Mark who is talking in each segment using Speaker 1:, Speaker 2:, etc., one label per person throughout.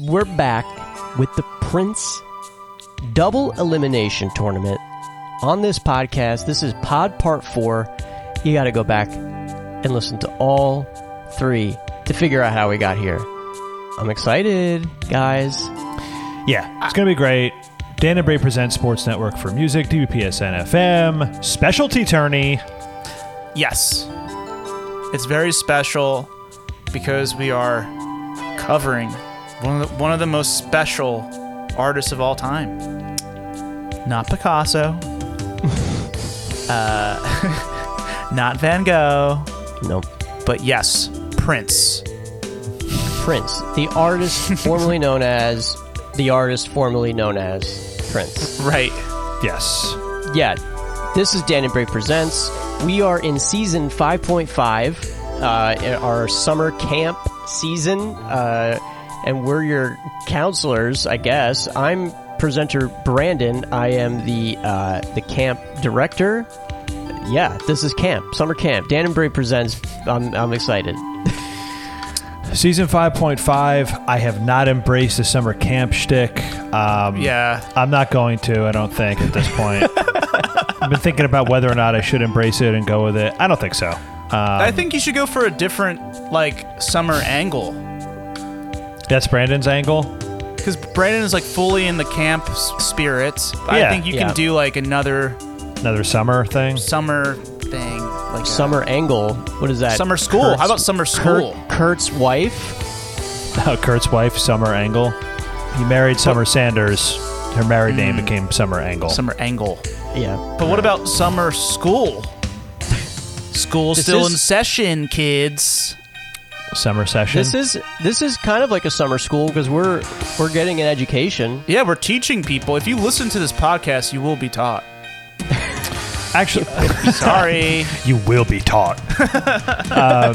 Speaker 1: we're back with the Prince Double Elimination Tournament on this podcast. This is Pod Part 4. You got to go back and listen to all three to figure out how we got here. I'm excited, guys.
Speaker 2: Yeah, it's going to be great. Dan and Bray presents Sports Network for Music, WPSN FM, specialty tourney.
Speaker 3: Yes. It's very special because we are covering one of the, one of the most special artists of all time. Not Picasso. uh, not Van Gogh,
Speaker 1: Nope.
Speaker 3: but yes, Prince.
Speaker 1: Prince, the artist formerly known as the artist formerly known as Prince.
Speaker 3: Right.
Speaker 2: Yes.
Speaker 1: Yeah, this is Dan and Bray Presents. We are in season 5.5, uh, our summer camp season, uh, and we're your counselors, I guess. I'm presenter Brandon. I am the uh, the camp director. Yeah, this is camp, summer camp. Dan and Bray Presents. I'm, I'm excited.
Speaker 2: Season 5.5, I have not embraced the summer camp shtick. Um,
Speaker 3: Yeah.
Speaker 2: I'm not going to, I don't think, at this point. I've been thinking about whether or not I should embrace it and go with it. I don't think so. Um,
Speaker 3: I think you should go for a different, like, summer angle.
Speaker 2: That's Brandon's angle.
Speaker 3: Because Brandon is, like, fully in the camp s- spirit. I
Speaker 2: Yeah.
Speaker 3: think you
Speaker 1: Yeah.
Speaker 3: can do, like, another
Speaker 2: Another summer thing.
Speaker 3: summer thing. Like a-
Speaker 1: Summer angle. What is that?
Speaker 3: Summer school.
Speaker 1: Kurt's-
Speaker 3: How about summer school?
Speaker 1: Kurt, Kurt's wife.
Speaker 2: Oh, Kurt's wife, Summer Angle. He married Summer Sanders. Her married
Speaker 3: Hmm.
Speaker 2: name became Summer Angle.
Speaker 3: Summer angle.
Speaker 1: Yeah.
Speaker 3: But what about summer school? School's
Speaker 1: This
Speaker 3: still
Speaker 1: is-
Speaker 3: in session, kids.
Speaker 2: Summer session.
Speaker 1: This is this is kind of like a summer school because we're we're getting an education.
Speaker 3: Yeah, we're teaching people. If you listen to this podcast, you will be taught.
Speaker 2: Actually,
Speaker 3: Sorry.
Speaker 2: you will be taught. um,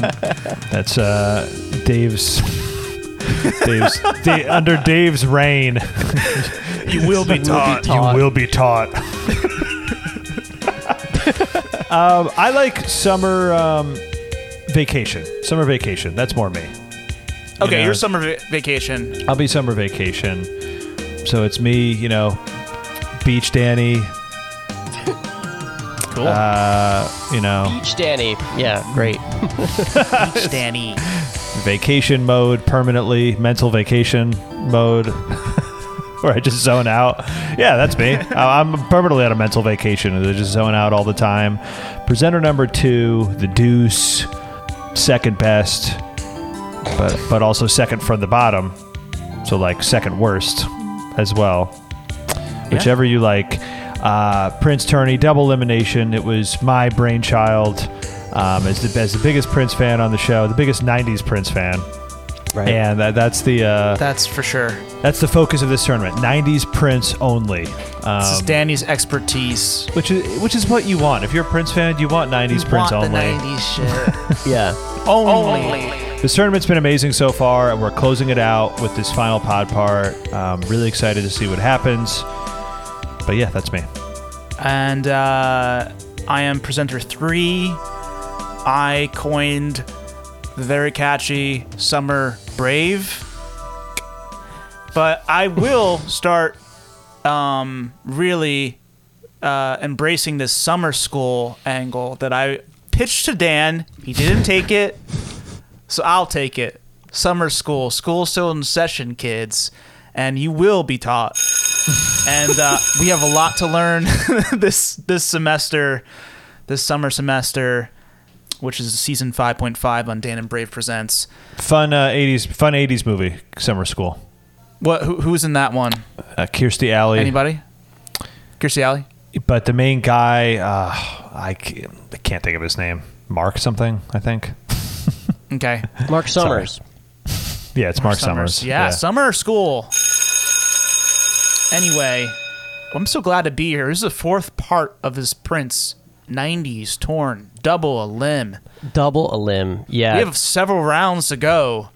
Speaker 2: that's uh, Dave's. Dave's Da- under Dave's reign,
Speaker 3: you will be taught.
Speaker 1: taught.
Speaker 2: you will be taught. um, I like summer um, vacation. Summer vacation. That's more me.
Speaker 3: Okay,
Speaker 2: know,
Speaker 3: your summer va- vacation.
Speaker 2: I'll be summer vacation. So it's me, you know, beach Danny.
Speaker 3: Cool.
Speaker 2: Uh, you know,
Speaker 1: Beach Danny. Yeah, great.
Speaker 3: Beach Danny.
Speaker 2: vacation mode permanently, mental vacation mode, where I just zone out. Yeah, that's me. I- I'm permanently on a mental vacation. I just zone out all the time. Presenter number two, the Deuce, second best, but but also second from the bottom. So like second worst as well. Whichever you like. Uh, Prince Tourney, double elimination. It was my brainchild. Um, as the as the biggest Prince fan on the show, the biggest '90s Prince fan,
Speaker 1: Right.
Speaker 2: and that, that's the uh,
Speaker 3: That's for sure.
Speaker 2: that's the focus of this tournament. '90s Prince only,
Speaker 3: This is
Speaker 2: um,
Speaker 3: Danny's expertise.
Speaker 2: which is which is what you want. If you're a Prince fan, you want '90s Prince
Speaker 3: Want
Speaker 2: only.
Speaker 3: The 90s shit.
Speaker 1: yeah.
Speaker 3: Only.
Speaker 2: This tournament's been amazing so far, and we're closing it out with this final pod part. Um, really excited to see what happens. But yeah, that's me.
Speaker 3: And uh, I am presenter three. I coined the very catchy Summer Brave. But I will start um, really uh, embracing this summer school angle that I pitched to Dan. He didn't take it, so I'll take it. Summer school, school still in session, kids, and you will be taught. and uh, we have a lot to learn this this semester, this summer semester, which is season five point five on Dan and Brave presents.
Speaker 2: Fun uh, '80s, fun '80s movie, Summer School.
Speaker 3: What? Who, who's in that one?
Speaker 2: Uh, Kirstie Alley.
Speaker 3: Anybody? Kirstie Alley.
Speaker 2: But the main guy, uh, I, can't, I can't think of his name. Mark something, I think.
Speaker 3: Okay.
Speaker 1: Mark Summers.
Speaker 2: Yeah, it's Mark, Summers.
Speaker 3: Yeah, summer school. Anyway, I'm so glad to be here. This is the fourth part of this Prince 90s torn double a limb.
Speaker 1: Double a limb. Yeah.
Speaker 3: We have several rounds to go,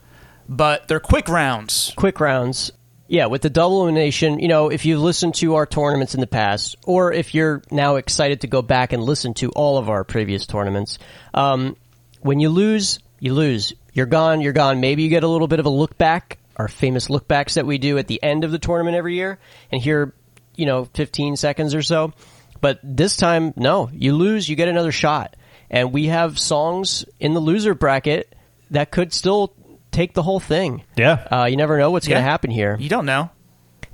Speaker 3: but they're quick rounds.
Speaker 1: quick rounds. Yeah, with the double elimination, you know, if you've listened to our tournaments in the past, or if you're now excited to go back and listen to all of our previous tournaments, um, when you lose, you lose. You're gone, you're gone. Maybe you get a little bit of a look back our famous lookbacks that we do at the end of the tournament every year, and hear you know 15 seconds or so. But this time, no, you lose, you get another shot, and we have songs in the loser bracket that could still take the whole thing.
Speaker 2: Yeah.
Speaker 1: Uh, you never know what's going to happen here.
Speaker 3: You don't know.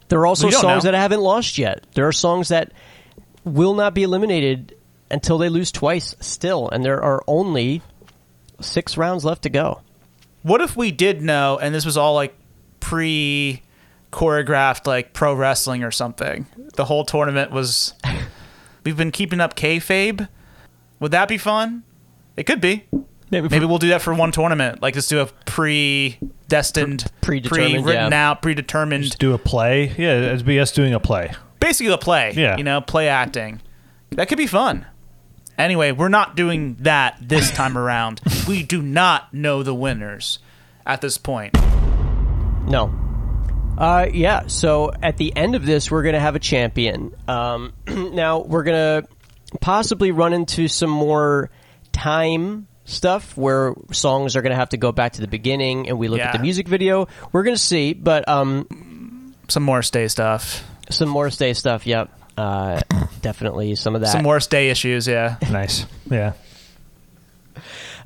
Speaker 1: There are also songs
Speaker 3: know.
Speaker 1: that haven't lost yet. There are songs that will not be eliminated until they lose twice still, and there are only six rounds left to go.
Speaker 3: What if we did know, and this was all like pre choreographed, like pro wrestling or something? The whole tournament was. We've been keeping up kayfabe. Would that be fun? It could be.
Speaker 2: Maybe,
Speaker 3: Maybe we'll do that for one tournament. Like, let's do a pre-destined,
Speaker 1: Predetermined,
Speaker 3: pre-written
Speaker 1: yeah.
Speaker 3: out, predetermined.
Speaker 2: just do a play. Yeah, it'd be us doing a play.
Speaker 3: basically the play.
Speaker 2: Yeah.
Speaker 3: You know, play acting. That could be fun. Anyway, we're not doing that this time around. We do not know the winners at this point.
Speaker 1: No. Uh, yeah. So at the end of this, we're going to have a champion. Um, now we're going to possibly run into some more time stuff where songs are going to have to go back to the beginning and we look at the music video. We're going to see, but um,
Speaker 3: Some more stay stuff.
Speaker 1: some more stay stuff. Yep. Uh, definitely some of that.
Speaker 3: Some more stay issues, yeah.
Speaker 2: Nice. Yeah.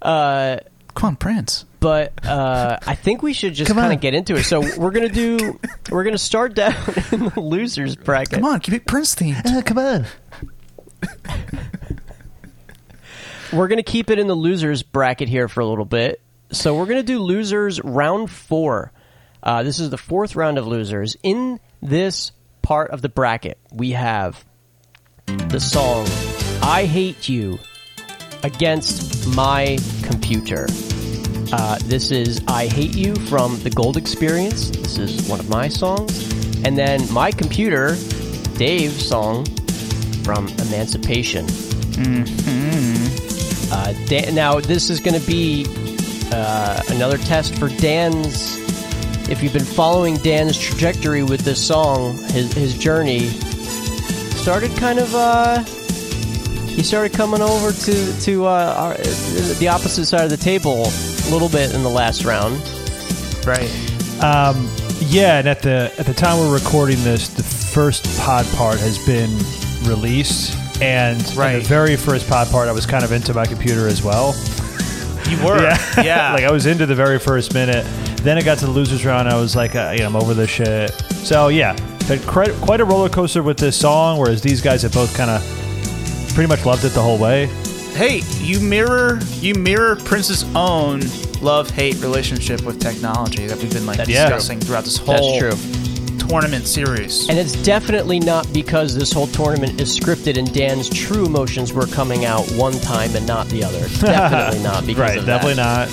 Speaker 1: Uh,
Speaker 3: Come on, Prince.
Speaker 1: But uh, I think we should just
Speaker 3: Come
Speaker 1: kind
Speaker 3: on.
Speaker 1: of get into it. So we're gonna do. We're gonna start down in the losers bracket.
Speaker 3: Come on, keep it Prince themed.
Speaker 2: come on.
Speaker 1: We're going to keep it in the losers bracket here for a little bit. So we're going to do losers round four. Uh, this is the fourth round of losers. In this part of the bracket, we have the song I Hate You against My Computer. Uh, this is I Hate You from The Gold Experience. This is one of my songs. And then My Computer, Dave's song from Emancipation. Uh, Dan, now this is going to be uh, another test for Dan's. If you've been following Dan's trajectory with this song, his his journey started kind of. Uh, he started coming over to to uh, our, the opposite side of the table little bit in the last round.
Speaker 3: Right.
Speaker 2: Um, yeah, and at the at the time we're recording this, the first pod part has been released, and in
Speaker 3: Right.
Speaker 2: the very first pod part, I was kind of into my computer as well.
Speaker 3: You were. Yeah.
Speaker 2: like I was into the very first minute. Then it got to the losers round. I was like, uh, yeah, I'm over this shit. So yeah, had quite, quite a roller coaster with this song. Whereas these guys have both kind of pretty much loved it the whole way.
Speaker 3: Hey, you mirror you mirror Prince's own love hate relationship with technology that we've been like
Speaker 2: Yeah.
Speaker 3: discussing throughout this whole
Speaker 1: That's true.
Speaker 3: tournament series.
Speaker 1: And it's definitely not because this whole tournament is scripted and Dan's true emotions were coming out one time and not the other. Definitely not because
Speaker 2: right, definitely
Speaker 1: that.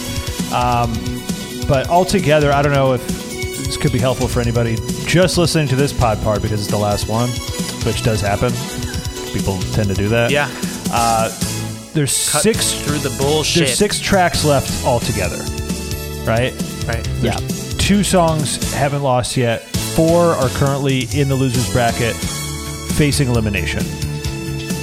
Speaker 2: not. Um, but altogether, I don't know if this could be helpful for anybody just listening to this pod part because it's the last one, which does happen. People tend to do that.
Speaker 3: yeah.
Speaker 2: There's
Speaker 3: Cut
Speaker 2: six.
Speaker 3: through the bullshit.
Speaker 2: There's six tracks left altogether. Right.
Speaker 3: Right.
Speaker 1: Yeah.
Speaker 2: Two songs haven't lost yet. Four are currently in the losers bracket, facing elimination.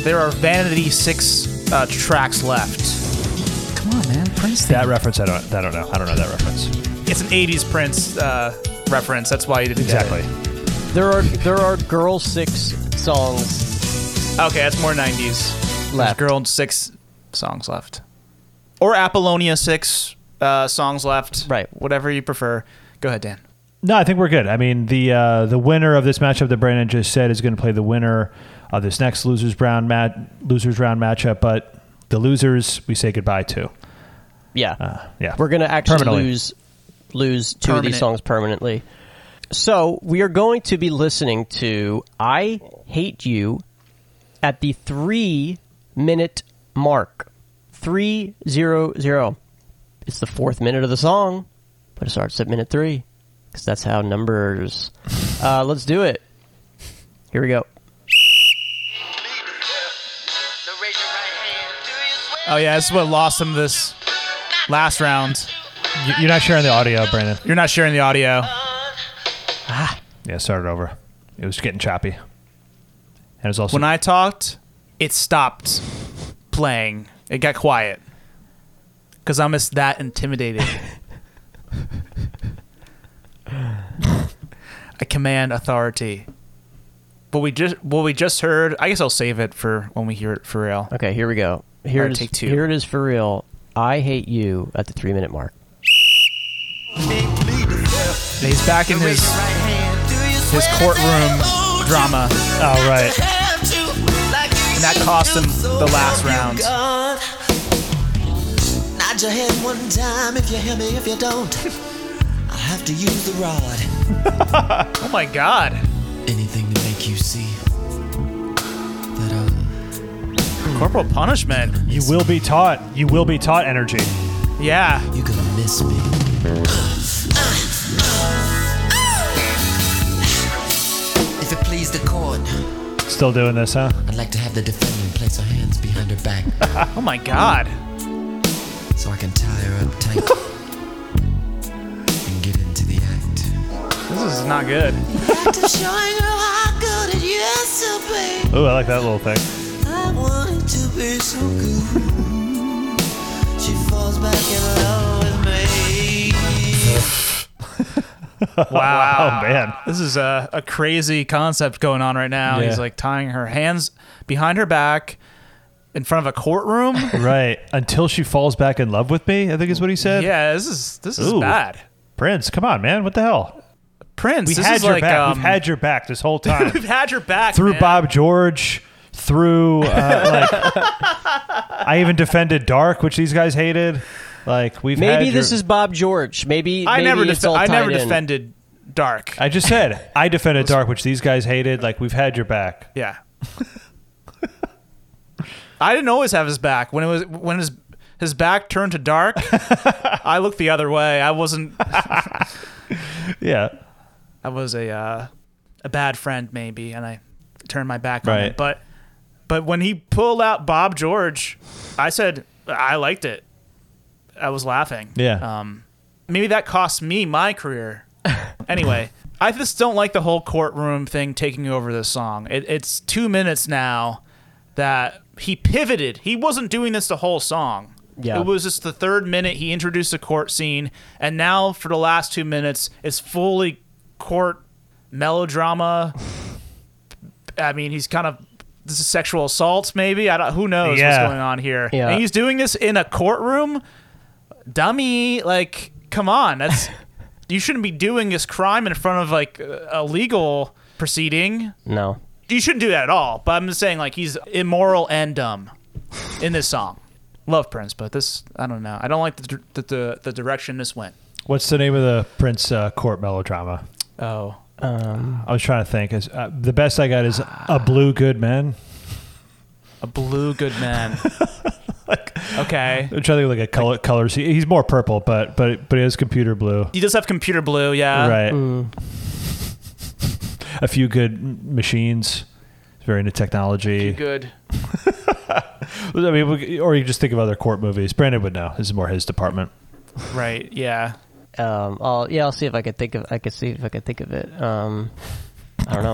Speaker 3: There are vanity six uh, tracks left. Come on, man, Prince.
Speaker 2: That reference, I don't. I don't know. I don't know that reference.
Speaker 3: It's an '80s Prince uh, reference. That's why you didn't get
Speaker 2: Exactly.
Speaker 3: it.
Speaker 1: There are there are girl six songs
Speaker 3: Okay, that's more '90s.
Speaker 1: left.
Speaker 3: There's girl six songs left, or Apollonia six uh, songs left.
Speaker 1: Right.
Speaker 3: Whatever you prefer. Go ahead, Dan.
Speaker 2: No, I think we're good. I mean, the uh, the winner of this matchup that Brandon just said is going to play the winner of this next losers round mat losers round matchup. But the losers, we say goodbye to.
Speaker 1: Yeah.
Speaker 2: Uh, yeah,
Speaker 1: We're going to actually lose lose two of these songs permanently. So we are going to be listening to "I Hate You" at the three minute mark. Three zero zero. It's the fourth minute of the song, but it starts at minute three because that's how numbers. Uh, let's do it. Here we go.
Speaker 3: Oh yeah, this is what lost him this last round.
Speaker 2: You- you're not sharing the audio, Brandon.
Speaker 3: You're not sharing the audio.
Speaker 2: Ah, Yeah, start it over. It was getting choppy, and it was also
Speaker 3: When I talked, it stopped playing. It got quiet because I'm just that intimidated. I command authority. What we just what we just heard, I guess I'll save it for when we hear it for real.
Speaker 1: Okay, here we go. Here it is.
Speaker 3: take two.
Speaker 1: Here it is for real. I hate you at the three minute mark.
Speaker 3: And he's back in his his courtroom drama,
Speaker 2: Oh, right.
Speaker 3: And that cost him the last round.
Speaker 4: Nod your head one time if you hear me. If you don't, I'll have to use the rod.
Speaker 3: Oh my god.
Speaker 4: Anything to make you see that uh,
Speaker 3: Corporal punishment.
Speaker 2: You will be taught. You will be taught energy.
Speaker 3: Yeah.
Speaker 4: you gonna miss me.
Speaker 2: Still doing this, huh?
Speaker 4: I'd like to have the defendant place her hands behind her back
Speaker 3: Oh my god.
Speaker 4: so I can tie her up tight and get into the act.
Speaker 3: This is not good.
Speaker 4: After showing her how good it used to be.
Speaker 2: Ooh, I like that little thing.
Speaker 4: I wanted to be so good. She falls back in love with me.
Speaker 3: Wow.
Speaker 2: Oh man.
Speaker 3: This is a, a crazy concept going on right now.
Speaker 2: Yeah.
Speaker 3: He's like tying her hands behind her back in front of a courtroom.
Speaker 2: Right. Until she falls back in love with me, I think is what he said.
Speaker 3: yeah, this is this is
Speaker 2: Ooh.
Speaker 3: bad.
Speaker 2: Prince, come on, man. What the hell?
Speaker 3: Prince,
Speaker 2: We
Speaker 3: this
Speaker 2: had
Speaker 3: is
Speaker 2: your
Speaker 3: like,
Speaker 2: back.
Speaker 3: um,
Speaker 2: We've had your back this whole time.
Speaker 3: we've had your back
Speaker 2: through
Speaker 3: man.
Speaker 2: Bob George, through uh, like I even defended Dark, which these guys hated. Like we've
Speaker 1: Maybe
Speaker 2: had
Speaker 1: this
Speaker 2: your-
Speaker 1: is Bob George. Maybe
Speaker 3: I
Speaker 1: maybe
Speaker 3: never def- I never
Speaker 1: in.
Speaker 3: defended Dark.
Speaker 2: I just said I defended Dark, which these guys hated. Like we've had your back.
Speaker 3: yeah. I didn't always have his back. When it was when his his back turned to Dark, I looked the other way. I wasn't
Speaker 2: Yeah.
Speaker 3: I was a uh, a bad friend maybe, and I turned my back on
Speaker 2: Right.
Speaker 3: it. But but when he pulled out Bob George, I said I liked it. I was laughing.
Speaker 2: Yeah.
Speaker 3: Um, maybe that cost me my career. anyway, I just don't like the whole courtroom thing taking over this song. It, it's two minutes now that he pivoted. He wasn't doing this the whole song.
Speaker 1: Yeah.
Speaker 3: It was just the third minute he introduced the court scene, and now for the last two minutes, it's fully court melodrama. I mean, he's kind of this is sexual assault, maybe. I don't. Who knows
Speaker 2: Yeah.
Speaker 3: what's going on here?
Speaker 1: Yeah.
Speaker 3: And he's doing this in a courtroom. Dummy, like, come on. That's you shouldn't be doing this crime in front of like a legal proceeding.
Speaker 1: No.
Speaker 3: You shouldn't do that at all. But I'm just saying, like, he's immoral and dumb in this song. Love Prince, but this I don't know. I don't like the the the, the direction this went.
Speaker 2: What's the name of the Prince uh, court melodrama?
Speaker 3: Oh,
Speaker 1: Um,
Speaker 2: I was trying to think. Is uh, the best I got is a blue good man.
Speaker 3: a blue good man. okay.
Speaker 2: I'm trying to think of like a color colors. He, he's more purple, but but but he has computer blue.
Speaker 3: He does have computer blue, yeah.
Speaker 2: right.
Speaker 1: mm,
Speaker 2: A few good machines. He's very into technology.
Speaker 3: Good.
Speaker 2: I mean, we- or you just think of other court movies. Brandon would know. This is more his department.
Speaker 3: Right. Yeah.
Speaker 1: um, I'll, yeah, I'll see if I can think of. I can see if I can think of it. Um, I don't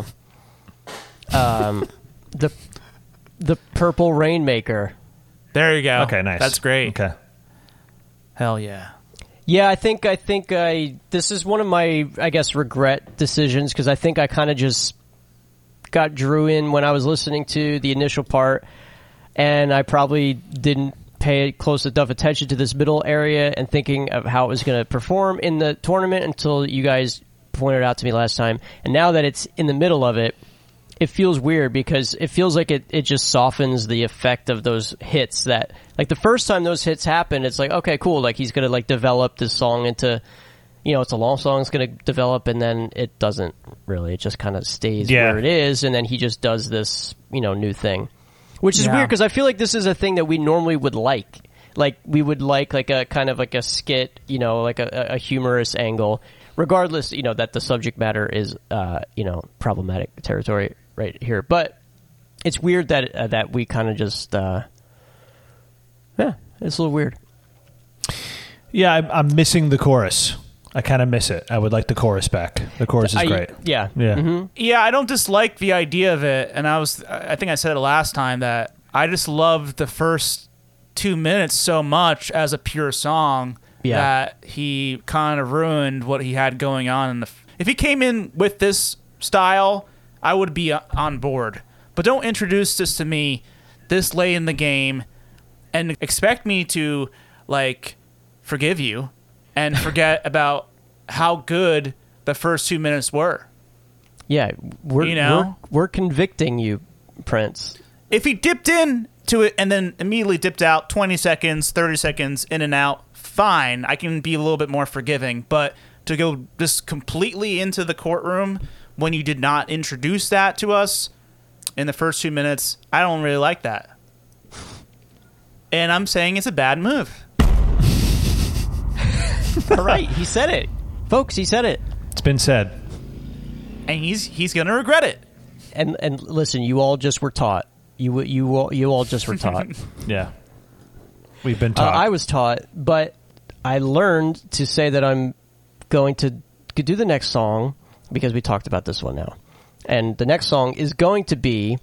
Speaker 1: know. Um, the the Purple Rainmaker.
Speaker 3: There you go.
Speaker 2: Okay, nice.
Speaker 3: That's great.
Speaker 2: Okay.
Speaker 3: Hell yeah.
Speaker 1: Yeah, I think I think I this is one of my I guess regret decisions because I think I kind of just got drew in when I was listening to the initial part, and I probably didn't pay close enough attention to this middle area and thinking of how it was going to perform in the tournament until you guys pointed out to me last time. And now that it's in the middle of it, it feels weird because it feels like it, it just softens the effect of those hits that like the first time those hits happen it's like okay cool like he's gonna like develop this song into you know it's a long song it's gonna develop and then it doesn't really it just kind of stays
Speaker 2: Yeah.
Speaker 1: where it is and then he just does this you know new thing which is
Speaker 3: Yeah.
Speaker 1: weird because i feel like this is a thing that we normally would like like we would like like a kind of like a skit you know like a, a humorous angle regardless you know that the subject matter is uh you know problematic territory right here but it's weird that uh, that we kind of just uh yeah it's a little weird
Speaker 2: Yeah, I'm, I'm missing the chorus. I kind of miss it. I would like the chorus back. The chorus is
Speaker 1: I-
Speaker 2: great.
Speaker 1: yeah
Speaker 2: Yeah.
Speaker 3: Yeah, I don't dislike the idea of it, and I was I think I said it last time that I just loved the first two minutes so much as a pure song
Speaker 1: Yeah.
Speaker 3: that he kind of ruined what he had going on in the If he came in with this style, I would be uh, on board. But don't introduce this to me this late in the game and expect me to like forgive you and forget about how good the first two minutes were.
Speaker 1: Yeah, we're
Speaker 3: You know?
Speaker 1: we're, we're convicting you, Prince.
Speaker 3: If he dipped in to it and then immediately dipped out 20 seconds, 30 seconds in and out, fine. I can be a little bit more forgiving. But to go just completely into the courtroom when you did not introduce that to us in the first two minutes, I don't really like that. And I'm saying it's a bad move.
Speaker 1: All right, he said it, folks. He said it.
Speaker 2: It's been said.
Speaker 3: And he's he's gonna regret it.
Speaker 1: And and listen, you all just were taught. You you all you all just were taught.
Speaker 2: Yeah. We've been
Speaker 1: Uh,
Speaker 2: taught.
Speaker 1: I was taught, but I learned to say that I'm going to to do the next song because we talked about this one now. And the next song is going to be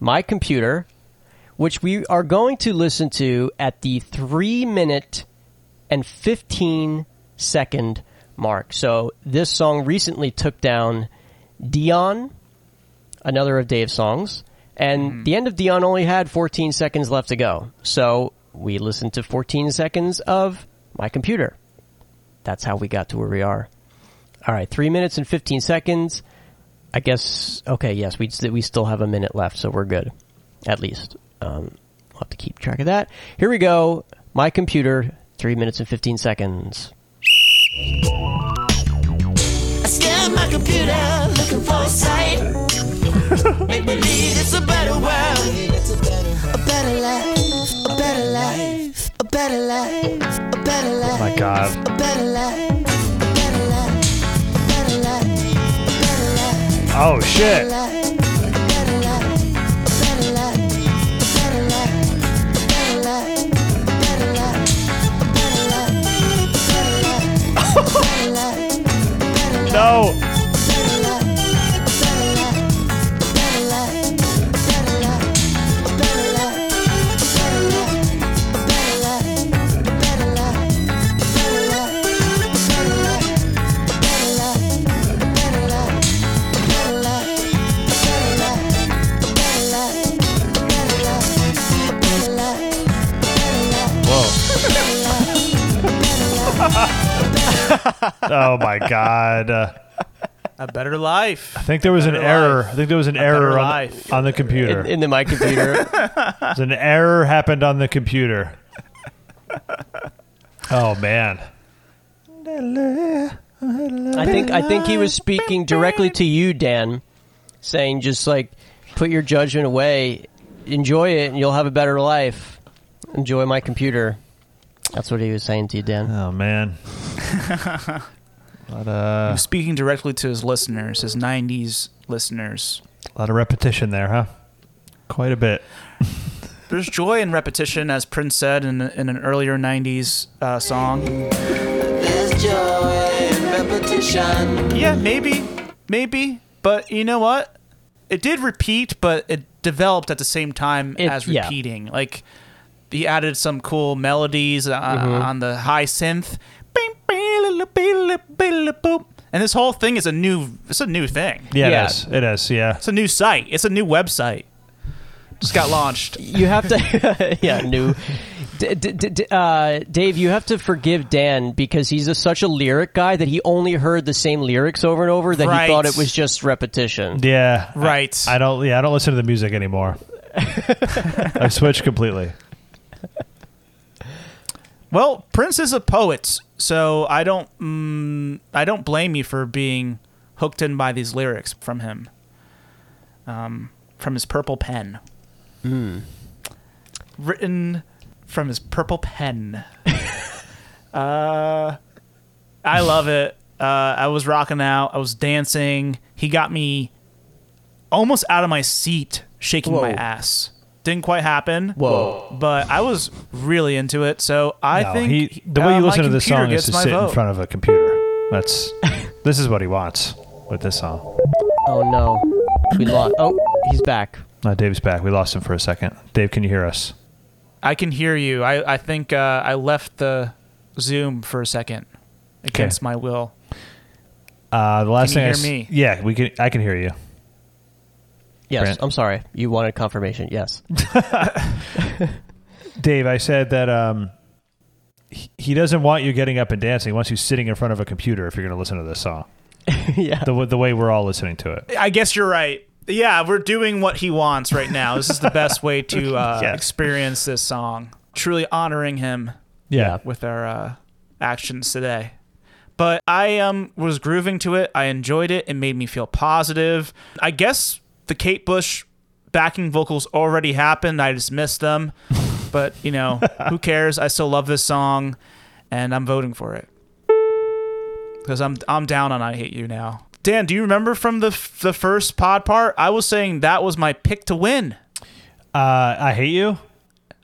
Speaker 1: My Computer, which we are going to listen to at the 3 minute and 15 second mark. So this song recently took down Dion, another of Dave's songs, and mm-hmm. the end of Dion only had 14 seconds left to go. So we listened to 14 seconds of my computer. That's how we got to where we are. All right, three minutes and 15 seconds. I guess, okay, yes, we, we still have a minute left, so we're good. At least. Um, we'll have to keep track of that. Here we go. My computer, three minutes and 15 seconds.
Speaker 4: I scan my computer looking for a site. Make believe it's a better world. A better life. A better life. A better life. A better life.
Speaker 2: Oh my God.
Speaker 4: A better life.
Speaker 2: Oh shit. no. Oh my God. Uh,
Speaker 3: A better life.
Speaker 2: I think there was an
Speaker 3: Better
Speaker 2: error. I think there was an
Speaker 3: A
Speaker 2: error on,
Speaker 3: life.
Speaker 2: on the computer.
Speaker 1: In, in the my computer.
Speaker 2: An error happened on the computer. Oh man.
Speaker 1: I think I think he was speaking directly to you, Dan, saying just like put your judgment away, enjoy it, and you'll have a better life. Enjoy my computer. That's what he was saying to you, Dan.
Speaker 2: Oh man. a lot of
Speaker 3: Speaking directly to his listeners, his 90s listeners.
Speaker 2: a lot of repetition there, huh? Quite a bit.
Speaker 3: There's joy in repetition, as Prince said in, in an earlier 90s uh, song.
Speaker 4: There's joy in repetition.
Speaker 3: Yeah, maybe, maybe, but you know what? It did repeat, but it developed at the same time
Speaker 1: It-
Speaker 3: as
Speaker 1: yeah.
Speaker 3: repeating. Like he added some cool melodies uh, on the high synth, and this whole thing is a new. It's a new thing.
Speaker 2: Yeah,
Speaker 1: Yeah.
Speaker 2: it is. It is. Yeah.
Speaker 3: It's a new site. It's a new website. Just got launched.
Speaker 1: You have to, yeah, new. D- d- d- d- uh, Dave, you have to forgive Dan because he's a, such a lyric guy that he only heard the same lyrics over and over that
Speaker 3: Right.
Speaker 1: he thought it was just repetition.
Speaker 2: Yeah. I-
Speaker 3: Right.
Speaker 2: I, don't. Yeah, I don't listen to the music anymore. I've switched completely.
Speaker 3: Well, Prince is a poet, so I don't. Mm, I don't blame you for being hooked in by these lyrics from him. Um, from his purple pen. Written from his purple pen. uh, I love it. Uh, I was rocking out. I was dancing. He got me almost out of my seat, shaking my ass. Didn't quite happen.
Speaker 1: Whoa.
Speaker 3: But I was really into it, so I
Speaker 2: No,
Speaker 3: think
Speaker 2: he, the way
Speaker 3: uh,
Speaker 2: you
Speaker 3: my
Speaker 2: listen to this
Speaker 3: computer
Speaker 2: song is
Speaker 3: gets
Speaker 2: to
Speaker 3: my
Speaker 2: sit in
Speaker 3: vote.
Speaker 2: front of a computer. That's this is what he wants with this song.
Speaker 1: Oh no, we lost. Oh, he's back.
Speaker 2: Uh, Dave's back. We lost him for a second. Dave, can you hear us?
Speaker 3: I can hear you. I, I think uh, I left the Zoom for a second against my will.
Speaker 2: Uh, the last
Speaker 3: Can you
Speaker 2: thing I
Speaker 3: hear
Speaker 2: s-
Speaker 3: me?
Speaker 2: Yeah, we can. I can hear you.
Speaker 1: Yes,
Speaker 2: Brent.
Speaker 1: I'm sorry. You wanted confirmation. Yes.
Speaker 2: Dave, I said that um, he- he doesn't want you getting up and dancing. He wants you sitting in front of a computer if you're going to listen to this song.
Speaker 1: yeah.
Speaker 2: The, the way we're all listening to it.
Speaker 3: I guess you're right. Yeah, we're doing what he wants right now. This is the best way to uh,
Speaker 2: Yes.
Speaker 3: experience this song. Truly honoring him
Speaker 2: Yeah.
Speaker 3: with our uh, actions today. But I um was grooving to it. I enjoyed it. It made me feel positive. I guess the Kate Bush backing vocals already happened. I just missed them. But you know, who cares? I still love this song, and I'm voting for it because I'm I'm down on "I Hate You" now. Dan, do you remember from the f- the first pod part? I was saying that was my pick to win.
Speaker 2: Uh, I hate you.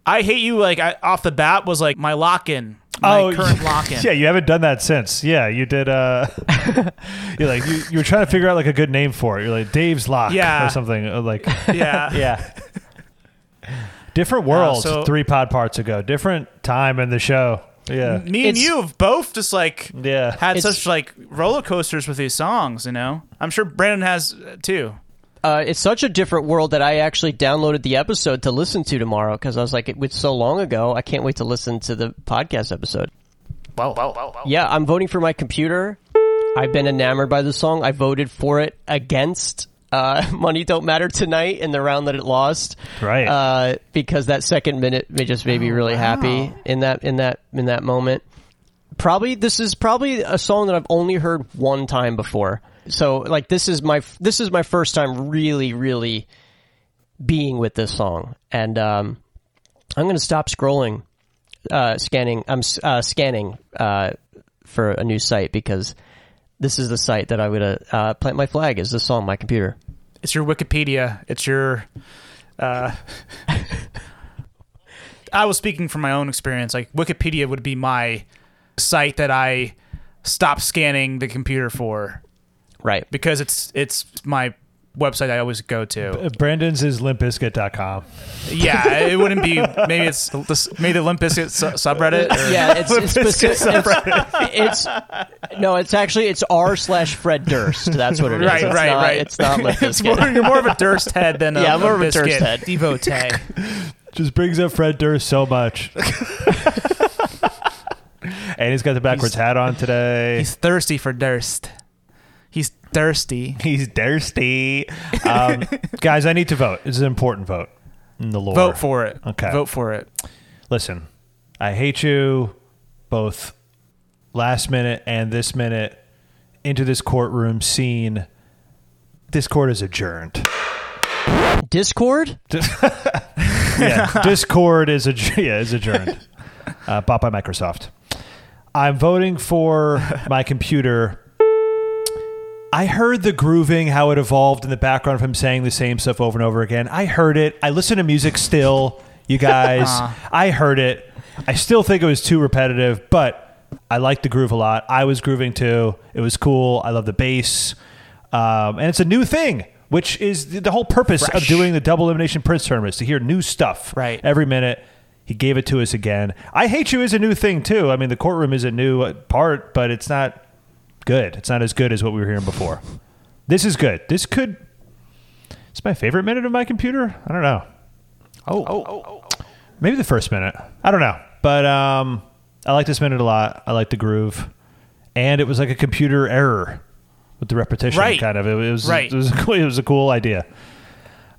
Speaker 3: I hate you like I, off the bat was like my lock in, my current lock in.
Speaker 2: Oh, Yeah, you haven't done that since. Yeah, you did. Uh, you're like you, you were trying to figure out like a good name for it. You're like Dave's Lock
Speaker 3: Yeah.
Speaker 2: or something. uh, Like
Speaker 3: yeah.
Speaker 2: yeah. Different worlds.
Speaker 3: so-
Speaker 2: three pod parts ago. Different time in the show. Yeah.
Speaker 3: Me and
Speaker 1: It's-
Speaker 3: you have both just like
Speaker 2: Yeah.
Speaker 3: had such like roller coasters with these songs. You know, I'm sure Brandon has uh, too.
Speaker 1: Uh, it's such a different world that I actually downloaded the episode to listen to tomorrow because I was like, it was so long ago. I can't wait to listen to the podcast episode. Yeah, I'm voting for my computer. I've been enamored by the song. I voted for it against uh, "Money Don't Matter Tonight" in the round that it lost.
Speaker 2: Right.
Speaker 1: Uh, because that second minute may just made me really happy in that in that in that moment. Probably this is probably a song that I've only heard one time before. So like this is my this is my first time really really being with this song, and um, I'm going to stop scrolling, uh, scanning. I'm uh, scanning uh, for a new site because this is the site that I would uh, plant my flag. Is this song on my computer?
Speaker 3: It's your Wikipedia. It's your. Uh, I was speaking from my own experience. Like Wikipedia would be my site that I stop scanning the computer for
Speaker 1: Right.
Speaker 3: because it's it's my website I always go to.
Speaker 2: Brandon's is limpbizkit.com.
Speaker 3: Yeah, it wouldn't be. Maybe it's the, maybe the Limp Bizkit su- subreddit. Or,
Speaker 1: Yeah, it's it's, specific, it's, it's no, it's actually it's r slash Fred Durst. That's what it is.
Speaker 3: Right,
Speaker 1: It's
Speaker 3: right,
Speaker 1: not,
Speaker 3: right.
Speaker 1: It's not Limp
Speaker 3: It's
Speaker 1: Bizkit.
Speaker 3: more, you're more of a Durst head than a,
Speaker 1: Yeah, I'm more of a
Speaker 3: Limp
Speaker 1: Durst
Speaker 3: Bizkit
Speaker 1: head.
Speaker 3: devotee.
Speaker 2: Just brings up Fred Durst so much. and he's got the backwards hat on today.
Speaker 3: He's thirsty for Durst. He's thirsty.
Speaker 2: He's thirsty. Um, guys, I need to vote. It's an important vote in the lore.
Speaker 3: Vote for it.
Speaker 2: Okay.
Speaker 3: Vote for it.
Speaker 2: Listen, I hate you both last minute and this minute into this courtroom scene. This court is adjourned.
Speaker 1: Discord.
Speaker 2: Yeah, Discord is adj- yeah, is adjourned. Uh, bought by Microsoft. I'm voting for my computer. I heard the grooving, how it evolved in the background from saying the same stuff over and over again. I heard it. I listen to music still, you guys. I heard it. I still think it was too repetitive, but I liked the groove a lot. I was grooving too. It was cool. I love the bass. Um, and it's a new thing, which is the, whole purpose of doing the double elimination Prince tournament is to hear new stuff
Speaker 3: Right.
Speaker 2: every minute. He gave it to us again. I Hate You is a new thing, too. I mean, the courtroom is a new part, but it's not good. It's not as good as what we were hearing before. This is good. This could. It's my favorite minute of my computer. I don't know. Oh, oh, oh. maybe the first minute. I don't know, but um, I like this minute a lot. I like the groove, and it was like a computer error with the repetition.
Speaker 3: Right.
Speaker 2: Kind of. It, was.
Speaker 3: Right.
Speaker 2: It was. A cool, it was a cool idea.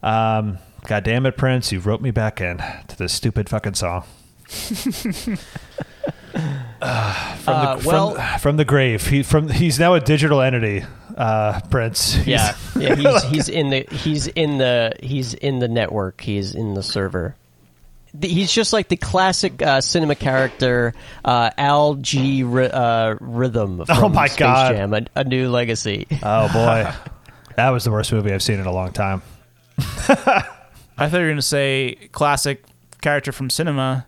Speaker 2: Um, God damn it, Prince! You wrote me back in to this stupid fucking song. Uh, from,
Speaker 1: Uh,
Speaker 2: the,
Speaker 1: well-
Speaker 2: from, from the grave. He from he's now a digital entity. Uh, Prince. He's-
Speaker 1: Yeah, yeah. He's he's in the he's in the he's in the network. He's in the server. He's just like the classic uh, cinema character, uh, Al G. Uh, Rhythm. From
Speaker 2: Oh my
Speaker 1: Space
Speaker 2: God.
Speaker 1: Jam, a, a new legacy.
Speaker 2: Oh boy, that was the worst movie I've seen in a long time.
Speaker 3: I thought you were going to say classic character from cinema,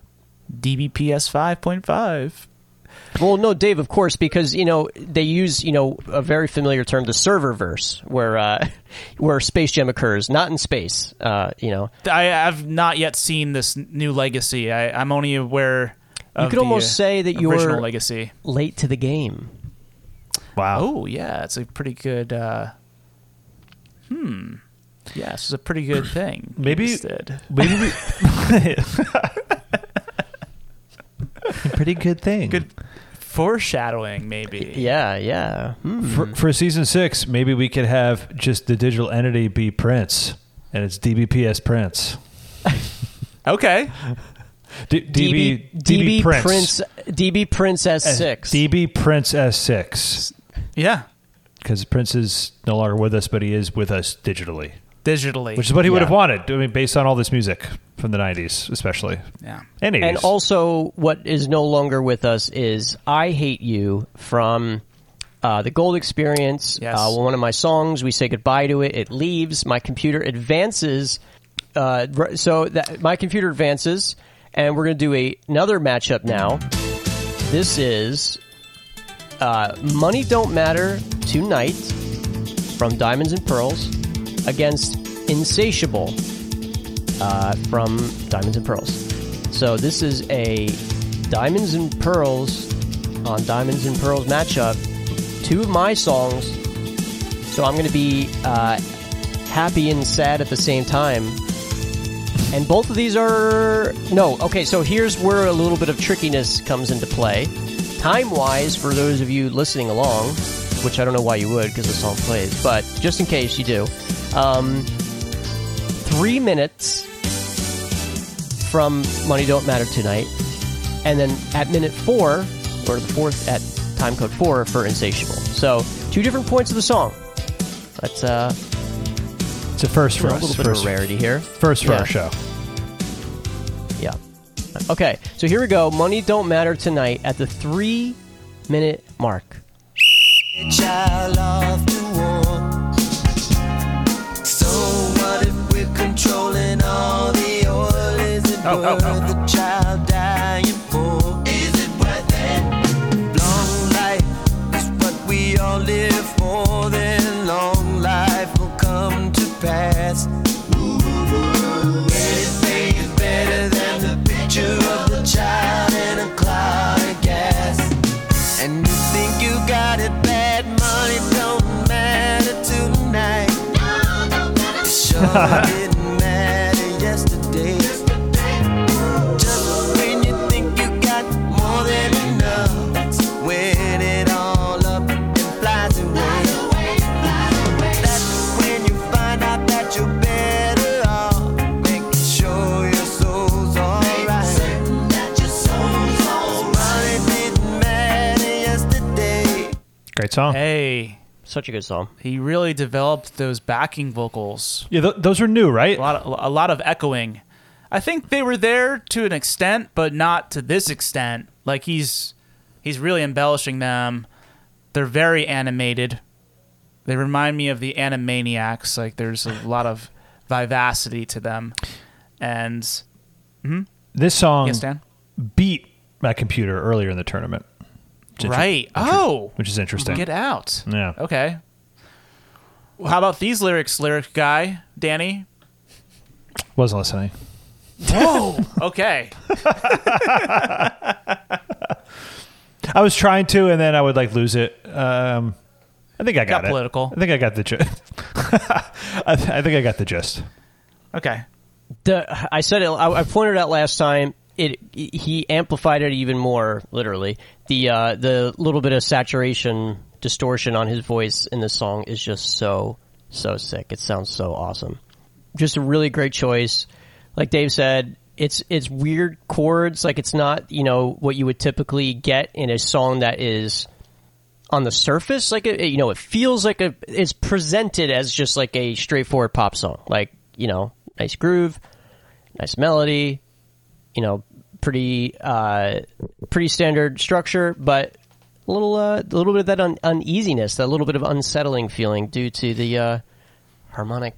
Speaker 3: DBPS 5.5.
Speaker 1: Well, no, Dave, of course, because you know they use you know a very familiar term, the serververse, where uh, where Space Jam occurs, not in space. Uh, you know,
Speaker 3: I have not yet seen this new legacy. I, I'm only aware of
Speaker 1: could
Speaker 3: the,
Speaker 1: almost say that you're-
Speaker 3: legacy.
Speaker 1: late to the game.
Speaker 2: Wow.
Speaker 3: Oh yeah, it's a pretty good. Uh, hmm. Yeah, this is a pretty good thing.
Speaker 2: Maybe-
Speaker 3: did.
Speaker 2: Maybe we. Pretty good thing.
Speaker 3: good foreshadowing, maybe.
Speaker 1: Yeah, yeah. Hmm.
Speaker 2: For, for season six, maybe we could have just the digital entity be Prince, and it's DBPS Prince.
Speaker 3: Okay.
Speaker 2: D-
Speaker 1: DB,
Speaker 2: DB,
Speaker 1: DB
Speaker 2: Prince.
Speaker 1: Prince DB Prince
Speaker 2: S-
Speaker 1: S6.
Speaker 2: DB Prince S6.
Speaker 3: Yeah.
Speaker 2: Because Prince is no longer with us, but he is with us digitally,
Speaker 3: Digitally.
Speaker 2: which is what he would have wanted. I mean, based on all this music from the 90s, especially.
Speaker 3: yeah.
Speaker 2: And 80s.
Speaker 1: and also, what is no longer with us is "I Hate You" from uh, the Gold Experience.
Speaker 3: Yes.
Speaker 1: Uh, one of my songs. We say goodbye to it. It leaves. My computer advances. Uh, so that my computer advances, and we're going to do a, another matchup now. This is uh, "Money Don't Matter Tonight" from Diamonds and Pearls against "Insatiable." Uh, from Diamonds and Pearls. So this is a Diamonds and Pearls on Diamonds and Pearls matchup. Two of my songs. So I'm going to be uh, happy and sad at the same time. And both of these are no. Okay, so here's where a little bit of trickiness comes into play. Time wise, for those of you listening along, which I don't know why you would because the song plays, but just in case you do, um, three minutes from Money Don't Matter Tonight, and then at minute four, or the fourth at time code four for Insatiable. So two different points of the song. That's uh,
Speaker 2: it's a first for
Speaker 1: a
Speaker 2: us.
Speaker 1: little bit
Speaker 2: First,
Speaker 1: of a rarity here.
Speaker 2: first for
Speaker 1: Yeah.
Speaker 2: our show.
Speaker 1: Yeah. Okay, so here we go. Money Don't Matter Tonight at the three minute mark.
Speaker 4: It
Speaker 3: Oh, oh,
Speaker 4: worth
Speaker 3: oh.
Speaker 4: the child dying for? Is it worth it? Long life is what we all live for. Then long life will come to pass. Anything is better than the picture of the child in a cloud of gas. And you think you got it bad, money don't matter tonight. Sure didn't matter
Speaker 2: Great song.
Speaker 3: Hey,
Speaker 1: Such a good song.
Speaker 3: he really developed those backing vocals.
Speaker 2: Yeah, th- those are new, right?
Speaker 3: A lot of, a lot of echoing. I think they were there to an extent, but not to this extent. Like he's he's really embellishing them. They're very animated. They remind me of the Animaniacs. Like there's a lot of vivacity to them. And mm-hmm.
Speaker 2: This song
Speaker 3: yes, Dan.
Speaker 2: beat my computer earlier in the tournament. Which is inter-
Speaker 3: Right. Oh,
Speaker 2: Which is interesting.
Speaker 3: get out.
Speaker 2: yeah.
Speaker 3: Okay. Well, how about these lyrics, lyric guy, Danny?
Speaker 2: Wasn't listening.
Speaker 3: Whoa. okay.
Speaker 2: I was trying to, and then I would like lose it. Um, I think I got,
Speaker 3: Got
Speaker 2: it.
Speaker 3: political.
Speaker 2: I think I got the gist. I, th- I think I got the gist.
Speaker 3: Okay.
Speaker 1: The I said it. I, I pointed out last time. It he amplified it even more. Literally, the uh, the little bit of saturation distortion on his voice in this song is just so so sick. It sounds so awesome. Just a really great choice. Like Dave said, it's it's weird chords. Like it's not you know what you would typically get in a song that is on the surface like it, you know it feels like a it's presented as just like a straightforward pop song like you know nice groove nice melody you know pretty uh pretty standard structure but a little uh, a little bit of that un- uneasiness that little bit of unsettling feeling due to the uh harmonic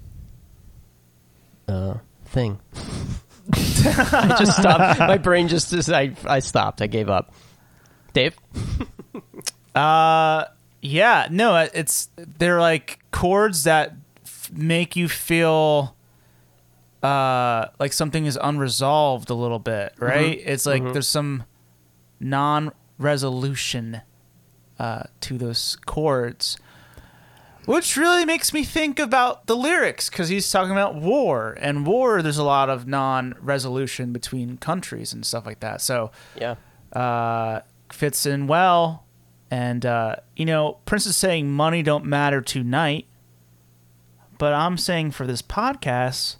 Speaker 1: uh thing. I just stopped. My brain just, just I, I stopped. I gave up. Dave?
Speaker 3: Uh, yeah, no, it's they're like chords that f- make you feel uh like something is unresolved a little bit, right? It's like there's some non-resolution uh, to those chords, which really makes me think about the lyrics because he's talking about war and war. There's a lot of non-resolution between countries and stuff like that. So
Speaker 1: Yeah.
Speaker 3: uh, fits in well. And uh, you know, Prince is saying money don't matter tonight, but I'm saying for this podcast,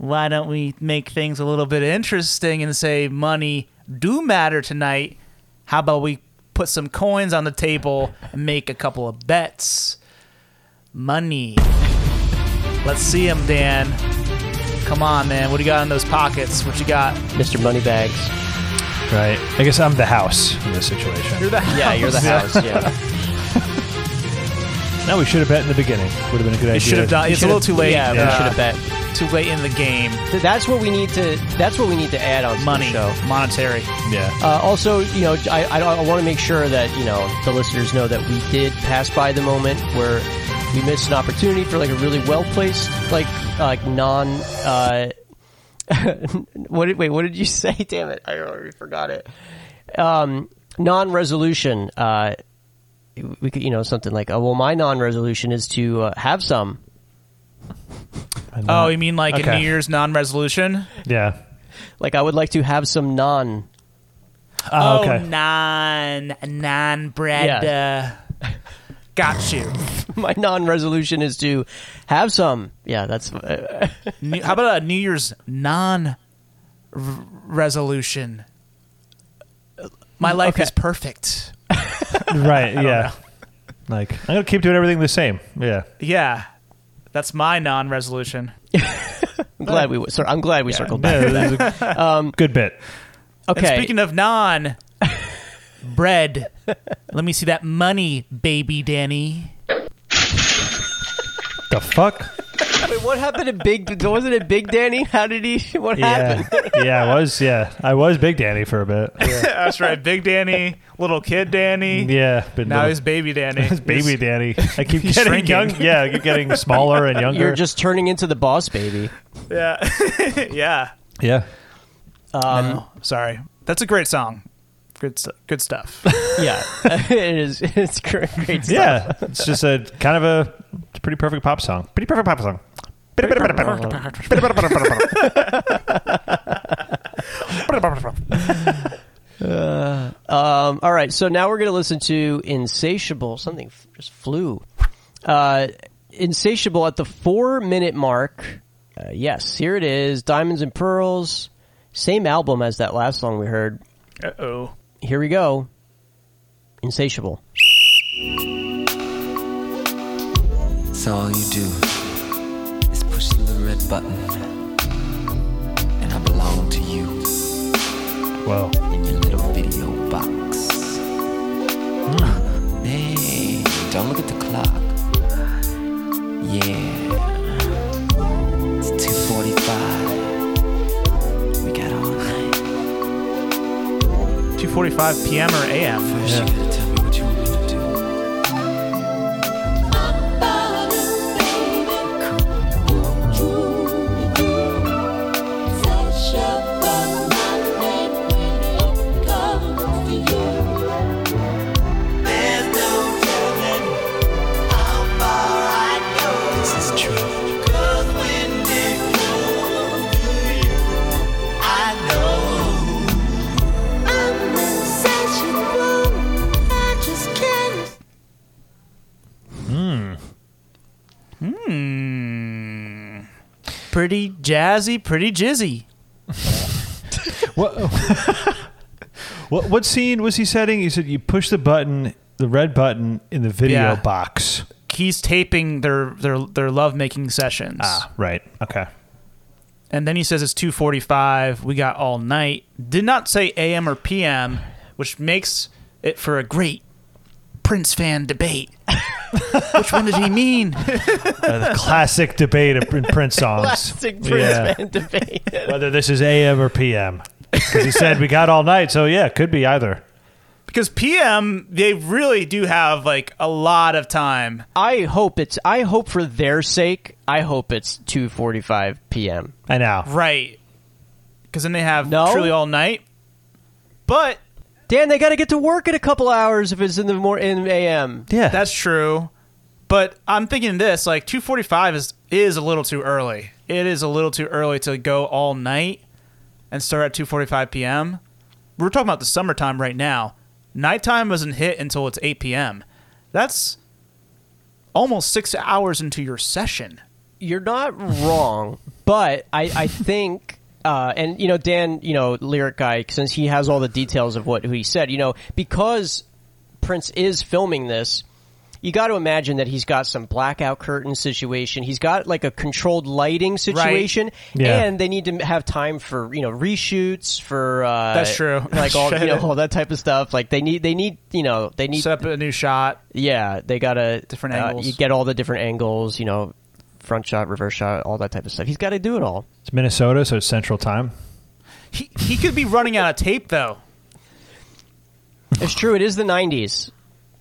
Speaker 3: why don't we make things a little bit interesting and say money do matter tonight? How about we put some coins on the table and make a couple of bets? Money. Let's see them, Dan. Come on, man. What do you got in those pockets? What you got?
Speaker 1: Mr. Moneybags.
Speaker 2: Right. I guess I'm the house in this situation.
Speaker 3: You're the house.
Speaker 1: Yeah, you're the house. Yeah.
Speaker 2: now we should have bet in the beginning. Would have been a good idea.
Speaker 3: You should have done. It's a little too late.
Speaker 1: Yeah, we
Speaker 3: uh,
Speaker 1: should have bet.
Speaker 3: Too late in the game.
Speaker 1: Th- That's what we need to. That's what we need to add on
Speaker 3: Money,
Speaker 1: the show.
Speaker 3: monetary.
Speaker 2: Yeah.
Speaker 1: Uh, also, you know, I, I, I want to make sure that you know the listeners know that we did pass by the moment where we missed an opportunity for like a really well placed, like like non. Uh, what did wait? What did you say? Damn it! I already forgot it. Um, non-resolution. Uh, we could, you know, something like, oh, well, my non-resolution is to uh, have some.
Speaker 3: Oh, you mean like a
Speaker 2: Okay.
Speaker 3: New Year's non-resolution?
Speaker 2: Yeah.
Speaker 1: Like, I would like to have some non.
Speaker 2: Oh, okay.
Speaker 3: non non bread. Uh, got you.
Speaker 1: My non-resolution is to have some. Yeah, that's. Uh,
Speaker 3: New, how about a New Year's non r- resolution? My life
Speaker 1: Okay.
Speaker 3: is perfect.
Speaker 2: right. Yeah. Like I'm gonna keep doing everything the same. Yeah.
Speaker 3: Yeah, that's my non-resolution.
Speaker 1: I'm glad we. Sorry, I'm glad we circled back.
Speaker 2: Yeah, this is a um, good bit.
Speaker 1: Okay.
Speaker 3: And speaking of non bread, let me see that money, baby Danny.
Speaker 2: The fuck?
Speaker 1: Wait, what happened to Big? Wasn't it Big Danny? How did he? What
Speaker 2: Yeah.
Speaker 1: happened?
Speaker 2: yeah, I was. Yeah, I was Big Danny for a bit. Yeah,
Speaker 3: That's right, Big Danny, little kid Danny.
Speaker 2: Yeah, but
Speaker 3: Now
Speaker 2: no-
Speaker 3: he's baby Danny.
Speaker 2: it's baby Danny. I keep
Speaker 3: He's
Speaker 2: getting
Speaker 3: shrinking.
Speaker 2: young. Yeah, I keep getting smaller and younger.
Speaker 1: You're just turning into the boss baby.
Speaker 3: Yeah, yeah.
Speaker 2: yeah.
Speaker 1: Um,
Speaker 3: Sorry, that's a great song. Good, stu- good stuff.
Speaker 1: yeah, it is. It's great. great stuff.
Speaker 2: Yeah, it's just a kind of a pretty perfect pop song. Pretty perfect pop song.
Speaker 1: Um, all right, so now we're going to listen to "Insatiable." Something f- just flew. Uh, "Insatiable" at the four-minute mark. Uh, yes, here it is. "Diamonds and Pearls." Same album as that last song we heard.
Speaker 3: Uh oh.
Speaker 1: Here we go. "Insatiable."
Speaker 4: So all you do button, and I belong to you
Speaker 2: Whoa.
Speaker 4: in your little video box. Hmm, hey, don't look at the clock. Yeah, it's 2:45. We got all night.
Speaker 3: 2:45 p.m. or a.m.
Speaker 4: First,
Speaker 3: Pretty jazzy, pretty jizzy.
Speaker 2: What? what? What scene was he setting? He said you push the button, the red button in the video
Speaker 3: Yeah.
Speaker 2: box.
Speaker 3: He's taping their their their love making sessions.
Speaker 2: Ah, right. Okay.
Speaker 3: And then he says it's 2:45. We got all night. Did not say AM or PM, which makes it for a great Prince fan debate. which one did he mean?
Speaker 2: Uh, the classic debate of- in Prince songs.
Speaker 1: Classic Prince
Speaker 2: Yeah.
Speaker 1: fan debate.
Speaker 2: Whether this is AM or PM. Because he said we got all night, so yeah, it could be either.
Speaker 3: Because PM, they really do have like a lot of time.
Speaker 1: I hope it's. I hope for their sake. I hope it's two forty-five p.m.
Speaker 2: I know.
Speaker 3: Right. Because then they have
Speaker 1: No?
Speaker 3: truly all night. But
Speaker 1: Dan, they got to get to work in a couple hours if it's in the more in AM.
Speaker 2: Yeah,
Speaker 3: That's true. But I'm thinking this like 2:45 is is a little too early. It is a little too early to go all night and start at 2:45 p.m. We're talking about the summertime right now. Nighttime doesn't hit until it's 8 p.m. That's almost 6 hours into your session.
Speaker 1: You're not wrong, but I, I think, uh, and you know, Dan, you know, lyric guy, since he has all the details of what he said, you know, because Prince is filming this, you got to imagine that he's got some blackout curtain situation. He's got like a controlled lighting situation,
Speaker 2: Yeah.
Speaker 1: and they need to have time for you know reshoots for uh,
Speaker 3: That's true.
Speaker 1: like all you know all that type of stuff. Like they need they need you know they need
Speaker 3: Set up a new shot.
Speaker 1: yeah, they gotta
Speaker 3: Different
Speaker 1: uh,
Speaker 3: angles.
Speaker 1: you get all the different angles, you know, front shot, reverse shot, all that type of stuff. He's got to do it all.
Speaker 2: it's Minnesota, so it's Central Time.
Speaker 3: He he could be running out of tape though.
Speaker 1: It's true. It is the '90s.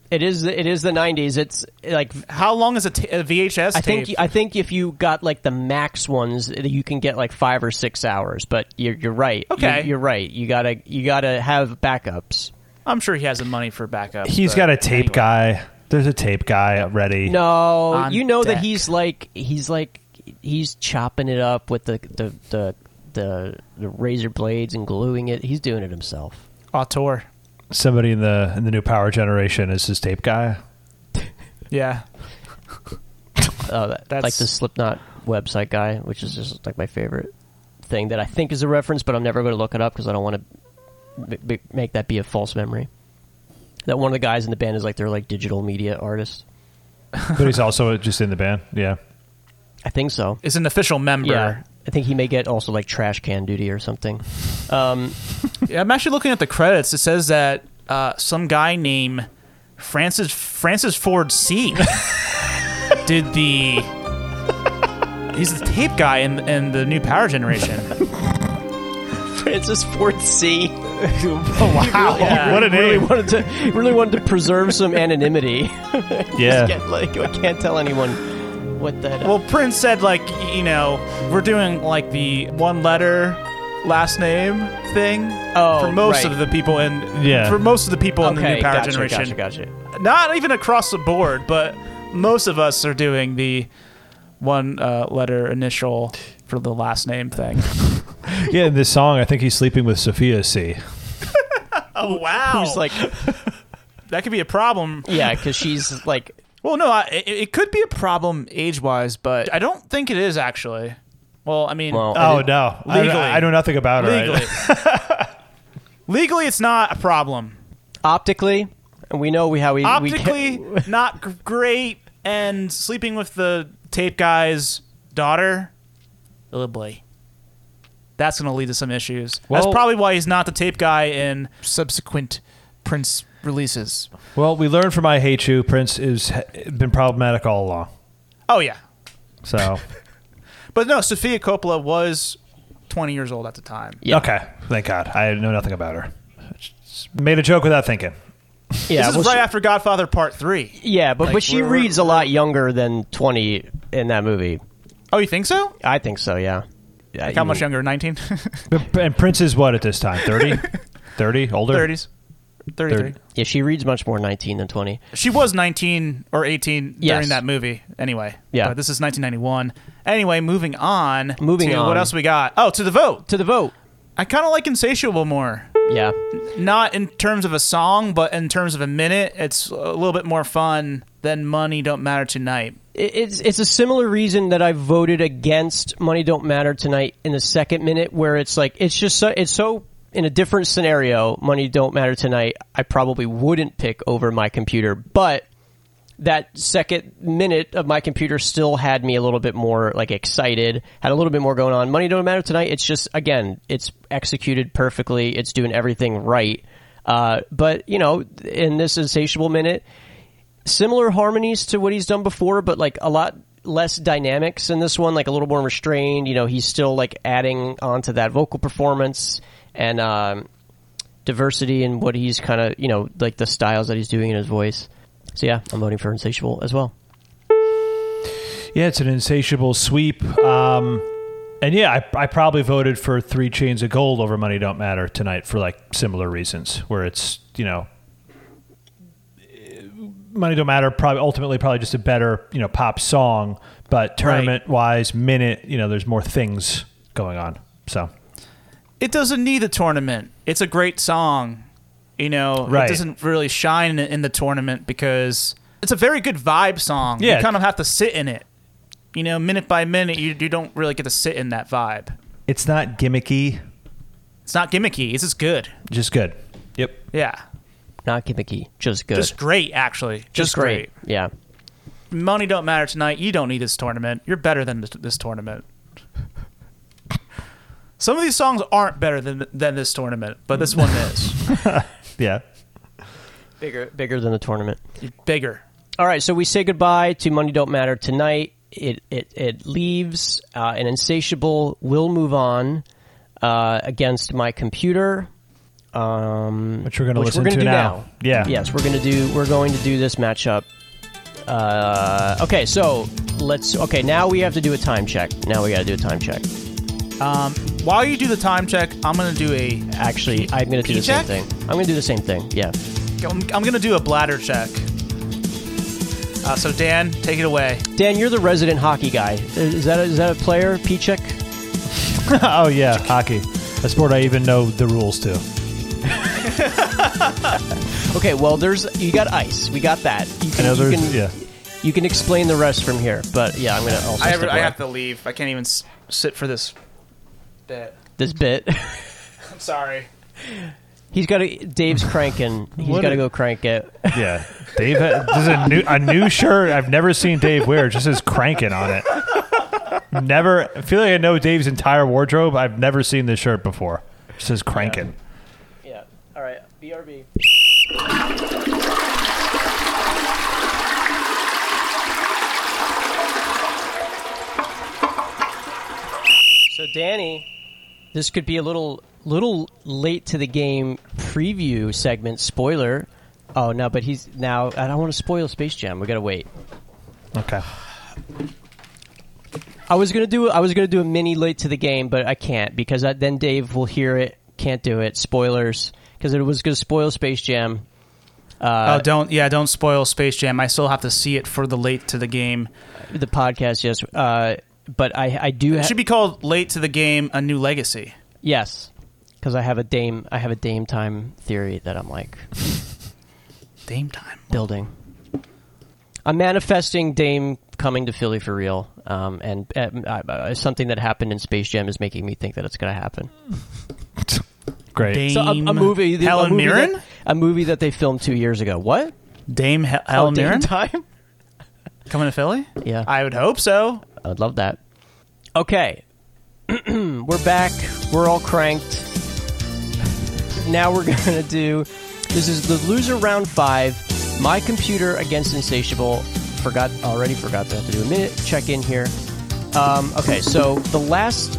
Speaker 1: It is. It is the '90s. It's like
Speaker 3: How long is a, t- a VHS
Speaker 1: I
Speaker 3: tape?
Speaker 1: think. I think if you got like the max ones, uh, you can get like five or six hours. But you're, you're right.
Speaker 3: Okay.
Speaker 1: You're, you're right. You gotta you gotta have backups.
Speaker 3: I'm sure he has the money for backup.
Speaker 2: He's got a tape
Speaker 3: anyway.
Speaker 2: guy. There's a tape guy ready.
Speaker 1: No,
Speaker 3: On
Speaker 1: you know that
Speaker 3: deck.
Speaker 1: he's like he's like he's chopping it up with the the the the, the razor blades and gluing it. He's doing it himself.
Speaker 3: Auteur.
Speaker 2: Somebody in the in the new power generation is his tape guy.
Speaker 3: Yeah.
Speaker 1: uh, that-
Speaker 3: That's-
Speaker 1: like the Slipknot website guy, which is just like my favorite thing that I think is a reference, but I'm never going to look it up because I don't want to b- b- make that be a false memory. That one of the guys in the band is like they're like digital media artist.
Speaker 2: But he's also just in the band. Yeah.
Speaker 1: I think so.
Speaker 3: Is an official member.
Speaker 1: Yeah, I think he may get also like trash can duty or something. Um,
Speaker 3: Yeah, I'm actually looking at the credits. It says that uh, some guy named Francis Francis Ford C did the. He's the tape guy in in the new Power Generation.
Speaker 1: Francis Ford C.
Speaker 2: wow.
Speaker 3: Yeah.
Speaker 2: What a
Speaker 1: really
Speaker 2: name.
Speaker 1: wanted to really wanted to preserve some anonymity.
Speaker 2: Yeah.
Speaker 1: Can't, like I can't tell anyone what that.
Speaker 3: well, Prince said like you know we're doing like the one letter last name thing
Speaker 1: Oh,
Speaker 3: for most
Speaker 1: right.
Speaker 3: of the people in
Speaker 2: Yeah.
Speaker 3: for most of the people in the new Power
Speaker 1: gotcha,
Speaker 3: Generation.
Speaker 1: gotcha, gotcha.
Speaker 3: Not even across the board, but most of us are doing the one uh, letter initial for the last name thing.
Speaker 2: Yeah, in this song, I think he's sleeping with Sofia C.
Speaker 3: Oh wow!
Speaker 1: Who's like,
Speaker 3: that could be a problem.
Speaker 1: yeah, because she's like,
Speaker 3: Well, no, I, it, it could be a problem age wise, but I don't think it is actually. Well, I mean,
Speaker 1: Well,
Speaker 2: Oh no, I-
Speaker 3: Legally.
Speaker 2: I, I know nothing about her.
Speaker 3: legally, legally, it's not a problem.
Speaker 1: optically, we know we how we we
Speaker 3: Optically,
Speaker 1: can,
Speaker 3: not g- great, and sleeping with the tape guy's daughter, oh boy. That's going to lead to some issues.
Speaker 2: Well-
Speaker 3: That's probably why he's not the tape guy in subsequent Prince releases.
Speaker 2: Well, we learned from I Hate You, Prince has been problematic all along.
Speaker 3: Oh yeah,
Speaker 2: So
Speaker 3: but no, Sofia Coppola was 20 years old at the time.
Speaker 1: Yeah.
Speaker 2: okay, thank God. I know nothing about her. Just made a joke without thinking.
Speaker 1: yeah,
Speaker 3: this is
Speaker 1: well,
Speaker 3: right
Speaker 1: she-
Speaker 3: after Godfather Part Three.
Speaker 1: yeah, but
Speaker 3: like,
Speaker 1: but she
Speaker 3: we're- we're-
Speaker 1: reads a lot younger than twenty in that movie.
Speaker 3: Oh, you think so?
Speaker 1: I think so. Yeah. yeah
Speaker 3: Like how much younger? 19?
Speaker 2: And Prince is what at this time? 30? 30? Older?
Speaker 3: 30s. 33.
Speaker 2: Thirty.
Speaker 1: Yeah, she reads much more nineteen than twenty.
Speaker 3: She was 19 or 18
Speaker 1: Yes.
Speaker 3: during that movie. Anyway.
Speaker 1: Yeah.
Speaker 3: But this is 1991. Anyway, moving on.
Speaker 1: Moving
Speaker 3: to
Speaker 1: on.
Speaker 3: What else we got? Oh, to the vote.
Speaker 1: To the vote.
Speaker 3: I kind of like Insatiable more.
Speaker 1: Yeah.
Speaker 3: Not in terms of a song, but in terms of a minute. It's a little bit more fun than Money Don't Matter Tonight.
Speaker 1: It's it's a similar reason that I voted against Money Don't Matter tonight in the second minute, where it's like it's just so it's so in a different scenario. Money Don't Matter tonight. I probably wouldn't pick over my computer, but that second minute of my computer still had me a little bit more like excited, had a little bit more going on. Money Don't Matter tonight. It's just again, it's executed perfectly. It's doing everything right. Uh, but you know, in this insatiable minute, similar harmonies to what he's done before, but like a lot less dynamics in this one, like a little more restrained. You know, he's still like adding onto that vocal performance and um, diversity in what he's kind of, you know, like the styles that he's doing in his voice. So yeah, I'm voting for Insatiable as well.
Speaker 2: Yeah, it's an insatiable sweep. Um, And yeah, I, I probably voted for Three Chains of Gold over Money Don't Matter tonight for like similar reasons, where it's you know, Money Don't Matter probably ultimately probably just a better you know pop song, but tournament wise, minute you know, there's more things going on. So
Speaker 3: It doesn't need a tournament. It's a great song. You know,
Speaker 2: Right.
Speaker 3: it doesn't really shine in, in the tournament because it's a very good vibe song.
Speaker 2: Yeah.
Speaker 3: You kind of have to sit in it. You know, minute by minute, you, you don't really get to sit in that vibe.
Speaker 2: it's not gimmicky,
Speaker 3: It's not gimmicky. It's just good.
Speaker 2: just good. Yep.
Speaker 3: Yeah.
Speaker 1: Not gimmicky, just good.
Speaker 3: Just great, actually. Just, great.
Speaker 1: Yeah.
Speaker 3: Money don't matter tonight. You don't need this tournament. You're better than this, this tournament. Some of these songs aren't better than than this tournament, but this one is
Speaker 2: Yeah.
Speaker 1: Bigger, bigger than the tournament.
Speaker 3: bigger.
Speaker 1: All right, so we say goodbye to Money Don't Matter tonight. It it it leaves uh, an insatiable will move on uh, against my computer. Um,
Speaker 2: Which we're gonna listen
Speaker 1: gonna
Speaker 2: to
Speaker 1: do
Speaker 2: now. Yeah.
Speaker 1: Yes, we're gonna do. We're going to do this matchup. Uh, okay, so let's. Okay, now we have to do a time check. Now we got to do a time check.
Speaker 3: Um, while you do the time check, I'm gonna do a.
Speaker 1: Actually, I'm gonna do the
Speaker 3: P-check?
Speaker 1: same thing. I'm gonna do the same thing. Yeah.
Speaker 3: I'm, I'm gonna do a bladder check. Uh, so Dan, take it away.
Speaker 1: Dan, you're the resident hockey guy. Is that a, is that a player? P-check.
Speaker 2: oh yeah, hockey. A sport I even know the rules to.
Speaker 1: Okay, well, there's you got ice. We got that. You
Speaker 2: I
Speaker 1: can,
Speaker 2: know
Speaker 1: you
Speaker 2: there's
Speaker 1: can,
Speaker 2: yeah.
Speaker 1: you can explain the rest from here. But yeah, I'm gonna also
Speaker 3: I,
Speaker 1: stick
Speaker 3: I
Speaker 1: around.
Speaker 3: have to leave. I can't even s- sit for this bit.
Speaker 1: this bit.
Speaker 3: I'm sorry.
Speaker 1: He's got to. Dave's cranking. He's
Speaker 2: What
Speaker 1: got to
Speaker 2: a-
Speaker 1: go crank it.
Speaker 2: Yeah, Dave. ha- This is a new a new shirt I've never seen Dave wear. It just says cranking on it. Never. I feel like I know Dave's entire wardrobe. I've never seen this shirt before. It says cranking.
Speaker 1: Yeah. All right. BRB. So Danny, this could be a little little late to the game preview segment spoiler. Oh no, but he's now. I don't want to spoil Space Jam. We gotta wait.
Speaker 2: Okay.
Speaker 1: I was gonna do I was gonna do a mini late to the game, but I can't because I, then Dave will hear it. Can't do it. Spoilers because it was gonna spoil Space Jam. Uh,
Speaker 3: oh, don't yeah, don't spoil Space Jam. I still have to see it for the late to the game.
Speaker 1: the podcast, yes. Uh, but I I do
Speaker 3: It
Speaker 1: ha-
Speaker 3: should be called Late to the Game: A New Legacy.
Speaker 1: yes because I have a Dame I have a Dame time theory that I'm like
Speaker 3: Dame time.
Speaker 1: building. I'm manifesting Dame coming to Philly for real, um, and uh, uh, something that happened in Space Jam is making me think that it's going to happen.
Speaker 2: Great.
Speaker 3: Dame
Speaker 1: So a, a movie, a
Speaker 3: Helen
Speaker 1: movie
Speaker 3: Mirren.
Speaker 1: that, a movie that they filmed two years ago. What?
Speaker 3: Dame Hel-
Speaker 1: Oh,
Speaker 3: Helen
Speaker 1: Dame
Speaker 3: Mirren
Speaker 1: time?
Speaker 3: coming to Philly.
Speaker 1: Yeah,
Speaker 3: I would hope so.
Speaker 1: I'd love that. Okay, we're back. We're all cranked. Now we're gonna do. This is the loser round five. My computer against Insatiable. Forgot already. Forgot to have to do a minute check in here. Um, okay, so the last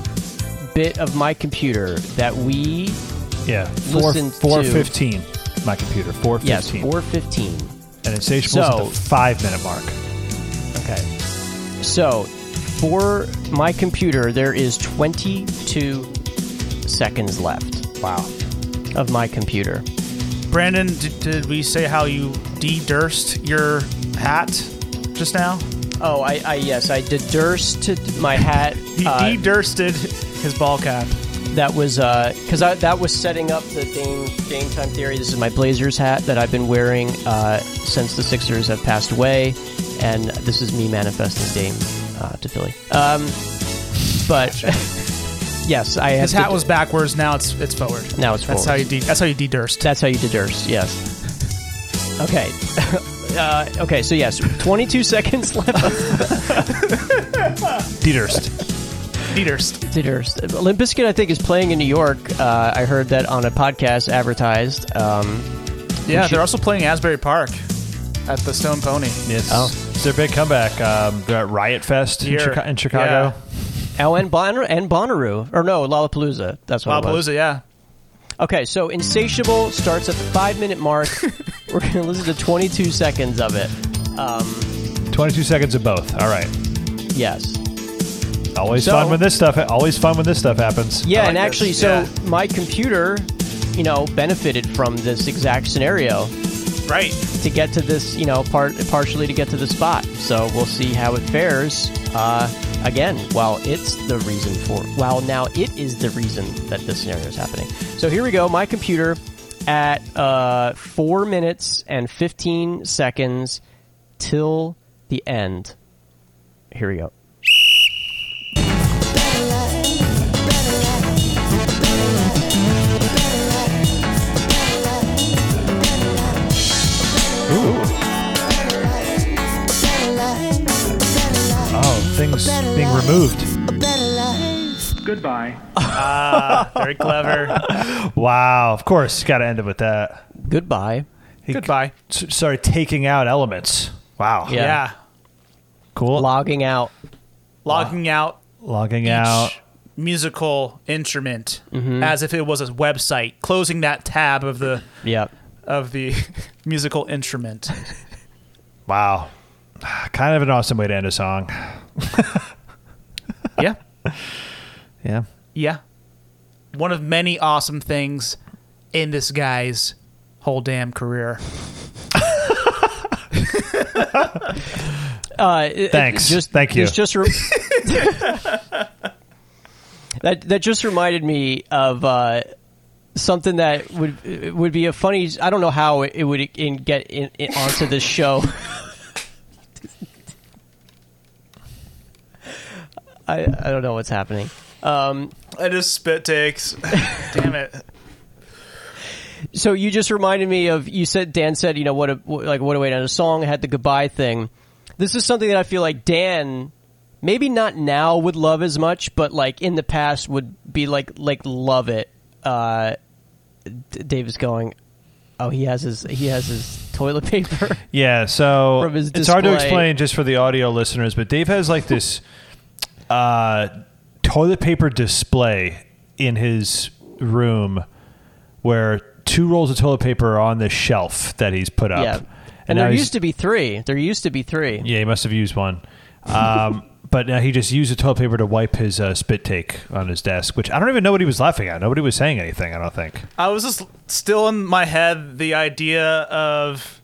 Speaker 1: bit of my computer that we
Speaker 2: yeah. Four
Speaker 1: Listen
Speaker 2: four
Speaker 1: to-
Speaker 2: My computer. Four
Speaker 1: yes four fifteen.
Speaker 2: and Insatiable's at
Speaker 1: So-
Speaker 2: the five minute mark.
Speaker 1: Okay. So, for my computer, there is 22 seconds left. Wow. Of my computer.
Speaker 3: Brandon, did, did we say how you de-dursed your hat just now?
Speaker 1: Oh, I, I yes, I dedursed my hat.
Speaker 3: He
Speaker 1: uh,
Speaker 3: de-dursted his ball cap.
Speaker 1: that was because I that was setting up the Dame Dame Time theory. This is my Blazers hat that I've been wearing uh, since the Sixers have passed away, and this is me manifesting Dame uh, to Philly. Um, but yes, I
Speaker 3: His hat was backwards. Now it's it's forward.
Speaker 1: now it's
Speaker 3: That's how you de- that's how you de-dursed.
Speaker 1: That's how you dedurse, yes. Okay. uh, okay, so yes, 22 seconds left.
Speaker 2: Dedurst.
Speaker 3: De-dursed.
Speaker 1: dedurse. Limp Bizkit, I think, is playing in New York. Uh, I heard that on a podcast advertised. Um,
Speaker 3: Yeah, they're also playing Asbury Park at the Stone Pony.
Speaker 2: Yes.
Speaker 1: Oh.
Speaker 2: It's their big comeback. Um, they're at Riot Fest in,
Speaker 3: Here.
Speaker 2: Chica- in Chicago.
Speaker 1: oh, and, Bon- and Bonnaroo. Or no, Lollapalooza. That's what it was.
Speaker 3: Lollapalooza, yeah.
Speaker 1: Okay, so Insatiable starts at the five minute mark. We're going to listen to 22 seconds of it. Um,
Speaker 2: 22 seconds of both. All right.
Speaker 1: yes.
Speaker 2: Always
Speaker 1: So-
Speaker 2: fun when this stuff. Always fun when this stuff happens.
Speaker 1: Yeah,
Speaker 3: like
Speaker 1: and
Speaker 3: this,
Speaker 1: actually, so
Speaker 3: yeah.
Speaker 1: my computer, you know, benefited from this exact scenario
Speaker 3: Right.
Speaker 1: to get to this, you know, part partially to get to the spot. So we'll see how it fares. Uh, again, while it's the reason for, while now it is the reason that this scenario is happening. So here we go. My computer at uh, four minutes and fifteen seconds till the end. Here we go.
Speaker 2: Things being removed. Goodbye.
Speaker 3: Ah, very clever.
Speaker 2: Wow. Of course, got to end it with that.
Speaker 1: Goodbye.
Speaker 2: He
Speaker 3: Goodbye.
Speaker 2: s- started taking out elements. Wow.
Speaker 1: Yeah.
Speaker 3: Yeah.
Speaker 2: Cool.
Speaker 1: Logging out.
Speaker 3: Logging out
Speaker 2: Logging
Speaker 3: each
Speaker 2: out.
Speaker 3: musical instrument as if it was a website, closing that tab of the
Speaker 1: Yep.
Speaker 3: of the musical instrument.
Speaker 2: Wow. Kind of an awesome way to end a song.
Speaker 3: yeah.
Speaker 2: Yeah.
Speaker 3: Yeah. One of many awesome things in this guy's whole damn career.
Speaker 1: Uh,
Speaker 2: Thanks.
Speaker 1: Just
Speaker 2: Thank you.
Speaker 1: Just re- that that just reminded me of uh, something that would would be a funny. I don't know how it would in, get in, in, onto this show. I I don't know what's happening. Um,
Speaker 3: I just spit takes. damn it.
Speaker 1: so you just reminded me of you said Dan said you know what a like what a way to end a song had the goodbye thing. This is something that I feel like Dan maybe not now would love as much, but like in the past would be like like love it. Uh, Dave is going. Oh, he has his he has his toilet paper.
Speaker 2: Yeah, so
Speaker 1: From his
Speaker 2: it's hard to explain just for the audio listeners, but Dave has like this uh, toilet paper display in his room where two rolls of toilet paper are on the shelf that he's put up.
Speaker 1: yeah, and, there used to be three. There used to be three.
Speaker 2: Yeah, he must have used one. Um, but now he just used the toilet paper to wipe his uh, spit take on his desk, which I don't even know what he was laughing at. Nobody was saying anything, I don't think.
Speaker 3: I was just still in my head the idea of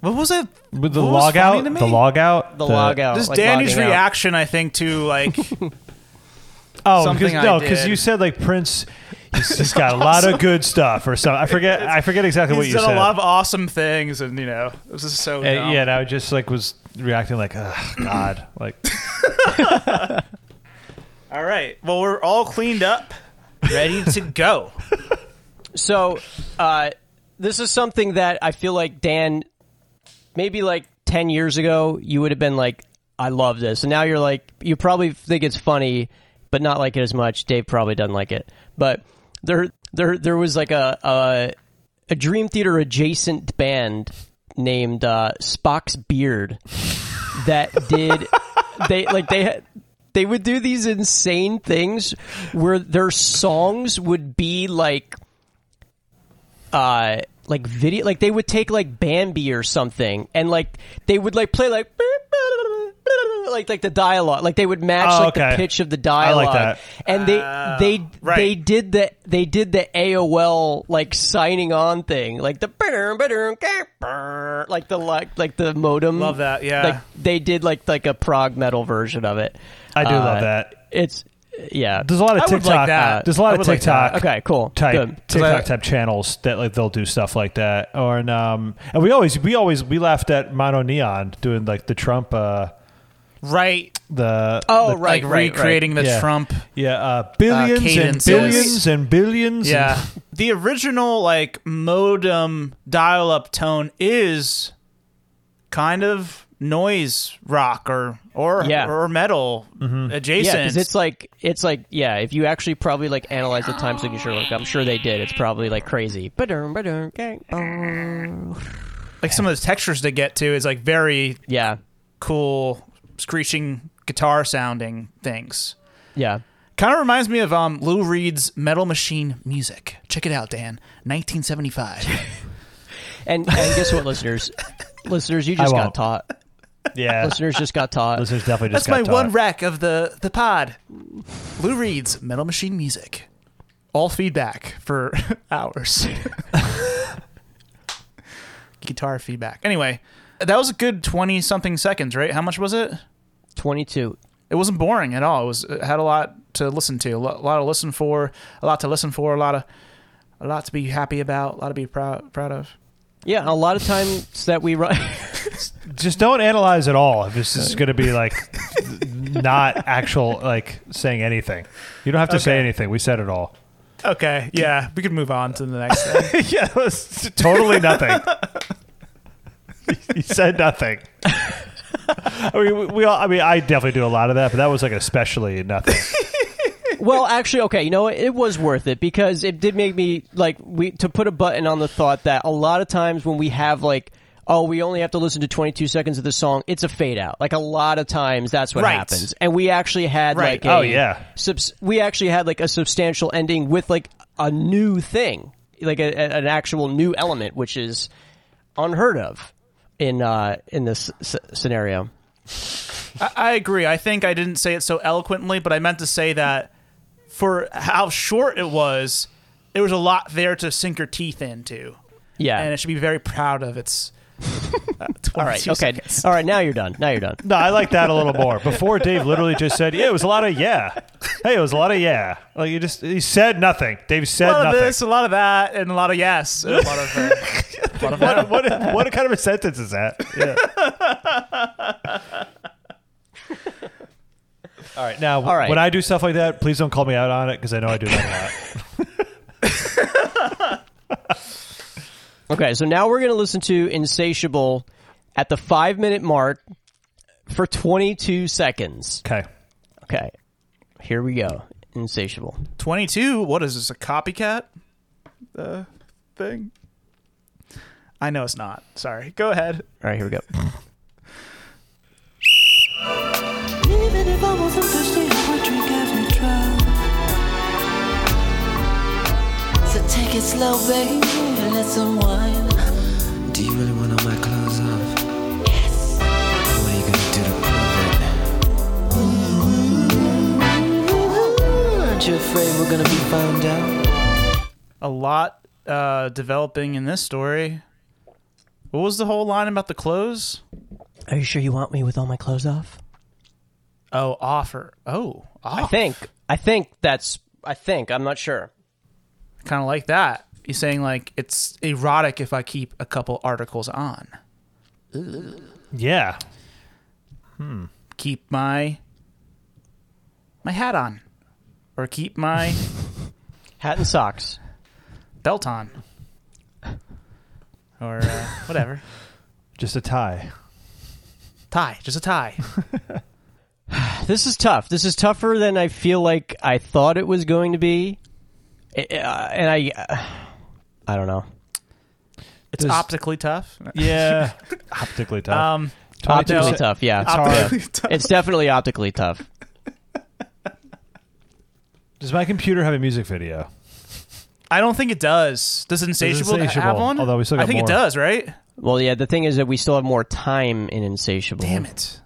Speaker 3: what was it?
Speaker 2: With the
Speaker 3: What was
Speaker 2: log out, the log out,
Speaker 1: The log out.
Speaker 3: Just
Speaker 1: like
Speaker 3: Danny's
Speaker 1: logging out.
Speaker 3: reaction, I think, to like
Speaker 2: Oh,
Speaker 3: Something
Speaker 2: because
Speaker 3: I
Speaker 2: no, because
Speaker 3: did.
Speaker 2: you said like Prince, he's, he's got a lot of good stuff or something. I forget. I forget exactly what
Speaker 3: he's
Speaker 2: you
Speaker 3: done
Speaker 2: said.
Speaker 3: a lot of awesome things, and you know, it was just so.
Speaker 2: And,
Speaker 3: dumb.
Speaker 2: yeah, and I just like was reacting like, oh, God, like
Speaker 3: All right. Well, we're all cleaned up, ready to go.
Speaker 1: So, uh, this is something that I feel like Dan, maybe like ten years ago, you would have been like, "I love this," and now you're like, you probably think it's funny, but not like it as much. Dave probably doesn't like it, but there, there, there was like a a, a Dream Theater adjacent band named uh, Spock's Beard that did they like they had they would do these insane things where their songs would be like uh like video like they would take like Bambi or something and like they would like play like like like the dialogue like they would match
Speaker 2: Oh,
Speaker 1: like the pitch of the
Speaker 2: I
Speaker 1: dialogue
Speaker 2: like that.
Speaker 1: and they they
Speaker 3: right.
Speaker 1: they did the they did the AOL like signing on thing like the like the like like the modem
Speaker 3: Love that, yeah.
Speaker 1: like they did like like a prog metal version of it
Speaker 2: I do
Speaker 1: Uh,
Speaker 2: love that.
Speaker 1: it's yeah
Speaker 2: There's a lot of
Speaker 3: I would
Speaker 2: TikTok.
Speaker 3: like that.
Speaker 2: There's a lot
Speaker 3: I
Speaker 2: of
Speaker 3: would like
Speaker 2: TikTok.
Speaker 1: okay cool
Speaker 2: type
Speaker 1: good
Speaker 2: TikTok
Speaker 3: I-
Speaker 2: type channels that like they'll do stuff like that. Or and, um and we always we always we laughed at MonoNeon doing like the Trump uh
Speaker 3: Right.
Speaker 2: the
Speaker 1: oh
Speaker 2: the-
Speaker 1: right
Speaker 3: like
Speaker 1: right
Speaker 3: recreating the
Speaker 2: Yeah.
Speaker 3: Trump.
Speaker 2: yeah uh billions and billions and billions
Speaker 3: Yeah. The original like modem dial-up tone is kind of noise rock or or
Speaker 1: Yeah.
Speaker 3: or metal
Speaker 2: Mm-hmm.
Speaker 3: adjacent.
Speaker 1: Yeah, because it's like it's like yeah. If you actually probably like analyze the time signature, like I'm sure they did. It's probably like crazy. Ba-dum, ba-dum, gang, bong.
Speaker 3: like some of the textures they get to is like very
Speaker 1: Yeah,
Speaker 3: cool screeching guitar sounding things.
Speaker 1: yeah.
Speaker 3: Kind of reminds me of um, Lou Reed's Metal Machine music. Check it out, Dan. 1975.
Speaker 1: And and guess what, listeners? listeners, you just got taught.
Speaker 2: Yeah.
Speaker 1: Listeners just got taught.
Speaker 2: Listeners definitely just got taught.
Speaker 3: That's my
Speaker 2: got
Speaker 3: one
Speaker 2: taught.
Speaker 3: rec of the the pod. Lou Reed's Metal Machine Music. All feedback for hours. Guitar feedback. Anyway, that was a good twenty something seconds, right? How much was it?
Speaker 1: 22.
Speaker 3: It wasn't boring at all. It was it had a lot to listen to, a lot, a lot to listen for, a lot to listen for, a lot of a lot to be happy about, a lot to be proud proud of.
Speaker 1: Yeah, a lot of times that we run.
Speaker 2: Just don't analyze at all. If this is going to be like not actual, like saying anything. You don't have to say anything. We said it all.
Speaker 3: Okay, yeah, we could move on to the next thing.
Speaker 2: yeah, it was totally nothing. you said nothing. I mean, we, we all. I mean, I definitely do a lot of that, but that was like especially nothing.
Speaker 1: well, actually, okay, you know what? It was worth it because it did make me like we to put a button on the thought that a lot of times when we have like. Oh, we only have to listen to 22 seconds of the song. It's a fade out. Like a lot of times, that's what
Speaker 3: Right.
Speaker 1: happens. And we actually had
Speaker 3: Right.
Speaker 1: like a,
Speaker 2: Oh, yeah.
Speaker 1: subs- we actually had like a substantial ending with like a new thing, like a, a- an actual new element, which is unheard of in uh in this s- scenario.
Speaker 3: I, I agree. I think I didn't say it so eloquently, but I meant to say that for how short it was, there was a lot there to sink your teeth into,
Speaker 1: Yeah.
Speaker 3: and it should be very proud of its. Uh,
Speaker 1: All right.
Speaker 3: 22
Speaker 1: Okay.
Speaker 3: seconds.
Speaker 1: All right. Now you're done. Now you're done.
Speaker 2: No, I like that a little more. Before Dave literally just said, "Yeah, it was a lot of yeah." Hey, it was a lot of yeah. Like you just he said nothing. Dave said
Speaker 3: A lot of
Speaker 2: nothing.
Speaker 3: this, a lot of that, and a lot of yes, and a lot of. Uh, a lot of that.
Speaker 2: What, what what kind of a sentence is that? Yeah. All right, now
Speaker 1: All right.
Speaker 2: when I do stuff like that, please don't call me out on it because I know I do that a lot.
Speaker 1: Okay. So now we're gonna listen to "Insatiable" at the five minute mark for 22 seconds.
Speaker 2: Okay.
Speaker 1: Okay. Here we go. "Insatiable."
Speaker 3: Twenty-two. What is this? A copycat? Uh, thing. I know it's not. Sorry. Go ahead.
Speaker 1: All right. Here we go.
Speaker 4: Even if I wasn't thirsty, I would drink every take it slow, baby, and let's unwind.
Speaker 5: Do you really want all my clothes off?
Speaker 4: Yes.
Speaker 5: What are you gonna do to prove it? Aren't you afraid we're gonna be found out?
Speaker 3: A lot uh, developing in this story. What was the whole line about the clothes?
Speaker 1: Are you sure you want me with all my clothes off?
Speaker 3: Oh, offer. Oh,
Speaker 1: I think. I think that's. I think. I'm not sure.
Speaker 3: Kind of like that. He's saying like it's erotic if I keep a couple articles on.
Speaker 2: Yeah.
Speaker 3: Keep my my hat on, or keep my
Speaker 1: Hat and socks.
Speaker 3: belt on, or uh, whatever.
Speaker 2: Just a tie.
Speaker 3: Tie, just a tie.
Speaker 1: This is tough. This is tougher than I feel like I thought it was going to be. I- uh, and I. Uh, I don't know.
Speaker 3: It's
Speaker 2: Does-
Speaker 3: optically tough.
Speaker 2: Yeah. Optically tough.
Speaker 3: Um,
Speaker 1: Optically
Speaker 3: no,
Speaker 1: tough. Yeah.
Speaker 3: optically
Speaker 1: Yeah.
Speaker 3: tough.
Speaker 1: It's definitely optically tough.
Speaker 2: Does my computer have a music video?
Speaker 3: I don't think it does. Does Insatiable,
Speaker 2: Insatiable,
Speaker 3: have one?
Speaker 2: although we still
Speaker 3: I think
Speaker 2: more.
Speaker 3: it does, right?
Speaker 1: Well, yeah. The thing is that we still have more time in Insatiable.
Speaker 3: Damn it.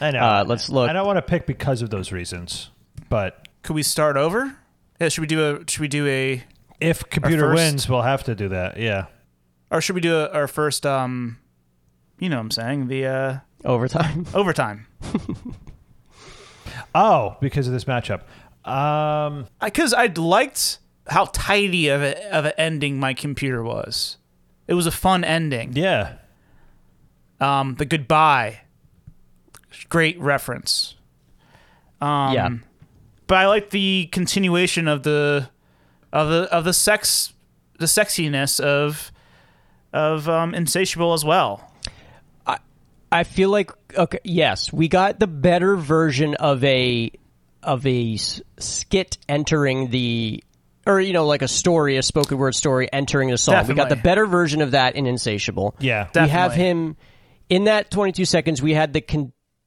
Speaker 2: I know.
Speaker 1: Uh, let's look.
Speaker 2: I don't want to pick because of those reasons, but
Speaker 3: Could we start over? Yeah, should we do a should we do a
Speaker 2: if computer
Speaker 3: first-
Speaker 2: wins, we'll have to do that. Yeah.
Speaker 3: or should we do a, our first um you know what I'm saying, the uh
Speaker 1: Overtime.
Speaker 3: overtime.
Speaker 2: Oh, because of this matchup. Um,
Speaker 3: Because I, liked how tidy of a, of an ending my computer was. It was a fun ending.
Speaker 2: yeah.
Speaker 3: Um, the goodbye, great reference. Um,
Speaker 1: Yeah.
Speaker 3: But I like the continuation of the of the of the sex the sexiness of of um, insatiable as well.
Speaker 1: I I feel like okay, yes, we got the better version of a of a s- skit entering the or you know like a story, a spoken word story entering the song. We got the better version of that in Insatiable.
Speaker 2: Yeah.
Speaker 1: We have him in that 22 seconds. We had the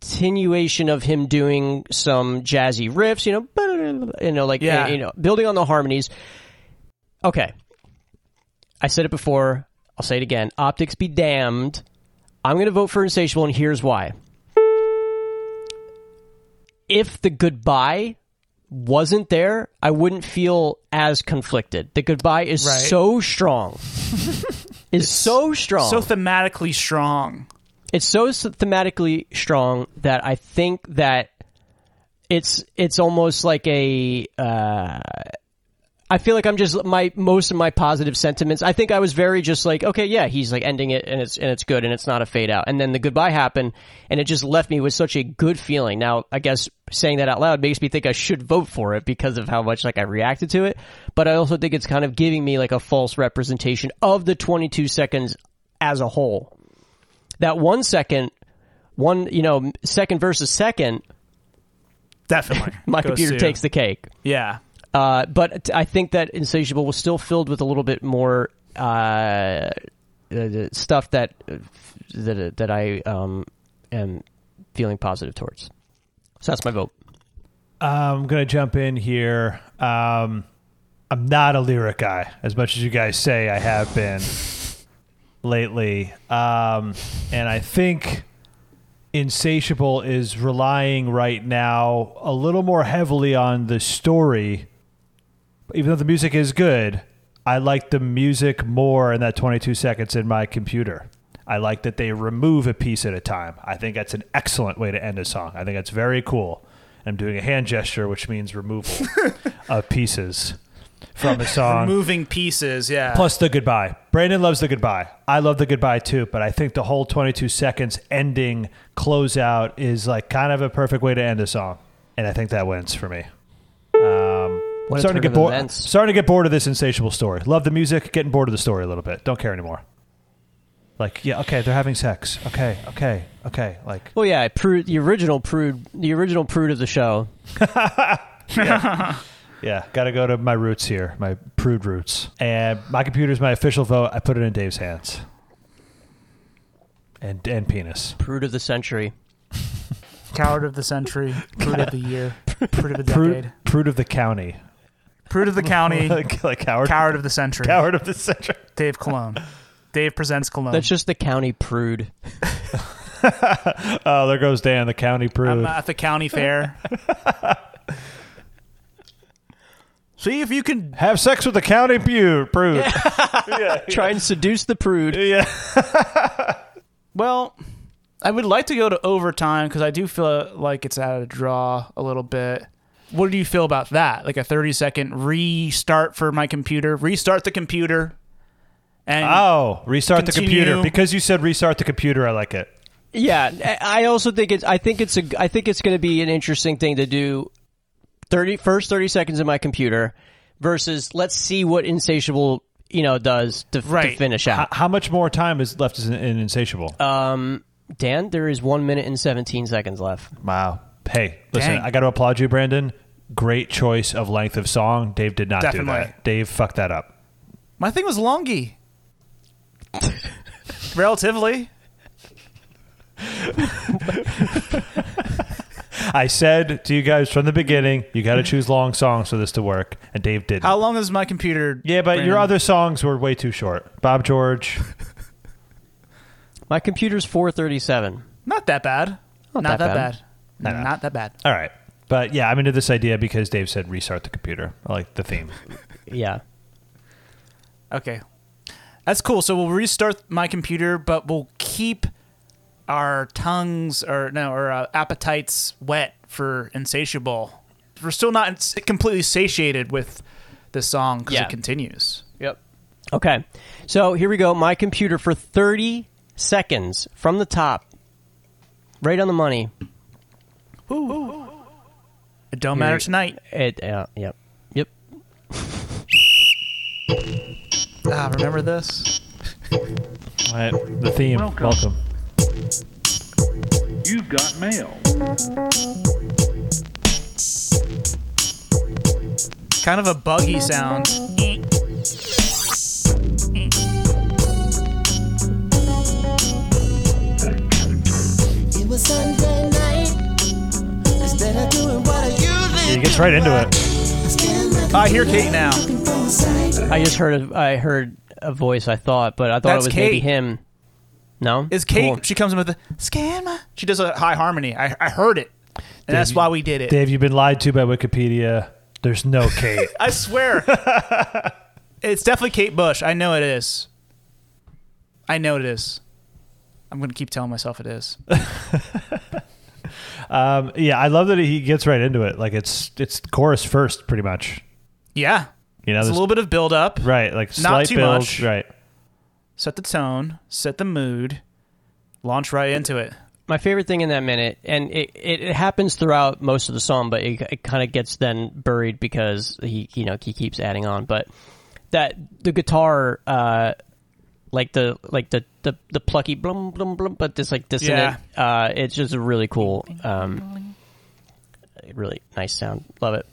Speaker 1: continuation of him doing some jazzy riffs, you know, you know, like
Speaker 3: Yeah.
Speaker 1: you know, building on the harmonies. Okay, I said it before. I'll say it again. Optics be damned. I'm going to vote for Insatiable, and here's why. if the goodbye wasn't there, I wouldn't feel as conflicted. The goodbye is
Speaker 3: Right.
Speaker 1: so strong. is so strong.
Speaker 3: So thematically strong.
Speaker 1: It's so thematically strong that I think that it's it's almost like a uh, I feel like I'm just my most of my positive sentiments. I think I was very just like okay, yeah, he's like ending it and it's and it's good and it's not a fade out. And then the goodbye happened and it just left me with such a good feeling. Now, I guess saying that out loud makes me think I should vote for it because of how much like I reacted to it, but I also think it's kind of giving me like a false representation of the 22 seconds as a whole that one second, one you know second versus second,
Speaker 3: Definitely.
Speaker 1: my computer takes the cake.
Speaker 3: Yeah.
Speaker 1: Uh, but I think that Insatiable was still filled with a little bit more uh, uh, stuff that that that I um, am feeling positive towards. So that's my vote.
Speaker 2: I'm gonna jump in here. Um, I'm not a lyric guy, as much as you guys say I have been lately. Um, and I think Insatiable is relying right now a little more heavily on the story. Even though the music is good, I like the music more in that 22 seconds in my computer. I like that they remove a piece at a time. I think that's an excellent way to end a song. I think that's very cool. I'm doing a hand gesture, which means removal of pieces from a song.
Speaker 3: Moving pieces. Yeah.
Speaker 2: Plus the goodbye. Brandon loves the goodbye. I love the goodbye too, but I think the whole 22 seconds ending closeout is like kind of a perfect way to end a song, and I think that wins for me. Um,
Speaker 1: What a
Speaker 2: starting to get
Speaker 1: of
Speaker 2: bored. Starting to get bored of this insatiable story. Love the music, getting bored of the story a little bit. Don't care anymore. Like, yeah, okay, they're having sex. Okay, okay, okay. Like,
Speaker 1: Well, yeah, Prude, the original Prude, the original Prude of the show.
Speaker 2: yeah, got to go to my roots here, my prude roots. And my computer's my official vote. I put it in Dave's hands. And and penis.
Speaker 1: Prude of the century.
Speaker 3: Coward of the century. Prude of the year. Prude of the
Speaker 2: Prude,
Speaker 3: decade.
Speaker 2: prude of the county.
Speaker 3: Prude of the county.
Speaker 2: like, like coward.
Speaker 3: Coward of the century.
Speaker 2: Coward of the century.
Speaker 3: Dave Cologne. Dave presents Cologne.
Speaker 1: That's just the county Prude.
Speaker 2: Oh, there goes Dan, the county prude.
Speaker 3: I'm at the county fair. See if you can.
Speaker 2: Have sex with the county prude. Prude.
Speaker 1: Try and seduce the Prude.
Speaker 2: Yeah.
Speaker 3: Well, I would like to go to overtime because I do feel like it's out of draw a little bit. What do you feel about that? Like a 30 second restart for my computer, restart the computer, and
Speaker 2: Oh, restart the computer. Because you said restart the computer, I like it.
Speaker 1: Yeah, I I also think it's. I think it's a. I think it's going to be an interesting thing to do. 30 first thirty seconds in my computer versus let's see what insatiable you know does to, to
Speaker 3: Right.
Speaker 1: finish
Speaker 2: H-
Speaker 1: out.
Speaker 2: how much more time is left in, in Insatiable?
Speaker 1: Um, Dan, there is one minute and seventeen seconds left.
Speaker 2: wow. Hey, listen,
Speaker 3: Dang.
Speaker 2: I got to applaud you, Brandon. Great choice of length of song. Dave did not do that. Dave fucked that up.
Speaker 3: my thing was longy. Relatively.
Speaker 2: I said to you guys from the beginning, you got to choose long songs for this to work, and Dave didn't.
Speaker 3: How long is my computer?
Speaker 2: yeah, but your other songs were way too short. Bob George.
Speaker 1: My computer's four thirty seven.
Speaker 3: Not that bad.
Speaker 1: Not
Speaker 3: Not,
Speaker 1: that
Speaker 3: that,
Speaker 1: bad.
Speaker 3: bad.
Speaker 2: No.
Speaker 3: Not that bad.
Speaker 2: All right. But yeah, I'm into this idea because Dave said restart the computer. I like the theme.
Speaker 1: Yeah.
Speaker 3: Okay. That's cool. So we'll restart my computer, but we'll keep our tongues or no, our uh, appetites wet for insatiable. We're still not ins- completely satiated with this song because
Speaker 1: Yeah.
Speaker 3: it continues.
Speaker 1: Yep. Okay. So here we go. My computer for 30 seconds from the top, right on the money.
Speaker 3: It don't matter tonight.
Speaker 1: It. Uh, yep. Yep.
Speaker 3: Ah, remember this?
Speaker 2: All right. The theme.
Speaker 6: Welcome.
Speaker 2: Welcome.
Speaker 6: You've got mail.
Speaker 3: Kind of a buggy sound.
Speaker 4: It was Sunday night. Instead of doing what I usually
Speaker 2: He gets right into it.
Speaker 4: it.
Speaker 3: I hear Kate now.
Speaker 1: I just heard. A, I heard a voice. I thought, but I thought
Speaker 3: That's
Speaker 1: it was maybe him. No.
Speaker 3: Is Kate?
Speaker 1: Cool.
Speaker 3: She comes in with a scammer. She does a high harmony. I, I heard it. and that's why we did it.
Speaker 2: Dave, you've been lied to by Wikipedia. There's no Kate.
Speaker 3: I swear, it's definitely Kate Bush. I know it is. I know it is. I'm gonna keep telling myself it is.
Speaker 2: um, yeah, I love that he gets right into it. Like it's it's chorus first, pretty much.
Speaker 3: Yeah,
Speaker 2: You know,
Speaker 3: it's a little bit of build up.
Speaker 2: right, like
Speaker 3: Not
Speaker 2: slight
Speaker 3: too
Speaker 2: build,
Speaker 3: much.
Speaker 2: right?
Speaker 3: Set the tone, set the mood, launch right into it.
Speaker 1: my favorite thing in that minute, and it, it, it happens throughout most of the song, but it, it kind of gets then buried because he you know he keeps adding on. But that the guitar, uh, like the like the the, the plucky blum blum blum, but this like dissonant. Uh, it's just a really cool, um, really nice sound. Love it.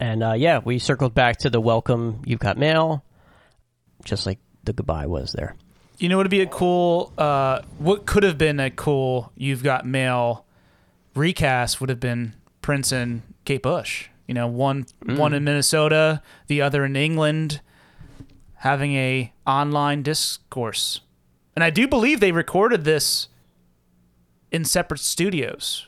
Speaker 1: And uh, yeah, we circled back to the welcome. You've got mail, just like the goodbye was there.
Speaker 3: You know what would be a cool uh what could have been a cool you've got mail recast would have been Prince and Kate Bush. You know, one one in Minnesota, the other in England, having a online discourse. And I do believe they recorded this in separate studios.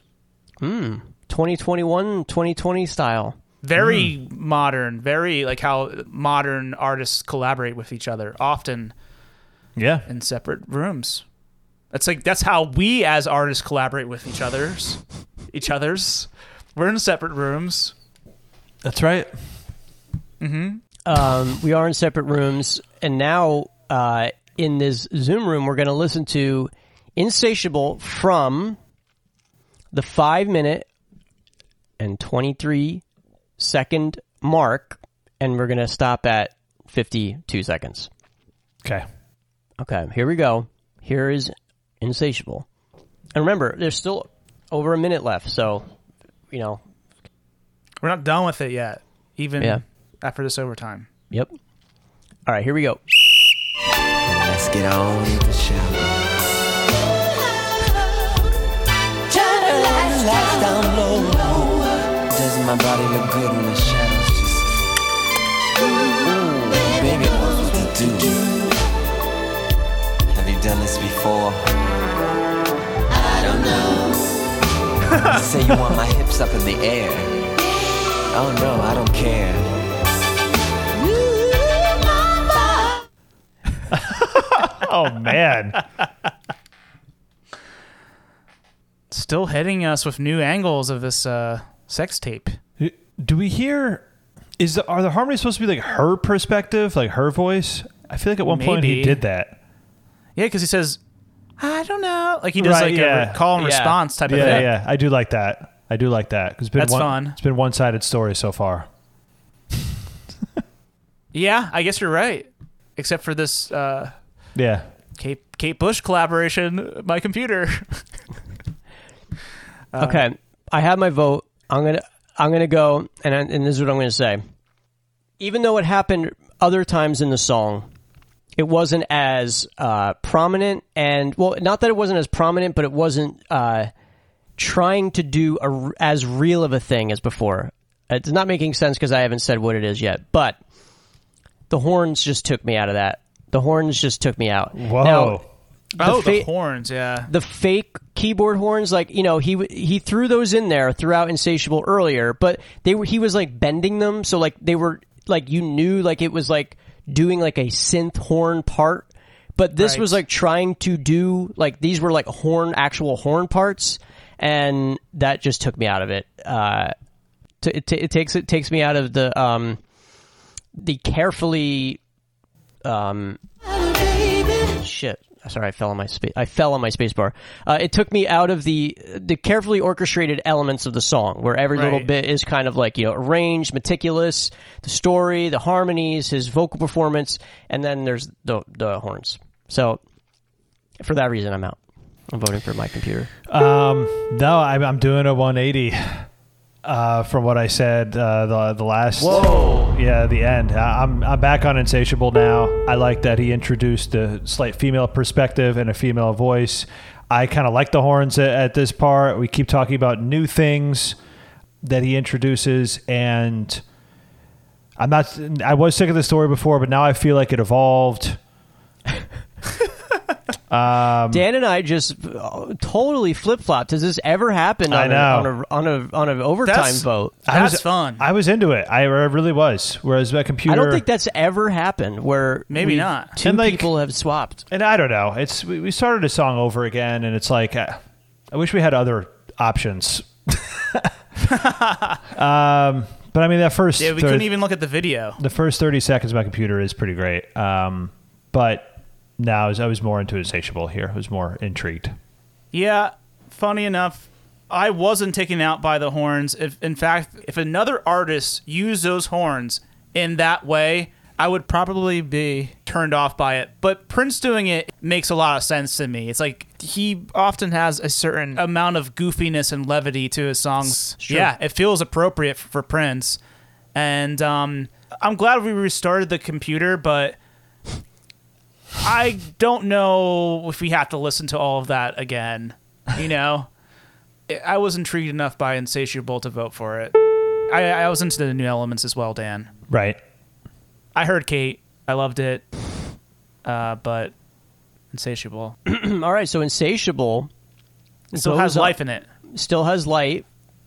Speaker 1: 2021, 2020 style.
Speaker 3: Very modern, very like how modern artists collaborate with each other, often
Speaker 2: Yeah,
Speaker 3: in separate rooms. That's like that's how we as artists collaborate with each others. Each others. We're in separate rooms.
Speaker 2: that's right. Hmm.
Speaker 1: Um, we are in separate rooms, and now uh, in this Zoom room, we're going to listen to "Insatiable" from the five minute and twenty three second mark, and we're going to stop at fifty two seconds.
Speaker 2: Okay.
Speaker 1: Okay, here we go. Here is "Insatiable," and remember, there's still over a minute left, so you know,
Speaker 3: We're not done with it yet, even
Speaker 1: Yeah.
Speaker 3: after this overtime.
Speaker 1: yep. All right, here we go.
Speaker 5: Let's get on with the show. My body look good in the shadows? Just, ooh, baby knows what to do. Have you done this before? I don't know. you say you want my hips up in the air. Oh no, I don't care.
Speaker 2: Oh man.
Speaker 3: Still hitting us with new angles of this uh, sex tape.
Speaker 2: Do we hear? Is the, are the harmonies supposed to be like her perspective, like her voice? I feel like at one point he did that.
Speaker 3: Yeah, because he says, "I don't know," like he does
Speaker 2: Right,
Speaker 3: like
Speaker 2: yeah.
Speaker 3: a re- call and
Speaker 1: Yeah.
Speaker 3: response type of
Speaker 2: Yeah,
Speaker 3: thing.
Speaker 2: yeah. I do like that. I do like that because been
Speaker 3: That's
Speaker 2: one,
Speaker 3: fun.
Speaker 2: It's been one sided story so far.
Speaker 3: Yeah, I guess you're right. Except for this uh,
Speaker 2: Yeah.
Speaker 3: Kate Kate Bush collaboration, my computer. Uh,
Speaker 1: Okay, I have my vote. I'm gonna I'm gonna go, and I, and this is what I'm gonna say. Even though it happened other times in the song, it wasn't as uh, prominent, and well, not that it wasn't as prominent, but it wasn't uh, trying to do a, as real of a thing as before. It's not making sense because I haven't said what it is yet, but the horns just took me out of that. The horns just took me out.
Speaker 2: Whoa.
Speaker 1: Now,
Speaker 3: oh,
Speaker 1: fa-
Speaker 3: the horns, yeah.
Speaker 1: the fake keyboard horns like you know he he threw those in there throughout insatiable earlier but they were he was like bending them so like they were like you knew like it was like doing like a synth horn part but this
Speaker 3: Right.
Speaker 1: was like trying to do like these were like horn actual horn parts and that just took me out of it uh t- it, t- it takes it takes me out of the um the carefully um shit sorry i fell on my space i fell on my space bar. Uh, it took me out of the the carefully orchestrated elements of the song where every little bit is kind of like you know arranged meticulous the story the harmonies his vocal performance and then there's the the horns. So for that reason i'm out. I'm voting for my computer.
Speaker 2: Um, no, I'm, I'm doing a 180 uh, from what I said uh, the the last.
Speaker 1: Whoa.
Speaker 2: Yeah, the end. I- I'm I'm back on Insatiable now. I like that he introduced a slight female perspective and a female voice. I kind of like the horns at, at this part. We keep talking about new things that he introduces, and I'm not. I was sick of the story before, but now I feel like it evolved. Um,
Speaker 1: Dan and I just uh, totally flip flopped. Does this ever happen
Speaker 2: I
Speaker 1: on,
Speaker 2: know.
Speaker 1: A, on a on a on an overtime
Speaker 3: That's-
Speaker 1: vote?
Speaker 2: I was
Speaker 3: That's fun.
Speaker 2: I was into it. I really was. Whereas my computer,
Speaker 1: I don't think that's ever happened where
Speaker 3: Maybe not.
Speaker 1: two
Speaker 2: And, like-
Speaker 1: people have swapped.
Speaker 2: and I don't know. It's we, we started a song over again, and it's like uh, I wish we had other options. um, but I mean that first
Speaker 3: Yeah, we
Speaker 2: thir-
Speaker 3: couldn't even look at the video.
Speaker 2: the first thirty seconds of my computer is pretty great. Um, but now I was, I was more into insatiable here. I was more intrigued.
Speaker 3: Yeah, funny enough, I wasn't taken out by the horns. If in fact, if another artist used those horns in that way, I would probably be turned off by it. But Prince doing it makes a lot of sense to me. It's like he often has a certain amount of goofiness and levity to his songs.
Speaker 1: Sure.
Speaker 3: Yeah, it feels appropriate for, for Prince. And um, I'm glad we restarted the computer, but I don't know if we have to listen to all of that again. You know, I was intrigued enough by Insatiable to vote for it. I, I was into the new elements as well, Dan.
Speaker 2: Right.
Speaker 3: I heard Kate. I loved it. Uh, but Insatiable
Speaker 1: All right, so insatiable
Speaker 3: still
Speaker 1: goes
Speaker 3: has
Speaker 1: on-
Speaker 3: life in it.
Speaker 1: still has light.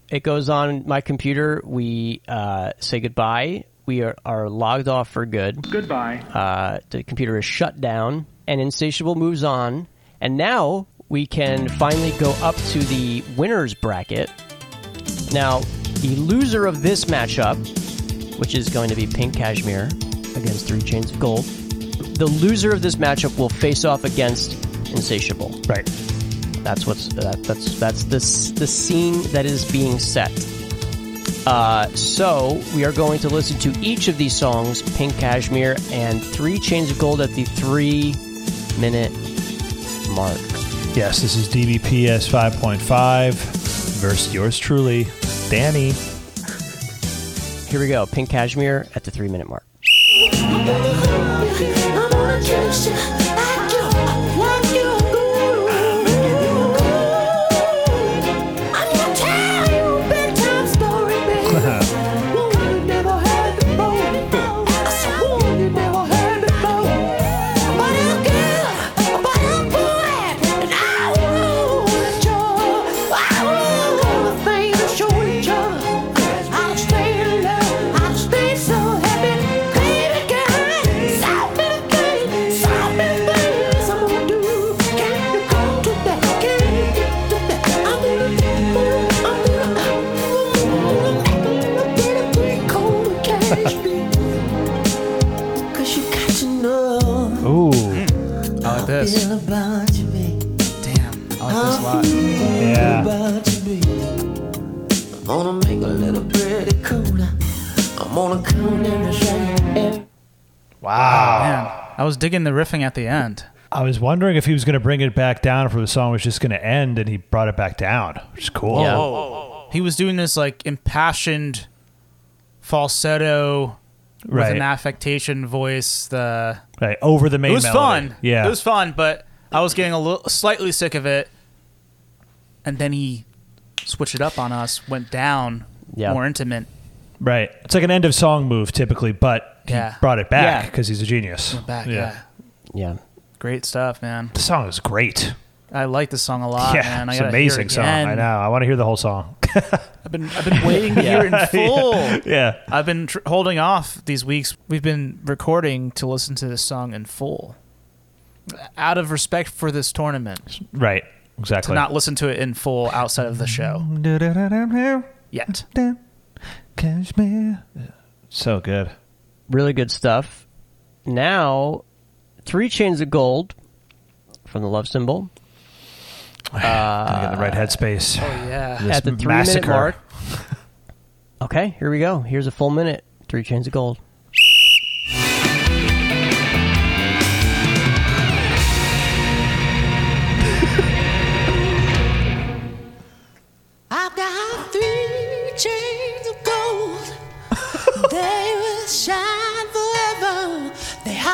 Speaker 1: It goes on my computer. We uh, say goodbye. We are, are logged off for good.
Speaker 6: Goodbye.
Speaker 1: Uh, the computer is shut down, and Insatiable moves on. And now we can finally go up to the winners bracket. Now, the loser of this matchup, which is going to be Pink Cashmere against Three Chains of Gold, the loser of this matchup will face off against Insatiable.
Speaker 2: Right.
Speaker 1: That's what's that, that's that's the the scene that is being set. Uh, so we are going to listen to each of these songs, Pink Cashmere and Three Chains of Gold, at the three minute mark.
Speaker 2: Yes, this is DBPS 5.5 versus yours truly, Danny.
Speaker 1: Here we go, Pink Cashmere at the three minute mark.
Speaker 2: Wow.
Speaker 3: Man, I was digging the riffing at the end.
Speaker 2: I was wondering if he was going to bring it back down, if the song was just going to end, and he brought it back down, which is cool.
Speaker 1: Yeah.
Speaker 3: He was doing this like impassioned falsetto with
Speaker 2: Right.
Speaker 3: an affectation voice. The
Speaker 2: Right. Over the main
Speaker 3: it was
Speaker 2: melody.
Speaker 3: fun.
Speaker 2: Yeah.
Speaker 3: it was fun, but I was getting a little slightly sick of it. And then he switched it up on us, went down,
Speaker 1: Yeah.
Speaker 3: more intimate.
Speaker 2: right. It's like an end of song move typically, but he
Speaker 3: Yeah.
Speaker 2: brought it back
Speaker 1: Yeah.
Speaker 2: because he's a genius.
Speaker 3: Back, yeah.
Speaker 1: Yeah.
Speaker 3: great stuff, man.
Speaker 2: The song is great.
Speaker 3: I like this song a lot,
Speaker 2: yeah.
Speaker 3: man. I
Speaker 2: it's an amazing
Speaker 3: it
Speaker 2: song. I know. I want to hear the whole song.
Speaker 3: I've been I've been waiting to hear it in full.
Speaker 2: yeah.
Speaker 3: I've been tr- holding off these weeks. We've been recording to listen to this song in full, out of respect for this tournament.
Speaker 2: Right. Exactly.
Speaker 3: To not listen to it in full outside of the show yet.
Speaker 2: Cashmere. So good.
Speaker 1: Really good stuff. Now, Three Chains of Gold from the Love Symbol
Speaker 2: Gotta get in the right uh, headspace.
Speaker 3: Oh yeah.
Speaker 2: This
Speaker 1: at the three
Speaker 2: massacre.
Speaker 1: minute mark. Okay, here we go. Here's a full minute. Three Chains of Gold.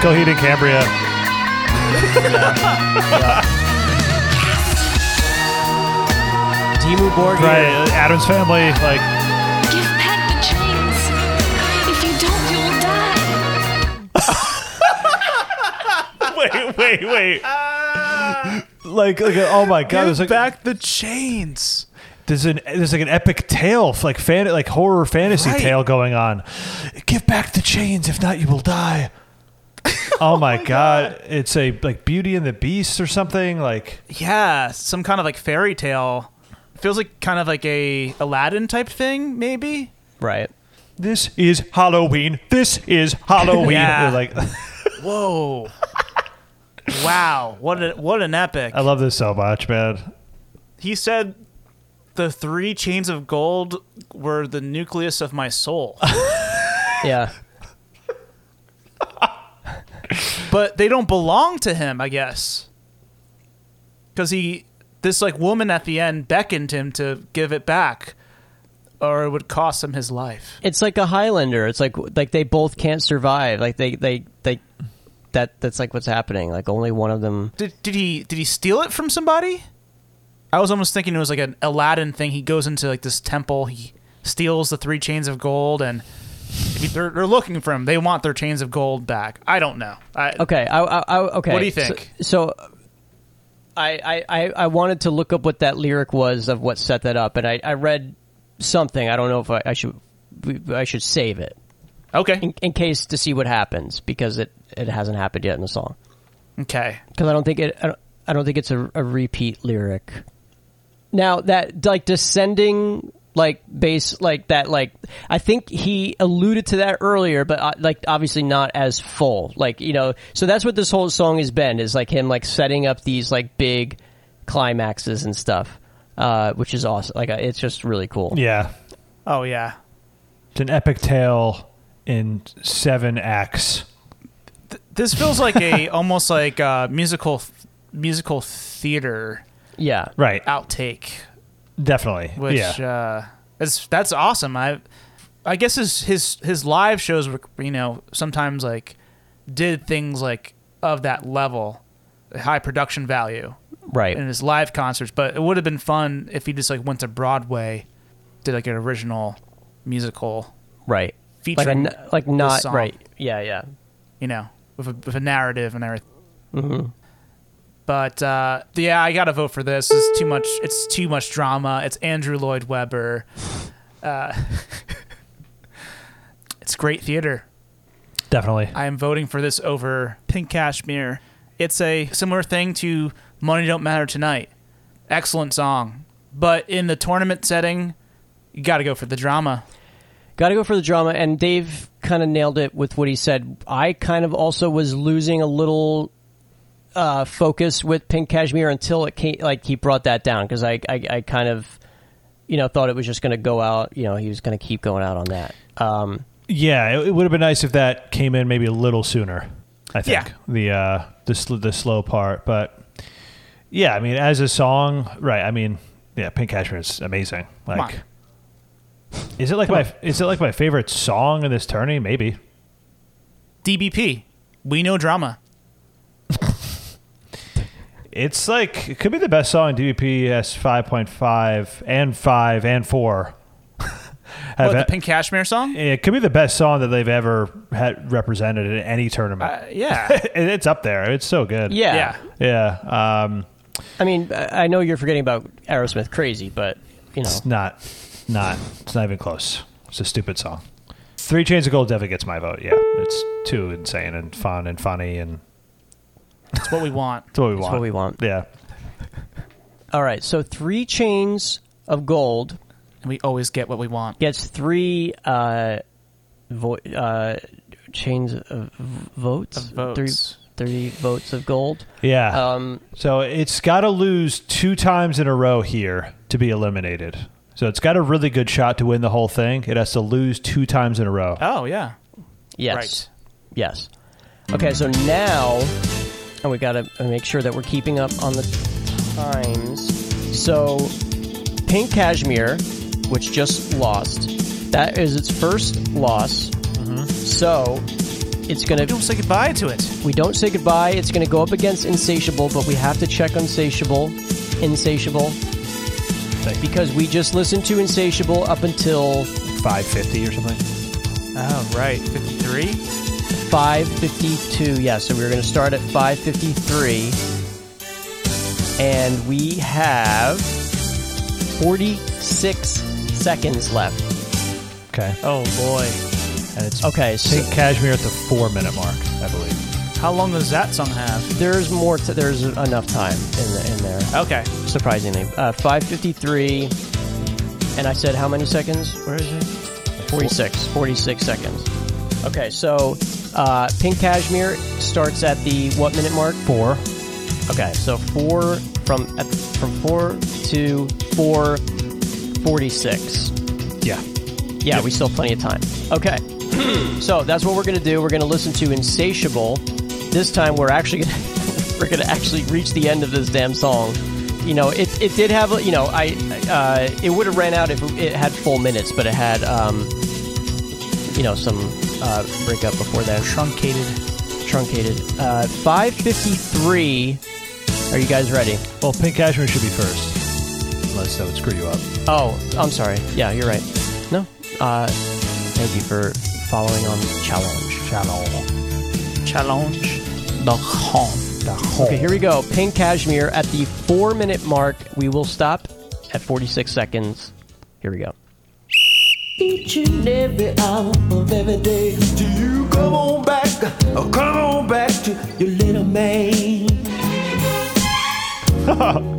Speaker 2: Coheed and Cambria.
Speaker 1: Dimmu Borgir.
Speaker 2: Right, Addams Family, like
Speaker 6: Give back the chains. If you don't, you'll die.
Speaker 2: wait, wait, wait. like, like, oh my god, there's like
Speaker 3: back the chains.
Speaker 2: there's an there's like an epic tale, like fan, like horror fantasy
Speaker 3: Right.
Speaker 2: tale going on. Give back the chains, if not, you will die. oh my, oh god. it's a like Beauty and the Beast or something. Like,
Speaker 3: Yeah, some kind of like fairy tale. Feels like kind of like a Aladdin type thing, maybe.
Speaker 1: Right.
Speaker 2: this is Halloween. This is Halloween.
Speaker 3: Yeah.
Speaker 2: They're like,
Speaker 3: Whoa. wow, what a, what an epic.
Speaker 2: I love this so much, man.
Speaker 3: He said the three chains of gold were the nucleus of my soul.
Speaker 1: Yeah.
Speaker 3: But they don't belong to him, I guess. Cuz he this like woman at the end beckoned him to give it back or it would cost him his life.
Speaker 1: It's like a Highlander. It's like like they both can't survive. Like they they they that that's like what's happening. Like only one of them.
Speaker 3: Did did he did he steal it from somebody? I was almost thinking it was like an Aladdin thing. He goes into like this temple, he steals the three chains of gold, and if he- they're, they're looking for him. They want their chains of gold back. I don't know. I,
Speaker 1: Okay. I, I, I okay.
Speaker 3: What do you think?
Speaker 1: So, I, I I I wanted to look up what that lyric was of what set that up, and I I read something. I don't know if I, I should I should save it
Speaker 3: Okay.
Speaker 1: in, in case to see what happens because it it hasn't happened yet in the song.
Speaker 3: Okay.
Speaker 1: because I don't think it. I don't, I don't think it's a, a repeat lyric. Now that like descending like base like that like I think he alluded to that earlier, but uh, like obviously not as full. Like you know, so that's what this whole song has been is like him like setting up these like big climaxes and stuff, uh, which is awesome. Like uh, it's just really cool.
Speaker 2: Yeah.
Speaker 3: Oh yeah.
Speaker 2: It's an epic tale in seven acts.
Speaker 3: This feels like a almost like a musical musical theater
Speaker 1: Yeah,
Speaker 2: Right.
Speaker 3: outtake,
Speaker 2: Definitely.
Speaker 3: which
Speaker 2: yeah.
Speaker 3: uh, is that's awesome. I I guess his his his live shows were you know sometimes like did things like of that level, high production value.
Speaker 1: right.
Speaker 3: in his live concerts, but it would have been fun if he just like went to Broadway, did like an original musical,
Speaker 1: Right. Like a, like not
Speaker 3: song.
Speaker 1: right. Yeah, yeah.
Speaker 3: you know, with a, with a narrative and everything. But uh, yeah, I gotta vote for this. It's too much. It's too much drama. It's Andrew Lloyd Webber. Uh, it's great theater.
Speaker 2: Definitely.
Speaker 3: I am voting for this over Pink Cashmere. It's a similar thing to Money Don't Matter Tonight. Excellent song. But in the tournament setting, you got to go for the drama.
Speaker 1: Got to go for the drama, and Dave kind of nailed it with what he said. I kind of also was losing a little uh, focus with Pink Cashmere until it came, like he brought that down because I, I I kind of you know thought it was just going to go out. You know, he was going to keep going out on that. Um,
Speaker 2: Yeah, it, it would have been nice if that came in maybe a little sooner. I think
Speaker 3: Yeah.
Speaker 2: the uh, the sl- the slow part, but yeah, I mean, as a song, right? I mean, yeah, Pink Cashmere is amazing.
Speaker 3: on.
Speaker 2: Like, is it like my is it like my favorite song in this tourney? Maybe.
Speaker 3: DBP. We know drama.
Speaker 2: It's like it could be the best song in DBPS five point five and five and four.
Speaker 3: What, the Pink Cashmere song?
Speaker 2: it could be the best song that they've ever had represented in any tournament.
Speaker 3: Uh, yeah.
Speaker 2: It's up there. It's so good.
Speaker 1: yeah.
Speaker 3: yeah.
Speaker 2: Yeah. Um,
Speaker 1: I mean, I I know you're forgetting about Aerosmith "Crazy," but you know,
Speaker 2: it's not, not, it's not even close. It's a stupid song. Three Chains of Gold definitely gets my vote. Yeah. It's too insane and fun and funny and
Speaker 3: It's what we want.
Speaker 2: it's what we
Speaker 1: It's
Speaker 2: want.
Speaker 1: what we want.
Speaker 2: Yeah.
Speaker 1: all right. So three chains of gold
Speaker 3: And we always get what we want.
Speaker 1: gets three uh, vo- uh, chains of votes.
Speaker 3: Of votes.
Speaker 1: Three, three votes of gold.
Speaker 2: Yeah.
Speaker 1: Um,
Speaker 2: So it's got to lose two times in a row here to be eliminated. So it's got a really good shot to win the whole thing. It has to lose two times in a row.
Speaker 3: Oh, yeah.
Speaker 1: yes.
Speaker 3: Right.
Speaker 1: Yes. Okay, so now, and we got to make sure that we're keeping up on the times. So, Pink Cashmere which just lost. That is its first loss. Mm-hmm. So it's gonna.
Speaker 3: Don't say goodbye to it.
Speaker 1: We don't say goodbye. It's gonna go up against Insatiable, but we have to check Insatiable. Insatiable. Because we just listened to Insatiable up until
Speaker 2: 550 or something.
Speaker 3: Oh, right. 53?
Speaker 1: 552. Yeah, so we're going to start at 553. And we have 46 seconds left.
Speaker 2: Okay.
Speaker 3: Oh, boy.
Speaker 2: And it's
Speaker 1: Okay, so
Speaker 2: Pink Cashmere at the four minute mark, I believe.
Speaker 3: How long does that song have?
Speaker 1: there's more. To, there's enough time in, the, in there.
Speaker 3: Okay.
Speaker 1: Surprisingly, uh, 553. And I said how many seconds? Where is it? 46. 46 seconds. Okay, so uh, Pink Cashmere starts at the what minute mark?
Speaker 2: Four.
Speaker 1: Okay, so four from at, from four to four forty-six.
Speaker 2: Yeah.
Speaker 1: Yeah, we still have plenty of time. Okay, so that's what we're gonna do. We're gonna listen to "Insatiable." This time, we're actually gonna we're gonna actually reach the end of this damn song. You know, it, it did have you know I uh, it would have ran out if it had full minutes, but it had um, you know some uh, breakup before that
Speaker 3: Truncated.
Speaker 1: truncated. Uh, 553. Are you guys ready?
Speaker 2: Well, Pink Cashmere should be first. Unless that would screw you up.
Speaker 1: Oh, I'm sorry. Yeah, you're right. No. Uh, thank you for following on challenge.
Speaker 2: Channel.
Speaker 3: Challenge. The home.
Speaker 1: Okay, here we go. Pink Cashmere at the four minute mark. We will stop at 46 seconds. Here we go.
Speaker 4: Each and every hour of every day. Do you come on back? Oh, come on back to your little man.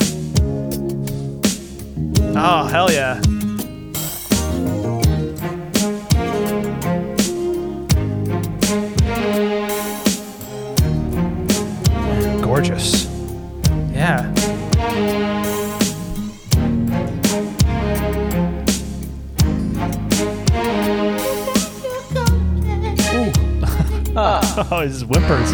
Speaker 3: Oh, hell yeah.
Speaker 2: Gorgeous. Oh, his whimpers.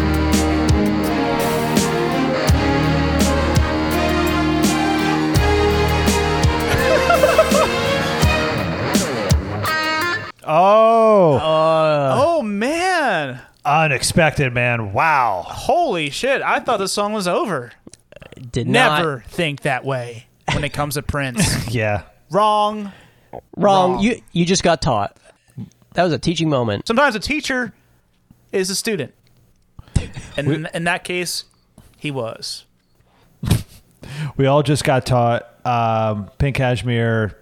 Speaker 2: oh, uh.
Speaker 3: Oh, man.
Speaker 2: unexpected, man. Wow.
Speaker 3: Holy shit. I thought the song was over.
Speaker 1: Did not.
Speaker 3: Never think that way when it comes to Prince.
Speaker 2: Yeah.
Speaker 3: Wrong.
Speaker 1: Wrong.
Speaker 3: Wrong.
Speaker 1: You you just got taught. That was a teaching moment.
Speaker 3: Sometimes a teacher is a student. And in, in that case, he was.
Speaker 2: We all just got taught um, Pink Cashmere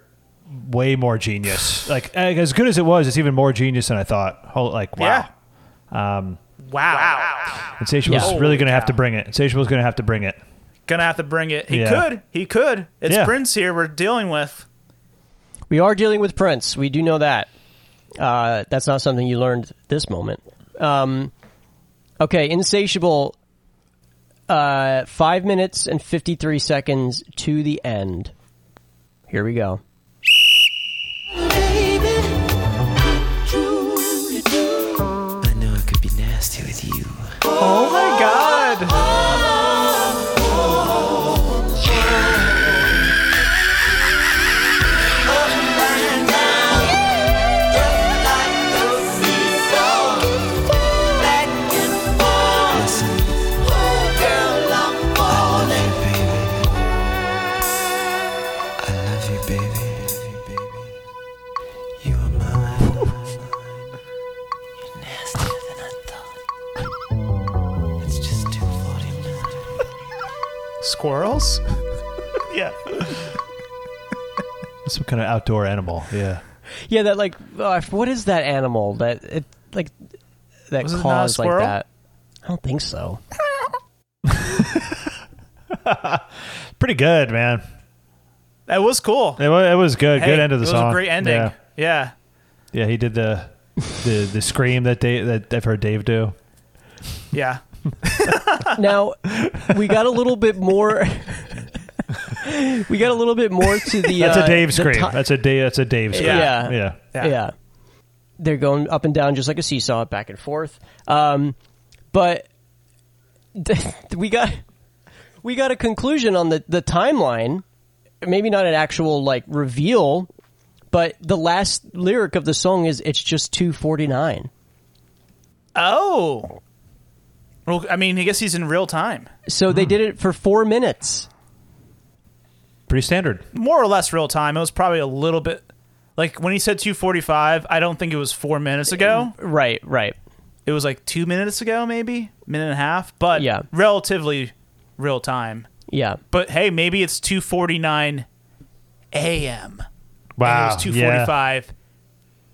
Speaker 2: way more genius. Like eh, as good as it was, it's even more genius than I thought. Hol- Like wow.
Speaker 3: Yeah.
Speaker 2: Um,
Speaker 3: Wow.
Speaker 2: Insatiable's
Speaker 1: Yeah.
Speaker 2: really going to have to bring it. Insatiable's going to have to bring it.
Speaker 3: Gonna have to bring it. He
Speaker 2: Yeah.
Speaker 3: could. He could. It's
Speaker 2: Yeah.
Speaker 3: Prince here we're dealing with.
Speaker 1: We are dealing with Prince. We do know that. Uh, that's not something you learned this moment. Um, okay, Insatiable. Uh, five minutes and fifty three seconds to the end. Here we go.
Speaker 4: Baby, truly do.
Speaker 5: I know it could be nasty with you.
Speaker 3: Oh my god. Squirrels?
Speaker 2: Yeah. Some kind of outdoor animal. Yeah.
Speaker 1: Yeah, that like uh, what is that animal that it like that
Speaker 3: Was it not a
Speaker 1: caws like
Speaker 3: squirrel?
Speaker 1: that? I don't think so.
Speaker 2: Pretty good, man.
Speaker 3: That was cool.
Speaker 2: It was, it was good.
Speaker 3: Hey,
Speaker 2: good end of the
Speaker 3: it
Speaker 2: song.
Speaker 3: was a great ending.
Speaker 2: Yeah.
Speaker 3: Yeah.
Speaker 2: Yeah, he did the the the scream that Dave, that I've heard Dave do.
Speaker 3: Yeah.
Speaker 1: Now we got a little bit more. we got a little bit more to the.
Speaker 2: That's
Speaker 1: uh,
Speaker 2: a Dave
Speaker 1: the
Speaker 2: scream.
Speaker 1: ti-
Speaker 2: that's a Dave. That's a Dave scream.
Speaker 1: Yeah.
Speaker 2: yeah.
Speaker 3: Yeah.
Speaker 1: yeah. They're going up and down just like a seesaw, back and forth. Um, but we got we got a conclusion on the the timeline. Maybe not an actual like reveal, but the last lyric of the song is it's just 249.
Speaker 3: Oh. Well, I mean, I guess he's in real time.
Speaker 1: So they hmm. did it for 4 minutes.
Speaker 2: Pretty standard.
Speaker 3: More or less real time. It was probably a little bit like when he said 245, I don't think it was 4 minutes ago.
Speaker 1: Uh, right, right.
Speaker 3: It was like 2 minutes ago maybe, minute and a half, but
Speaker 1: Yeah.
Speaker 3: relatively real time.
Speaker 1: Yeah.
Speaker 3: But hey, maybe it's 2:49 a.m.
Speaker 2: Wow.
Speaker 3: and it was
Speaker 2: yeah.
Speaker 3: 2:45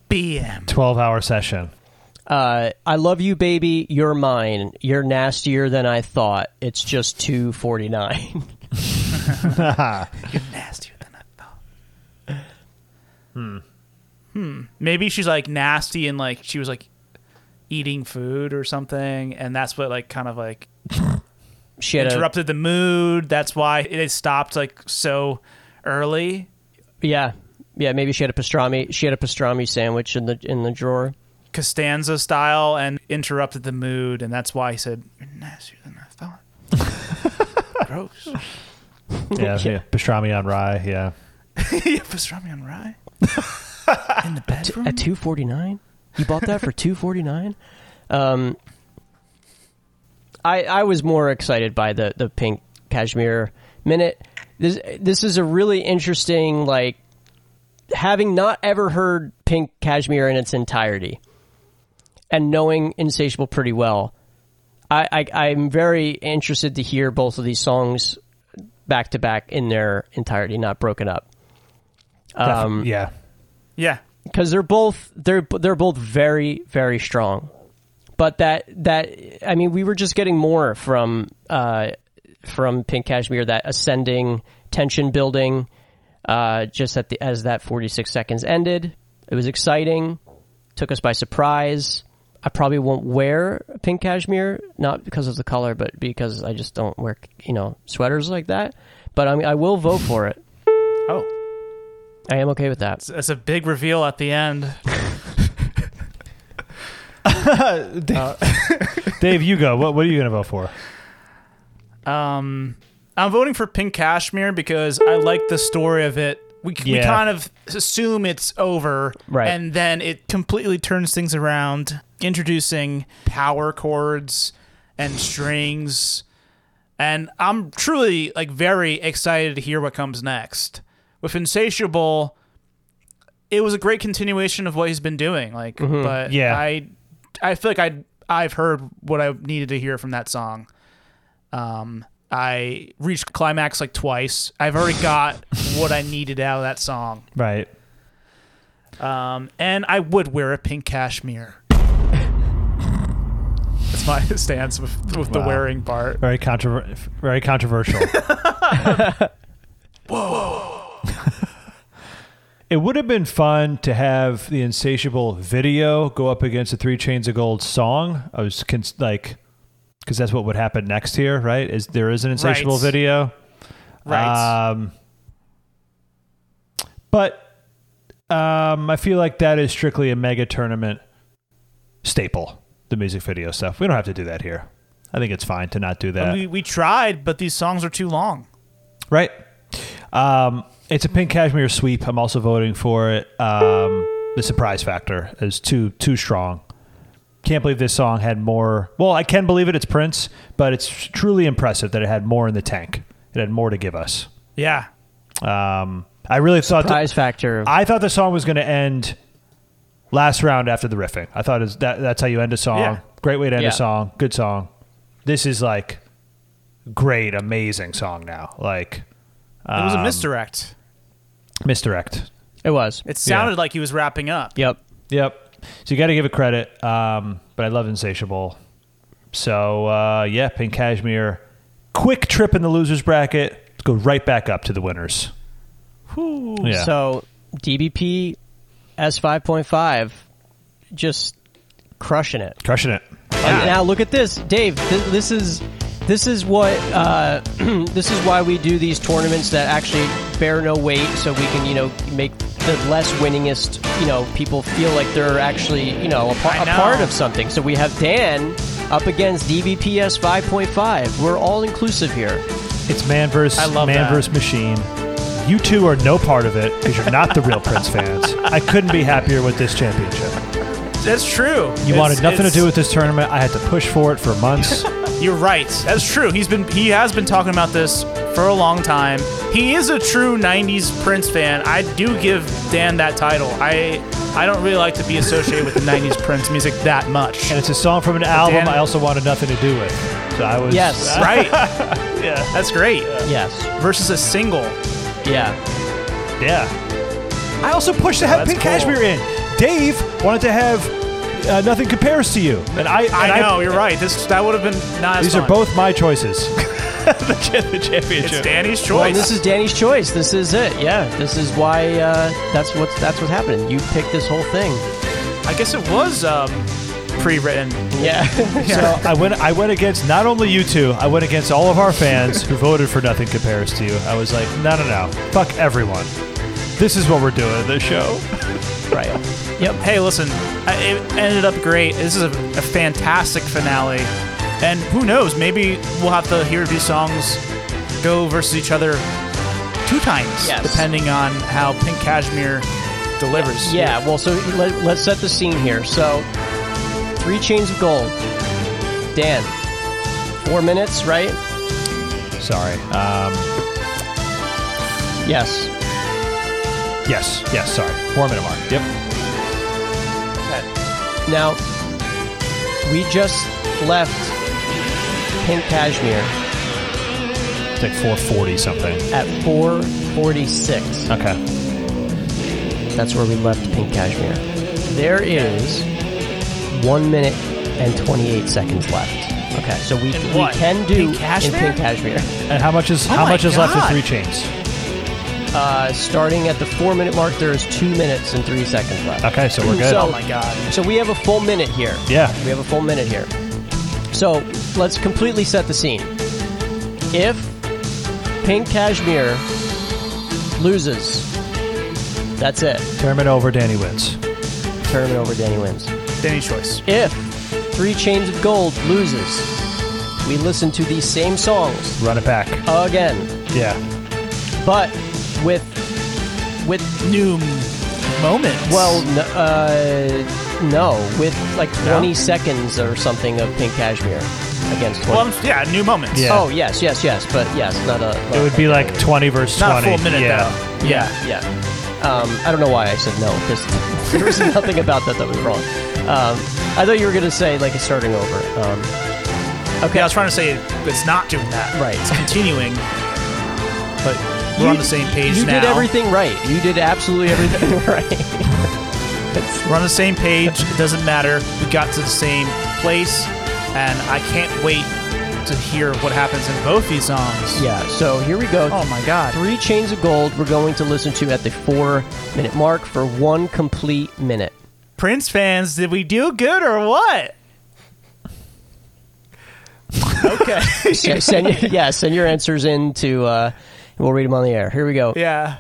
Speaker 3: p.m.
Speaker 2: 12 hour session.
Speaker 1: Uh, I love you, baby. You're mine. You're nastier than I thought. It's just 249.
Speaker 3: You're Nastier than I thought. Hmm. Hmm. Maybe she's like nasty and like she was like eating food or something, and that's what like kind of like
Speaker 1: she had a,
Speaker 3: interrupted the mood. That's why it stopped like so early.
Speaker 1: yeah, yeah. Maybe she had a pastrami. She had a pastrami sandwich in the in the drawer.
Speaker 3: Costanza style and interrupted the mood, and that's why he said, You're nastier than I thought. Gross.
Speaker 2: Yeah, yeah. Pastrami on rye. Yeah.
Speaker 3: yeah, pastrami on rye. In the bedroom?
Speaker 1: At 249? You bought that for 249? Um I I was more excited by the the pink cashmere minute. This this is a really interesting like having not ever heard pink cashmere in its entirety and knowing insatiable pretty well. I, I I'm very interested to hear both of these songs back to back in their entirety, not broken up. Um,
Speaker 2: yeah.
Speaker 3: yeah.
Speaker 1: because they're both they're they're both very very strong. But that that I mean, we were just getting more from uh, from Pink Cashmere that ascending tension building. Uh, just at the as that forty six seconds ended, it was exciting. Took us by surprise. I probably won't wear pink cashmere, not because of the color, but because I just don't wear you know sweaters like that. But I mean, I will vote for it.
Speaker 3: Oh.
Speaker 1: I am okay with that.
Speaker 3: That's a big reveal at the end.
Speaker 2: Dave, Dave, you go. What, what are you going to vote for?
Speaker 3: Um, I'm voting for Pink Cashmere because I like the story of it. We, we kind of assume it's over,
Speaker 1: Right.
Speaker 3: And then it completely turns things around, introducing power chords and strings. And I'm truly like very excited to hear what comes next. With Insatiable, it was a great continuation of what he's been doing. Like, but
Speaker 2: Yeah.
Speaker 3: I, I feel like I I've heard what I needed to hear from that song. Um, I reached climax like twice. I've already got what I needed out of that song.
Speaker 2: Right.
Speaker 3: Um, and I would wear a pink cashmere. That's my stance with, with the wearing part.
Speaker 2: Very controver- very controversial. Whoa. it would have been fun to have the Insatiable video go up against the Three Chains of Gold song. I was cons- like, because that's what would happen next here, right? Is there is an Insatiable
Speaker 3: Right.
Speaker 2: video,
Speaker 3: Right.
Speaker 2: Um, but um, I feel like that is strictly a mega tournament staple. The music video stuff. We don't have to do that here. I think it's fine to not do that.
Speaker 3: we, we tried, but these songs are too long.
Speaker 2: Right. Um, it's a pink cashmere sweep. I'm also voting for it. Um, the surprise factor is too too strong. Can't believe this song had more. Well, I can believe it. It's Prince, but it's truly impressive that it had more in the tank. It had more to give us.
Speaker 3: Yeah.
Speaker 2: Um, I really thought.
Speaker 1: Prize factor.
Speaker 2: I thought the song was going to end last round after the riffing. I thought is that that's how you end a song.
Speaker 3: Yeah.
Speaker 2: Great way to end
Speaker 1: Yeah.
Speaker 2: a song. Good song. This is like great, amazing song now. Like
Speaker 3: It was a
Speaker 2: um,
Speaker 3: misdirect.
Speaker 2: misdirect.
Speaker 1: it was.
Speaker 3: It sounded like he was wrapping up.
Speaker 1: Yep.
Speaker 2: Yep. So you got to give it credit. Um, but I love Insatiable. So uh, yeah, Pink Cashmere. Quick trip in the losers bracket. Let's go right back up to the winners. Yeah.
Speaker 1: So DBP S5.5 just crushing it.
Speaker 2: Crushing it.
Speaker 1: And now look at this, Dave. Th- this is this is what uh, this is why we do these tournaments that actually bear no weight, so we can you know make the less winningest you know people feel like they're actually you know a, par-
Speaker 3: I
Speaker 1: a
Speaker 3: know.
Speaker 1: part of something. So we have Dan up against DBPS 5.5. We're all inclusive here.
Speaker 2: It's man versus
Speaker 3: I love
Speaker 2: man
Speaker 3: that.
Speaker 2: versus machine. You two are no part of it because you're not the real Prince fans. I couldn't be happier with this championship.
Speaker 3: That's true.
Speaker 2: You
Speaker 3: It's-
Speaker 2: wanted nothing to
Speaker 3: it's-
Speaker 2: do with this tournament. I had to push for it for months.
Speaker 3: You're right. That's true. He's been he has been talking about this for a long time. He is a true '90s Prince fan. I do give Dan that title. I I don't really like to be associated with the '90s Prince music that much.
Speaker 2: and it's a song from an album
Speaker 3: Dan-
Speaker 2: I also wanted nothing to do with. So I was
Speaker 1: Yes.
Speaker 3: Right.
Speaker 2: yeah.
Speaker 3: That's great.
Speaker 1: Yes.
Speaker 3: Versus a single.
Speaker 1: Yeah.
Speaker 2: Yeah. I also pushed to have
Speaker 3: that's
Speaker 2: Pink
Speaker 3: cool.
Speaker 2: Cashmere in. Dave wanted to have uh, Nothing Compares to You. And I and
Speaker 3: I know. you're right. This that would have been not as
Speaker 2: These
Speaker 3: fun.
Speaker 2: are both my choices. the, cha- the championship.
Speaker 3: It's Danny's choice.
Speaker 1: Well, this is Danny's choice. This is it. Yeah. This is why. Uh, that's what's that's what's happening. You picked this whole thing.
Speaker 3: I guess it was um, pre-written.
Speaker 1: Yeah.
Speaker 2: So I went. I went against not only you two. I went against all of our fans who voted for Nothing Compares to You. I was like, no, no, no, fuck everyone. This is what we're doing this show.
Speaker 1: right. Yep.
Speaker 3: Hey, listen, I- it ended up great. This is a, a fantastic finale. And who knows, maybe we'll have to hear these songs go versus each other two times,
Speaker 1: Yes.
Speaker 3: depending on how Pink Cashmere delivers.
Speaker 1: Yeah. Well, so let, let's set the scene here. So, three chains of gold. Dan. Four minutes, right?
Speaker 2: Sorry. Um,
Speaker 1: Yes.
Speaker 2: yes. Yes. Sorry. Four minute mark. Yep.
Speaker 1: Okay. Now, we just left Pink Cashmere
Speaker 2: It's like four forty something.
Speaker 1: at 446.
Speaker 2: Okay.
Speaker 1: That's where we left Pink Cashmere. There is one minute and 28 seconds left. Okay, so we,
Speaker 3: In
Speaker 1: we
Speaker 3: what?
Speaker 1: can do
Speaker 3: Pink Cashmere?
Speaker 1: in Pink Cashmere.
Speaker 2: And how much is
Speaker 3: Oh
Speaker 2: how
Speaker 3: my
Speaker 2: much is left in three chains?
Speaker 1: Uh, starting at the four minute mark, there is two minutes and three seconds left.
Speaker 2: Okay, so we're good.
Speaker 1: So-
Speaker 3: Oh my god.
Speaker 1: So we have a full minute here.
Speaker 2: yeah.
Speaker 1: We have a full minute here. So let's completely set the scene. If Pink Cashmere loses, that's it.
Speaker 2: Tournament over. Danny wins.
Speaker 1: Tournament over, Danny wins.
Speaker 3: Danny's choice.
Speaker 1: If Three Chains of Gold loses, we listen to these same songs
Speaker 2: Run it back.
Speaker 1: again,
Speaker 2: Yeah.
Speaker 1: but with with
Speaker 3: New moments.
Speaker 1: well, n- uh, no, with like 20 seconds or something of Pink Cashmere against 20.
Speaker 3: well, I'm- yeah, new moments.
Speaker 2: Yeah.
Speaker 1: Oh yes, yes, yes, but yes, not a.
Speaker 2: It would be like twenty versus
Speaker 3: Not a
Speaker 2: twenty.
Speaker 3: full minute
Speaker 2: yeah.
Speaker 3: though.
Speaker 1: Yeah, yeah. Um, I don't know why I said no because there was nothing about that that was wrong. Um, I thought you were going to say like it's starting over. Um, okay,
Speaker 3: Yeah, I was trying to say it's not doing that.
Speaker 1: Right.
Speaker 3: It's continuing. But we're on the same page now.
Speaker 1: you
Speaker 3: now.
Speaker 1: did everything right. You did absolutely everything right.
Speaker 3: We're on the same page. It doesn't matter. We got to the same place, and I can't wait to hear what happens in both these songs.
Speaker 1: yeah. So here we go.
Speaker 3: Oh my god.
Speaker 1: Three chains of gold. We're going to listen to at the four-minute mark for one complete minute.
Speaker 3: Prince fans, did we do good or what?
Speaker 1: Okay. so send your, yeah, send your answers in to. Uh, we'll read them on the air. Here we go.
Speaker 3: Yeah.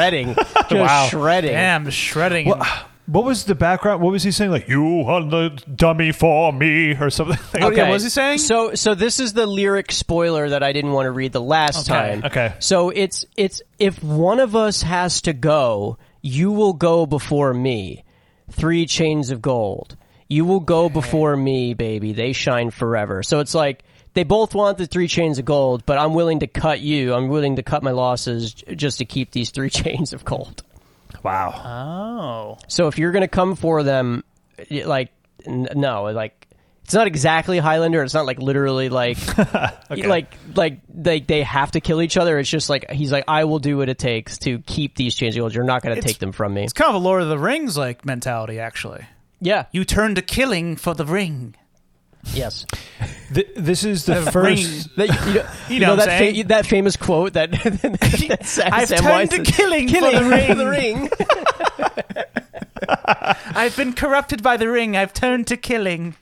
Speaker 1: Shredding. Just
Speaker 2: Wow.
Speaker 1: shredding.
Speaker 3: Damn, shredding.
Speaker 2: What was the background? What was he saying? Like you on the dummy for me or something?
Speaker 3: Okay, yeah, what was he saying?
Speaker 1: So, so this is the lyric spoiler that I didn't want to read the last
Speaker 3: Okay,
Speaker 1: time.
Speaker 2: okay.
Speaker 1: So it's it's if one of us has to go, you will go before me. Three chains of gold. You will go before me, baby. They shine forever. So it's like they both want the three chains of gold, but I'm willing to cut you. I'm willing to cut my losses just to keep these three chains of gold.
Speaker 2: Wow.
Speaker 3: Oh.
Speaker 1: So if you're going to come for them, like n- no, like it's not exactly Highlander. It's not like literally like like like they they have to kill each other. It's just like he's like I will do what it takes to keep these chains of gold. You're not going to take them from me.
Speaker 3: It's kind of a Lord of the Rings like mentality, actually.
Speaker 1: Yeah.
Speaker 3: You turn to killing for the ring.
Speaker 1: Yes.
Speaker 2: Th- this is the,
Speaker 3: The
Speaker 2: first.
Speaker 1: That, you know, you
Speaker 3: know
Speaker 1: know that,
Speaker 3: saying?
Speaker 1: that famous quote that, that Sam,
Speaker 3: I've
Speaker 1: Sam
Speaker 3: turned
Speaker 1: Weiss
Speaker 3: to
Speaker 1: says,
Speaker 3: killing for the ring."
Speaker 1: the ring.
Speaker 3: I've been corrupted by the ring. I've turned to killing.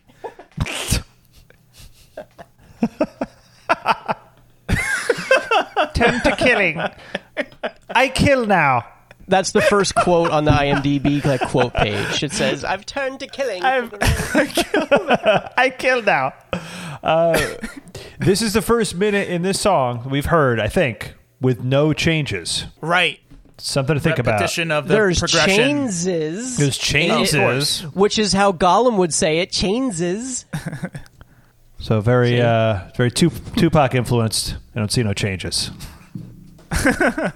Speaker 2: Turn to killing. I kill now.
Speaker 1: That's the first quote on the IMDb like quote page. It says, "I've turned to killing."
Speaker 3: I've
Speaker 2: I kill now. Uh, this is the first minute in this song we've heard, I think, with no changes.
Speaker 3: right.
Speaker 2: Something to think about.
Speaker 3: Of the
Speaker 1: There's
Speaker 3: progression.
Speaker 1: chainses.
Speaker 2: There's changes.
Speaker 1: which is how Gollum would say it. Changes.
Speaker 2: So very, uh, very Tup- Tupac influenced. I don't see no changes.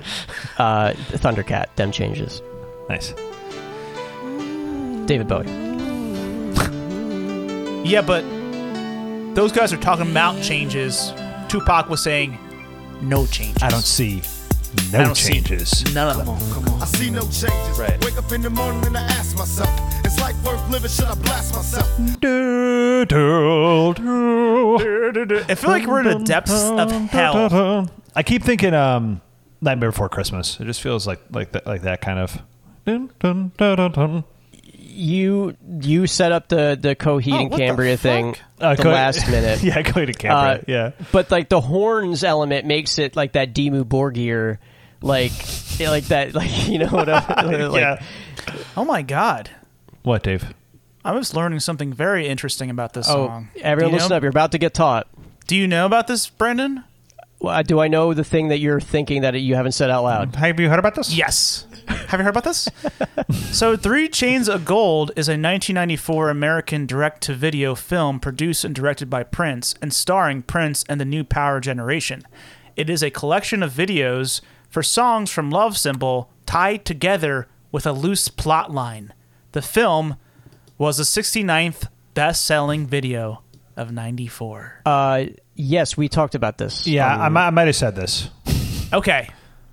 Speaker 1: Uh, Thundercat. Them changes.
Speaker 2: Nice.
Speaker 1: David Bowie.
Speaker 3: Yeah, but those guys are talking about changes. Tupac was saying no changes.
Speaker 2: I don't see
Speaker 3: I
Speaker 2: no
Speaker 3: don't see
Speaker 2: changes.
Speaker 3: none of them.
Speaker 7: I see no changes.
Speaker 2: Right.
Speaker 7: Wake up in the morning and I ask myself, is life worth living? Should I blast myself?
Speaker 3: I feel like we're in the depths of hell.
Speaker 2: I keep thinking um, Nightmare Before Christmas. It just feels like like that, like that kind of. Dun, dun, dun, dun, dun.
Speaker 1: You you set up the the Coheed
Speaker 3: Oh,
Speaker 1: and
Speaker 3: what the
Speaker 1: Cambria thing
Speaker 2: Uh,
Speaker 1: the
Speaker 2: Co-
Speaker 1: last minute.
Speaker 2: yeah, going to
Speaker 1: Uh,
Speaker 2: Cambria. yeah.
Speaker 1: But like the horns element makes it like that Dimmu Borgir, like like that like you know what I, like,
Speaker 2: yeah.
Speaker 3: Oh my god.
Speaker 2: What, Dave?
Speaker 3: I was learning something very interesting about this
Speaker 1: Oh,
Speaker 3: song.
Speaker 1: everyone
Speaker 3: you
Speaker 1: listen
Speaker 3: know,
Speaker 1: up! You're about to get taught.
Speaker 3: Do you know about this, Brendan?
Speaker 1: Well, uh, do I know the thing that you're thinking that you haven't said out loud?
Speaker 2: Have you heard about this?
Speaker 3: Yes. Have you heard about this? so, Three Chains of Gold is a 1994 American direct to video film produced and directed by Prince and starring Prince and the New Power Generation. It is a collection of videos for songs from Love Symbol tied together with a loose plot line. The film was the 69th best selling video of 94.
Speaker 1: Uh, yes, we talked about this.
Speaker 2: Yeah, I, might, I might have said this.
Speaker 3: Okay.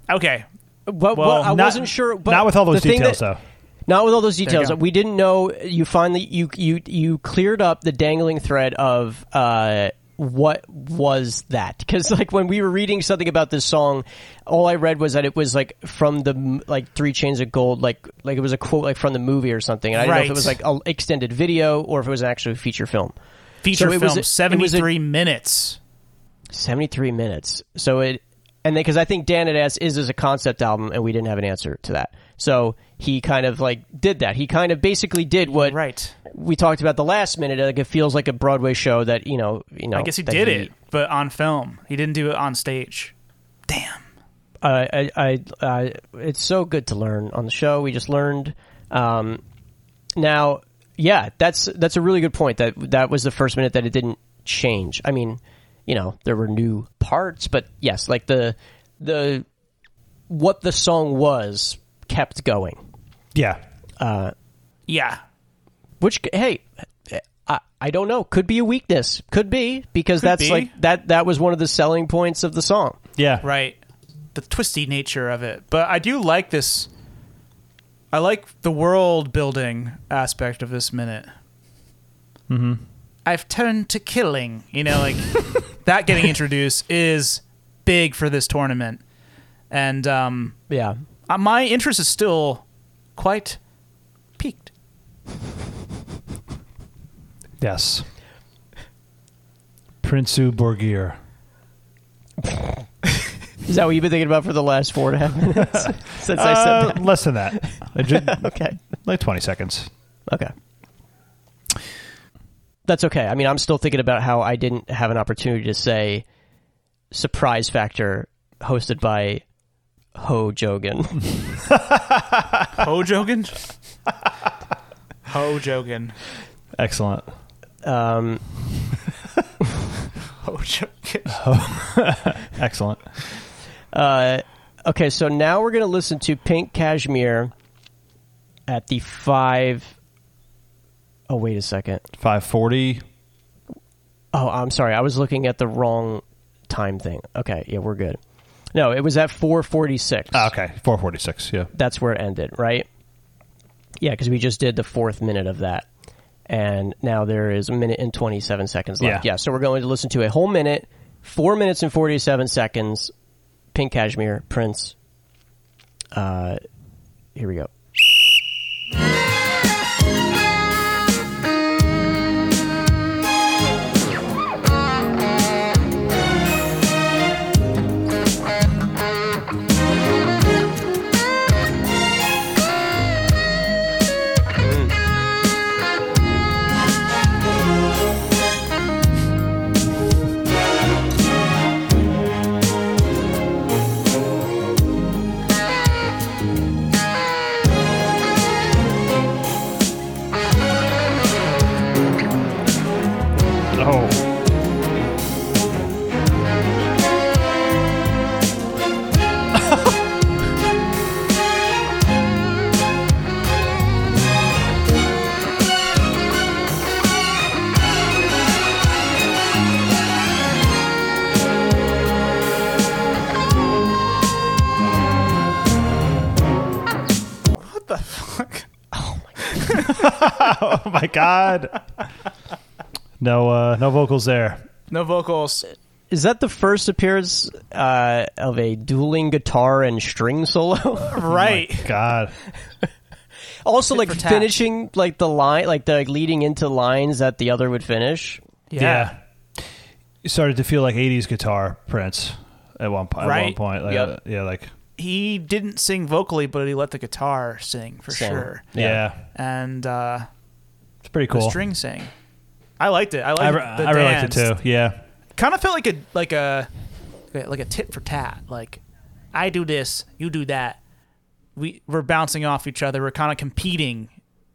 Speaker 3: Okay.
Speaker 1: Well,
Speaker 3: well,
Speaker 1: well, I
Speaker 2: Not-
Speaker 1: wasn't sure. But
Speaker 2: not with all those
Speaker 1: the thing
Speaker 2: details,
Speaker 1: that-
Speaker 2: though.
Speaker 1: Not with all those
Speaker 3: you
Speaker 1: details.
Speaker 3: go.
Speaker 1: We didn't know. You finally you you you cleared up the dangling thread of uh what was that? Because like when we were reading something about this song, all I read was that it was like from the m- like Three Chains of Gold, like like it was a quote like from the movie or something. And I didn't know if
Speaker 3: Right.
Speaker 1: it was like an extended video or if it was an actual feature film.
Speaker 3: Feature
Speaker 1: So it was
Speaker 3: film,
Speaker 1: a- it was a-
Speaker 3: 73 minutes.
Speaker 1: 73 minutes. So it, and then because I think Dan had asked, is this a concept album? And we didn't have an answer to that. So he kind of like did that. He kind of basically did what
Speaker 3: Right.
Speaker 1: we talked about the last minute. Like it feels like a Broadway show that, you know, you know.
Speaker 3: I guess he did it, but on film. He didn't do it on stage. Damn.
Speaker 1: Uh, I, I, I, it's so good to learn on the show. We just learned. Um, now, yeah, that's that's a really good point. That that was the first minute that it didn't change. I mean, you know, there were new parts, but yes, like the the what the song was kept going.
Speaker 2: Yeah.
Speaker 3: Yeah.
Speaker 1: Which, hey, I, I don't know. Could be a weakness. Could be because that's
Speaker 3: be.
Speaker 1: like that. That was one of the selling points of the song.
Speaker 2: Yeah.
Speaker 3: Right. The twisty nature of it. But I do like this. I like the world building aspect of this minute. Mm-hmm. I've turned to killing. You know, like that getting introduced is big for this tournament. And um,
Speaker 1: Yeah.
Speaker 3: uh, my interest is still quite peaked.
Speaker 2: Yes. Prinsu Borgir.
Speaker 1: Is that what you've been thinking about for the last four and a half minutes since I said
Speaker 2: Uh,
Speaker 1: that?
Speaker 2: less than that. I ju-
Speaker 1: Okay.
Speaker 2: like 20 seconds.
Speaker 1: Okay. That's okay. I mean, I'm still thinking about how I didn't have an opportunity to say surprise factor hosted by Ho Jogan.
Speaker 3: Ho Jogan? Ho Jogan.
Speaker 2: Excellent.
Speaker 1: Um,
Speaker 3: Ho joking.
Speaker 2: Excellent.
Speaker 1: Uh, okay, so now we're going to listen to Pink Cashmere at the five oh wait a second.
Speaker 2: 540.
Speaker 1: Oh, I'm sorry. I was looking at the wrong time thing. Okay, yeah, we're good. No, it was at 446.
Speaker 2: Ah, okay. 446. Yeah.
Speaker 1: That's where it ended, right? Yeah, because we just did the fourth minute of that. And now there is a minute and 27 seconds left.
Speaker 2: Yeah.
Speaker 1: Yeah, so we're going to listen to a whole minute, four minutes and 47 seconds. Pink Cashmere, Prince. Uh, here we go.
Speaker 2: Oh my god. No uh no vocals there.
Speaker 3: No vocals.
Speaker 1: Is that the first appearance uh, of a dueling guitar and string solo?
Speaker 3: Right.
Speaker 2: God.
Speaker 1: also, like
Speaker 3: for tat.
Speaker 1: finishing like the line, like the leading into lines that the other would finish.
Speaker 3: yeah.
Speaker 2: It started to feel like 80s guitar Prince at one point. At one
Speaker 3: Right.
Speaker 2: point. Like,
Speaker 1: Yep.
Speaker 2: uh, yeah, like
Speaker 3: He didn't sing vocally, but he let the guitar sing for
Speaker 1: Sing.
Speaker 3: sure.
Speaker 2: yeah.
Speaker 3: And uh,
Speaker 2: It's pretty
Speaker 3: the
Speaker 2: cool.
Speaker 3: string sang. I liked it. I liked
Speaker 2: I, re-
Speaker 3: the
Speaker 2: I really liked it
Speaker 3: dance.
Speaker 2: too. Yeah.
Speaker 3: Kind of felt like a like a like a tit for tat. Like I do this, you do that. We we're bouncing off each other. We're kind of competing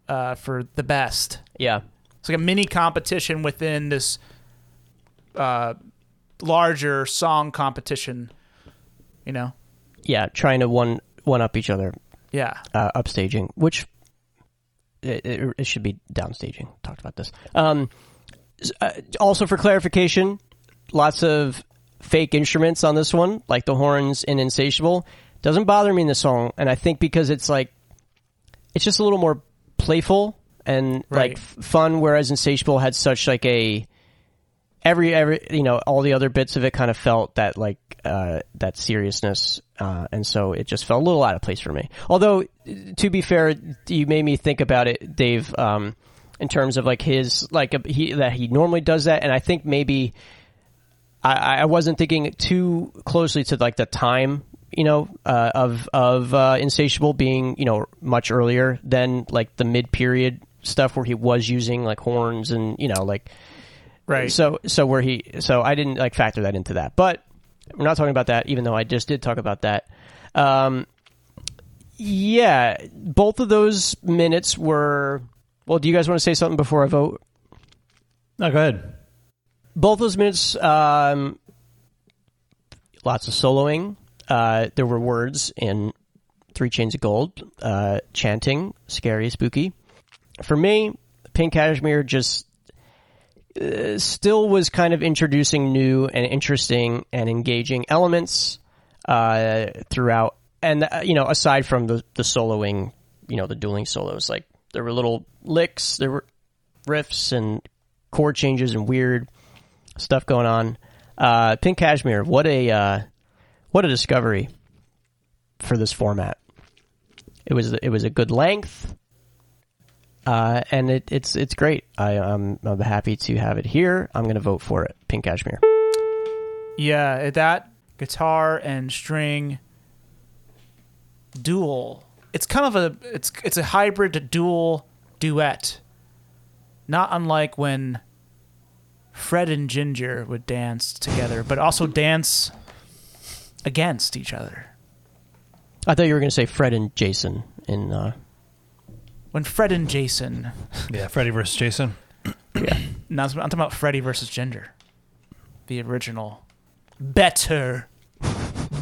Speaker 3: uh, for the best.
Speaker 1: Yeah,
Speaker 3: It's like a mini competition within this uh, larger song competition. You know?
Speaker 1: yeah, trying to one one up each other,
Speaker 3: Yeah.
Speaker 1: uh, upstaging, which it, it, it should be downstaging. Talked about this. Um, uh, also, for clarification, lots of fake instruments on this one, like the horns in Insatiable. Doesn't bother me in the song, and I think because it's like it's just a little more playful and
Speaker 3: Right.
Speaker 1: like f- fun, whereas Insatiable had such like a every every you know all the other bits of it kind of felt that like uh, that seriousness, uh, and so it just felt a little out of place for me. Although to be fair, you made me think about it, Dave, um, in terms of like his like he that he normally does that, and I think maybe I, I wasn't thinking too closely to like the time, you know, uh, of of uh, Insatiable being you know much earlier than like the mid period stuff where he was using like horns and you know like
Speaker 3: Right.
Speaker 1: so so where he so I didn't like factor that into that, but we're not talking about that. Even though I just did talk about that. Um, yeah, both of those minutes were. Well, do you guys want to say something before I vote?
Speaker 2: No, go ahead.
Speaker 1: both those minutes, um, lots of soloing. Uh, there were words in Three Chains of Gold, uh, chanting, scary, spooky. For me, Pink Cashmere just uh, still was kind of introducing new and interesting and engaging elements uh, throughout. And uh, you know, aside from the the soloing, you know, the dueling solos, like there were little licks, there were riffs and chord changes and weird stuff going on. Uh, Pink Cashmere, what a uh, what a discovery for this format. It was it was a good length, uh, and it, it's it's great. I, I'm I'm happy to have it here. I'm going to vote for it. Pink Cashmere.
Speaker 3: Yeah, that guitar and string duel. It's kind of a it's it's a hybrid dual duet. Not unlike when Fred and Ginger would dance together, but also dance against each other.
Speaker 1: I thought you were going to say Fred and Jason in. Uh,
Speaker 3: When Fred and Jason,
Speaker 2: Yeah, Freddy versus Jason.
Speaker 3: no, I'm talking about Freddy versus Ginger. the original, better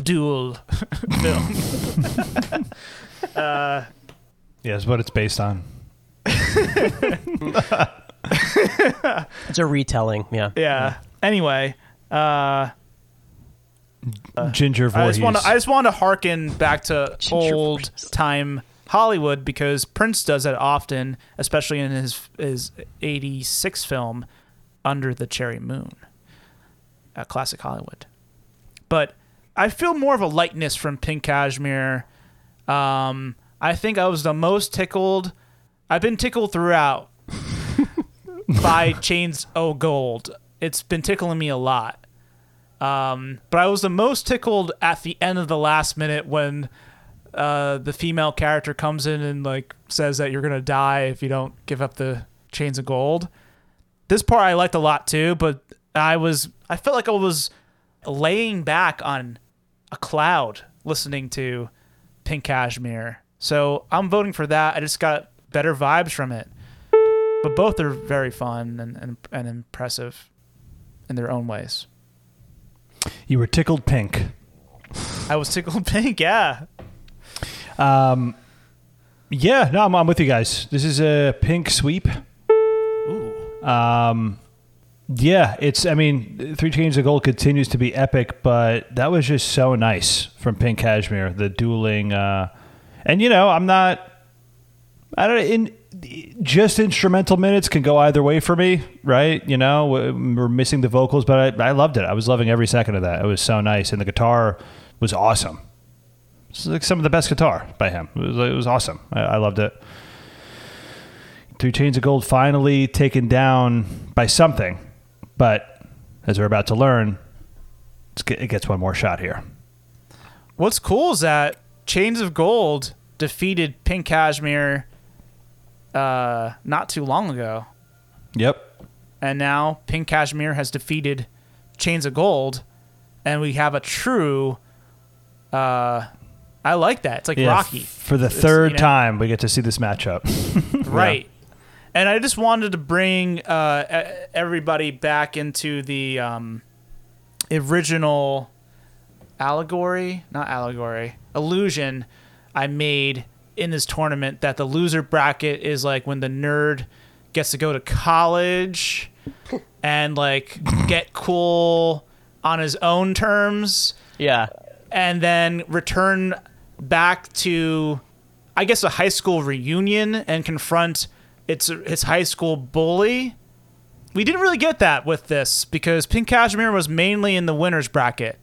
Speaker 3: duel film.
Speaker 2: Yeah, it's what it's based on.
Speaker 1: It's a retelling. Yeah.
Speaker 3: Yeah. Anyway, uh,
Speaker 2: Ginger
Speaker 3: I just want to I just want to harken back to
Speaker 1: Ginger
Speaker 3: old
Speaker 1: Voorhees.
Speaker 3: time Hollywood because Prince does that often, especially in his his '86 film Under the Cherry Moon, a classic Hollywood. But I feel more of a lightness from Pink Cashmere. Um, I think I was the most tickled. I've been tickled throughout by Chains O Gold. It's been tickling me a lot. Um, but I was the most tickled at the end of the last minute when uh, the female character comes in and like says that you're gonna die if you don't give up the chains of gold. This part I liked a lot too, but I was I felt like I was laying back on a cloud listening to Pink Cashmere. So I'm voting for that. I just got better vibes from it. But both are very fun and, and, and impressive in their own ways.
Speaker 2: you were tickled pink.
Speaker 3: I was tickled pink, yeah.
Speaker 2: Yeah, no, I'm, I'm with you guys. This is a pink sweep.
Speaker 3: Ooh.
Speaker 2: Um, yeah, it's. I mean, Three Chains of Gold continues to be epic, but that was just so nice from Pink Cashmere. The dueling, uh, and you know, I'm not. I don't. In just instrumental minutes can go either way for me, right? You know, we're missing the vocals, but I, I loved it. I was loving every second of that. It was so nice, and the guitar was awesome. It's like some of the best guitar by him. It was, it was awesome. I, I loved it. Three Chains of Gold finally taken down by something, but as we're about to learn, it's, it gets one more shot here.
Speaker 3: What's cool is that Chains of Gold defeated Pink Cashmere uh, not too long ago.
Speaker 2: Yep.
Speaker 3: And now Pink Cashmere has defeated Chains of Gold, and we have a true. Uh, I like that. It's like
Speaker 2: Yeah,
Speaker 3: Rocky.
Speaker 2: For the
Speaker 3: It's,
Speaker 2: third
Speaker 3: you know,
Speaker 2: time, we get to see this matchup.
Speaker 3: right and i just wanted to bring uh, e- everybody back into the um, original allegory not allegory illusion i made in this tournament that the loser bracket is like when the nerd gets to go to college and like get cool on his own terms
Speaker 1: Yeah.
Speaker 3: and then return back to I guess a high school reunion and confront its his high school bully. We didn't really get that with this because Pink Cashmere was mainly in the winners bracket.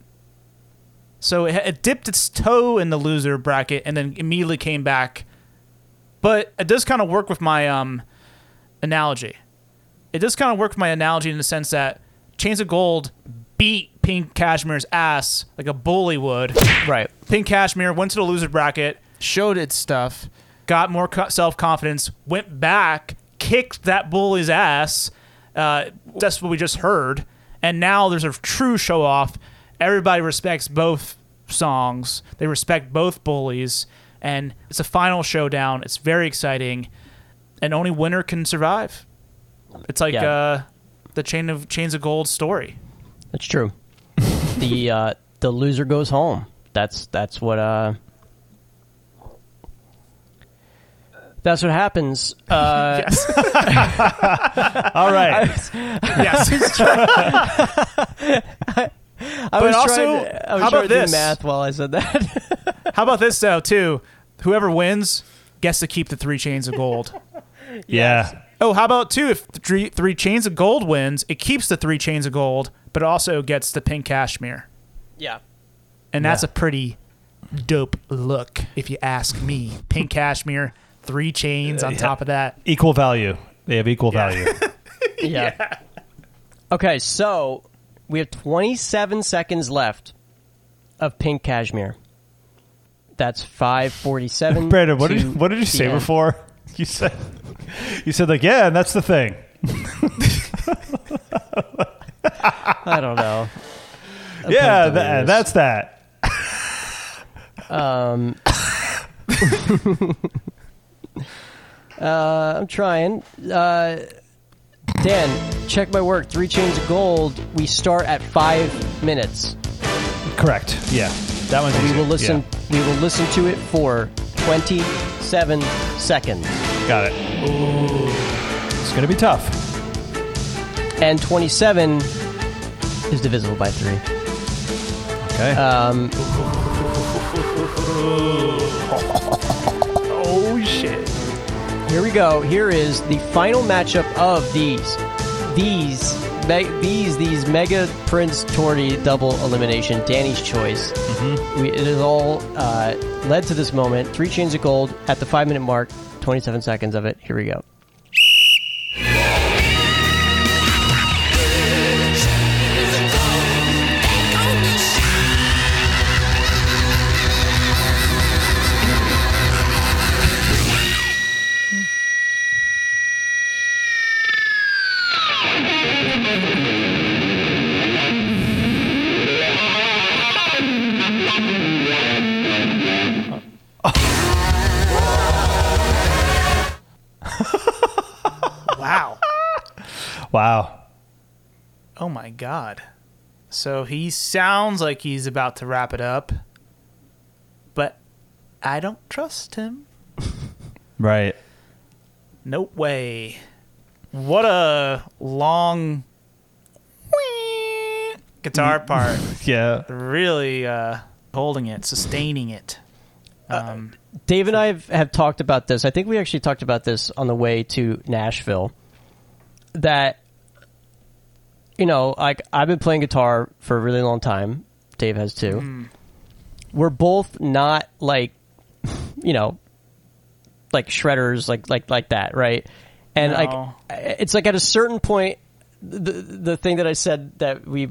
Speaker 3: So it, it dipped its toe in the loser bracket and then immediately came back. But it does kind of work with my um analogy. It does kind of work with my analogy in the sense that Chains of Gold beat Pink Cashmere's ass like a bully would.
Speaker 1: Right.
Speaker 3: Pink Cashmere went to the loser bracket, showed its stuff, got more co- self confidence, went back, kicked that bully's ass. Uh, that's what we just heard. And now there's a true show off. Everybody respects both songs, they respect both bullies. And it's a final showdown. It's very exciting. And only winner can survive. It's like
Speaker 1: Yeah.
Speaker 3: uh, the chain of chains of gold story.
Speaker 1: That's true. The uh, the loser goes home. That's that's what uh that's what happens. Uh,
Speaker 3: Yes.
Speaker 2: All right.
Speaker 3: yes.
Speaker 1: I
Speaker 3: But
Speaker 1: was
Speaker 3: also,
Speaker 1: trying to, I was
Speaker 3: how about this?
Speaker 1: math while I said that.
Speaker 3: How about this though too? Whoever wins gets to keep the three chains of gold.
Speaker 2: Yeah.
Speaker 3: Oh, how about two? If three, three chains of gold wins, it keeps the three chains of gold, but also gets the pink cashmere,
Speaker 1: yeah.
Speaker 3: and that's
Speaker 2: Yeah.
Speaker 3: a pretty dope look, if you ask me. Pink cashmere, three chains on top of that.
Speaker 2: Equal value. They have equal value.
Speaker 1: Yeah. Okay, so we have 27 seconds left of pink cashmere. That's 547.
Speaker 2: Brandon, what
Speaker 1: to
Speaker 2: did what did you say
Speaker 1: end.
Speaker 2: before? You said you said like yeah, and that's the thing.
Speaker 1: I don't know.
Speaker 2: yeah,
Speaker 1: to
Speaker 2: tha-
Speaker 1: lose.
Speaker 2: that's that.
Speaker 1: Um, uh, I'm trying. Uh, Dan, check my work. Three chains of gold. We start at five minutes.
Speaker 2: Correct. Yeah. That one's
Speaker 1: We will listen.
Speaker 2: Yeah.
Speaker 1: We will listen to it for twenty-seven seconds,
Speaker 2: Got it. It's gonna be tough.
Speaker 1: and twenty-seven is divisible by three.
Speaker 2: Okay.
Speaker 1: Um,
Speaker 3: Oh shit!
Speaker 1: Here we go. Here is the final matchup of these, these, me- these, these Mega Prince Torty double elimination. Danny's choice. Mm-hmm. We, it is all uh, led to this moment. Three chains of gold at the five minute mark. Twenty-seven seconds of it. Here we go.
Speaker 3: Wow. Oh my god. So he sounds like he's about to wrap it up, but I don't trust him.
Speaker 2: Right.
Speaker 3: No way. What a long guitar part.
Speaker 2: Yeah.
Speaker 3: really uh, holding it, sustaining it. Um,
Speaker 1: Dave and I have, have talked about this. I think we actually talked about this on the way to Nashville. That you know, like I've been playing guitar for a really long time. Dave has too. Mm-hmm. We're both not like you know, like shredders, like like like that, right? And
Speaker 3: No.
Speaker 1: like it's like at a certain point, the the thing that I said that we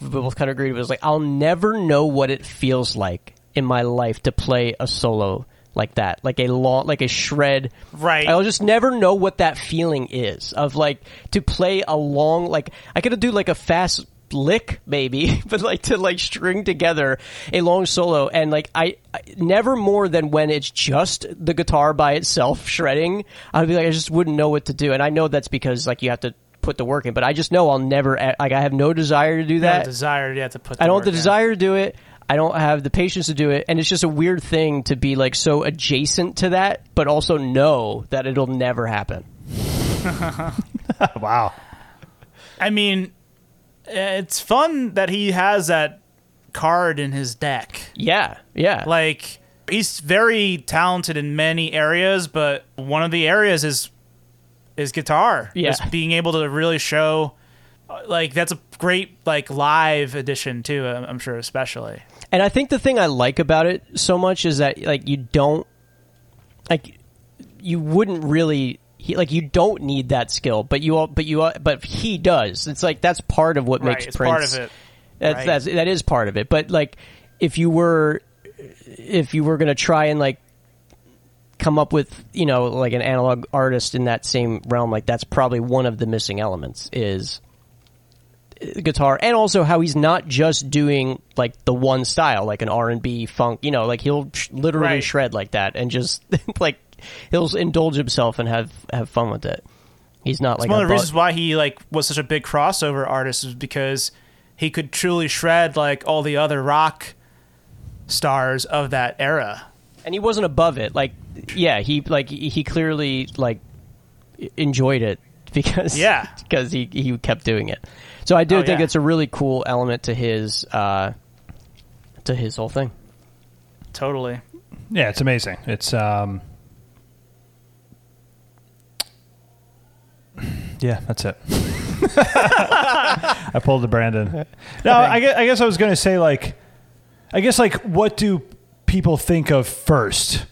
Speaker 1: we both kind of agreed was like I'll never know what it feels like in my life to play a solo like that, like a long, like a shred.
Speaker 3: Right.
Speaker 1: I'll just never know what that feeling is of like to play a long, like I could do like a fast lick maybe, but like to like string together a long solo and like I, I never more than when it's just the guitar by itself shredding. I'd be like I just wouldn't know what to do, and I know that's because like you have to put the work in, but I just know I'll never like I have no desire to do
Speaker 3: no
Speaker 1: that.
Speaker 3: desire yeah, to put.
Speaker 1: I don't
Speaker 3: work
Speaker 1: have the
Speaker 3: in.
Speaker 1: desire to do it. I don't have the patience to do it, and it's just a weird thing to be like so adjacent to that, but also know that it'll never happen.
Speaker 2: Wow.
Speaker 3: I mean, it's fun that he has that card in his deck.
Speaker 1: Yeah, yeah.
Speaker 3: Like he's very talented in many areas, but one of the areas is is guitar.
Speaker 1: Yeah.
Speaker 3: Just being able to really show like that's a great like live edition too, I'm I'm sure especially.
Speaker 1: And I think the thing I like about it so much is that like you don't like you wouldn't really he, like you don't need that skill, but you all, but you all, but he does. It's like that's part of what
Speaker 3: Right,
Speaker 1: makes
Speaker 3: it's
Speaker 1: Prince.
Speaker 3: part of it.
Speaker 1: That's,
Speaker 3: right?
Speaker 1: that's that is part of it. But like if you were if you were going to try and like come up with you know like an analog artist in that same realm, like that's probably one of the missing elements is guitar and also how he's not just doing like the one style like an r&b funk you know like he'll sh- literally
Speaker 3: Right.
Speaker 1: shred like that and just like he'll indulge himself and have have fun with it he's not like
Speaker 3: one of the reasons why he like was such a big crossover artist is because he could truly shred like all the other rock stars of that era.
Speaker 1: and he wasn't above it like yeah he like he clearly like enjoyed it because
Speaker 3: Yeah.
Speaker 1: because he he kept doing it so i do
Speaker 3: Oh,
Speaker 1: think
Speaker 3: yeah.
Speaker 1: it's a really cool element to his uh to his whole thing
Speaker 3: Totally.
Speaker 2: Yeah, it's amazing. It's um Yeah, that's it. I pulled the Brandon. No, I guess, I guess I was going to say like I guess like what do people think of first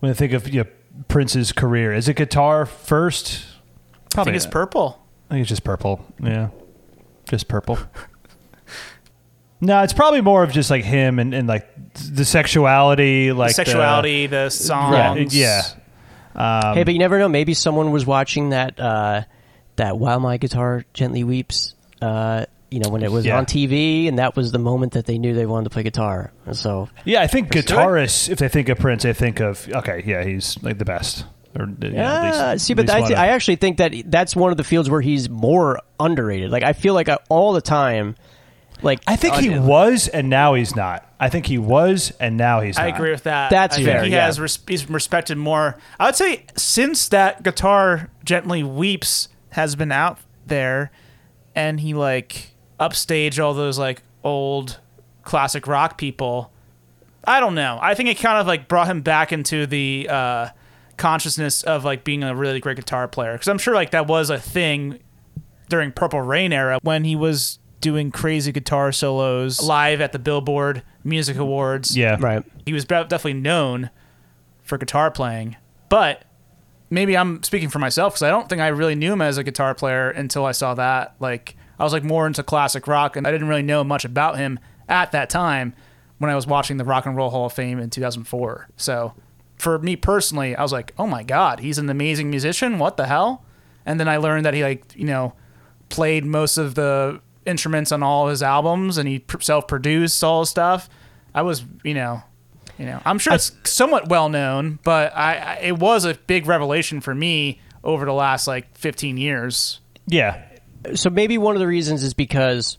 Speaker 2: when they think of you know, Prince's career? Is it guitar first?
Speaker 3: I think it's
Speaker 2: not.
Speaker 3: purple.
Speaker 2: I think it's just purple. Yeah. Just purple. no, it's probably more of just like him and, and like the sexuality, like the-
Speaker 3: Sexuality, the, songs.
Speaker 2: yeah. Um,
Speaker 1: hey, but you never know. Maybe someone was watching that uh, that "While My Guitar Gently Weeps." Uh, you know, when it was
Speaker 2: Yeah.
Speaker 1: on TV, and that was the moment that they knew they wanted to play guitar. So,
Speaker 2: yeah, I think guitarists, if they think of Prince, they think of okay, yeah, he's like the best. Or, you know, at
Speaker 1: Yeah,
Speaker 2: least-
Speaker 1: see,
Speaker 2: at
Speaker 1: but
Speaker 2: least
Speaker 1: I, th- I actually think that that's one of the fields where he's more underrated. Like I feel like I, all the time, like
Speaker 2: I think he
Speaker 1: uh,
Speaker 2: was, and now he's not. I think he was, and now he's. Not.
Speaker 3: I
Speaker 2: not.
Speaker 3: agree with that.
Speaker 1: That's
Speaker 3: I
Speaker 1: fair,
Speaker 3: Think he
Speaker 1: yeah.
Speaker 3: has res- he's respected more. I would say since that guitar gently weeps has been out there, and he like upstage all those like old classic rock people. I don't know. I think it kind of like brought him back into the uh, consciousness of like being a really great guitar player because I'm sure like that was a thing during Purple Rain era when he was doing crazy guitar solos live at the Billboard Music Awards
Speaker 2: Yeah,
Speaker 1: right.
Speaker 3: he was definitely known for guitar playing, but maybe I'm speaking for myself because I don't think I really knew him as a guitar player until I saw that. Like I was like more into classic rock, and I didn't really know much about him at that time when I was watching the Rock and Roll Hall of Fame in 2004. So for me personally, I was like, oh my god, he's an amazing musician. What the hell? And then I learned that he like you know played most of the instruments on all his albums and he self-produced all his stuff. I was, you know, you know, I'm sure it's somewhat well known, but I, I it was a big revelation for me over the last like 15 years.
Speaker 2: yeah.
Speaker 1: So maybe one of the reasons is because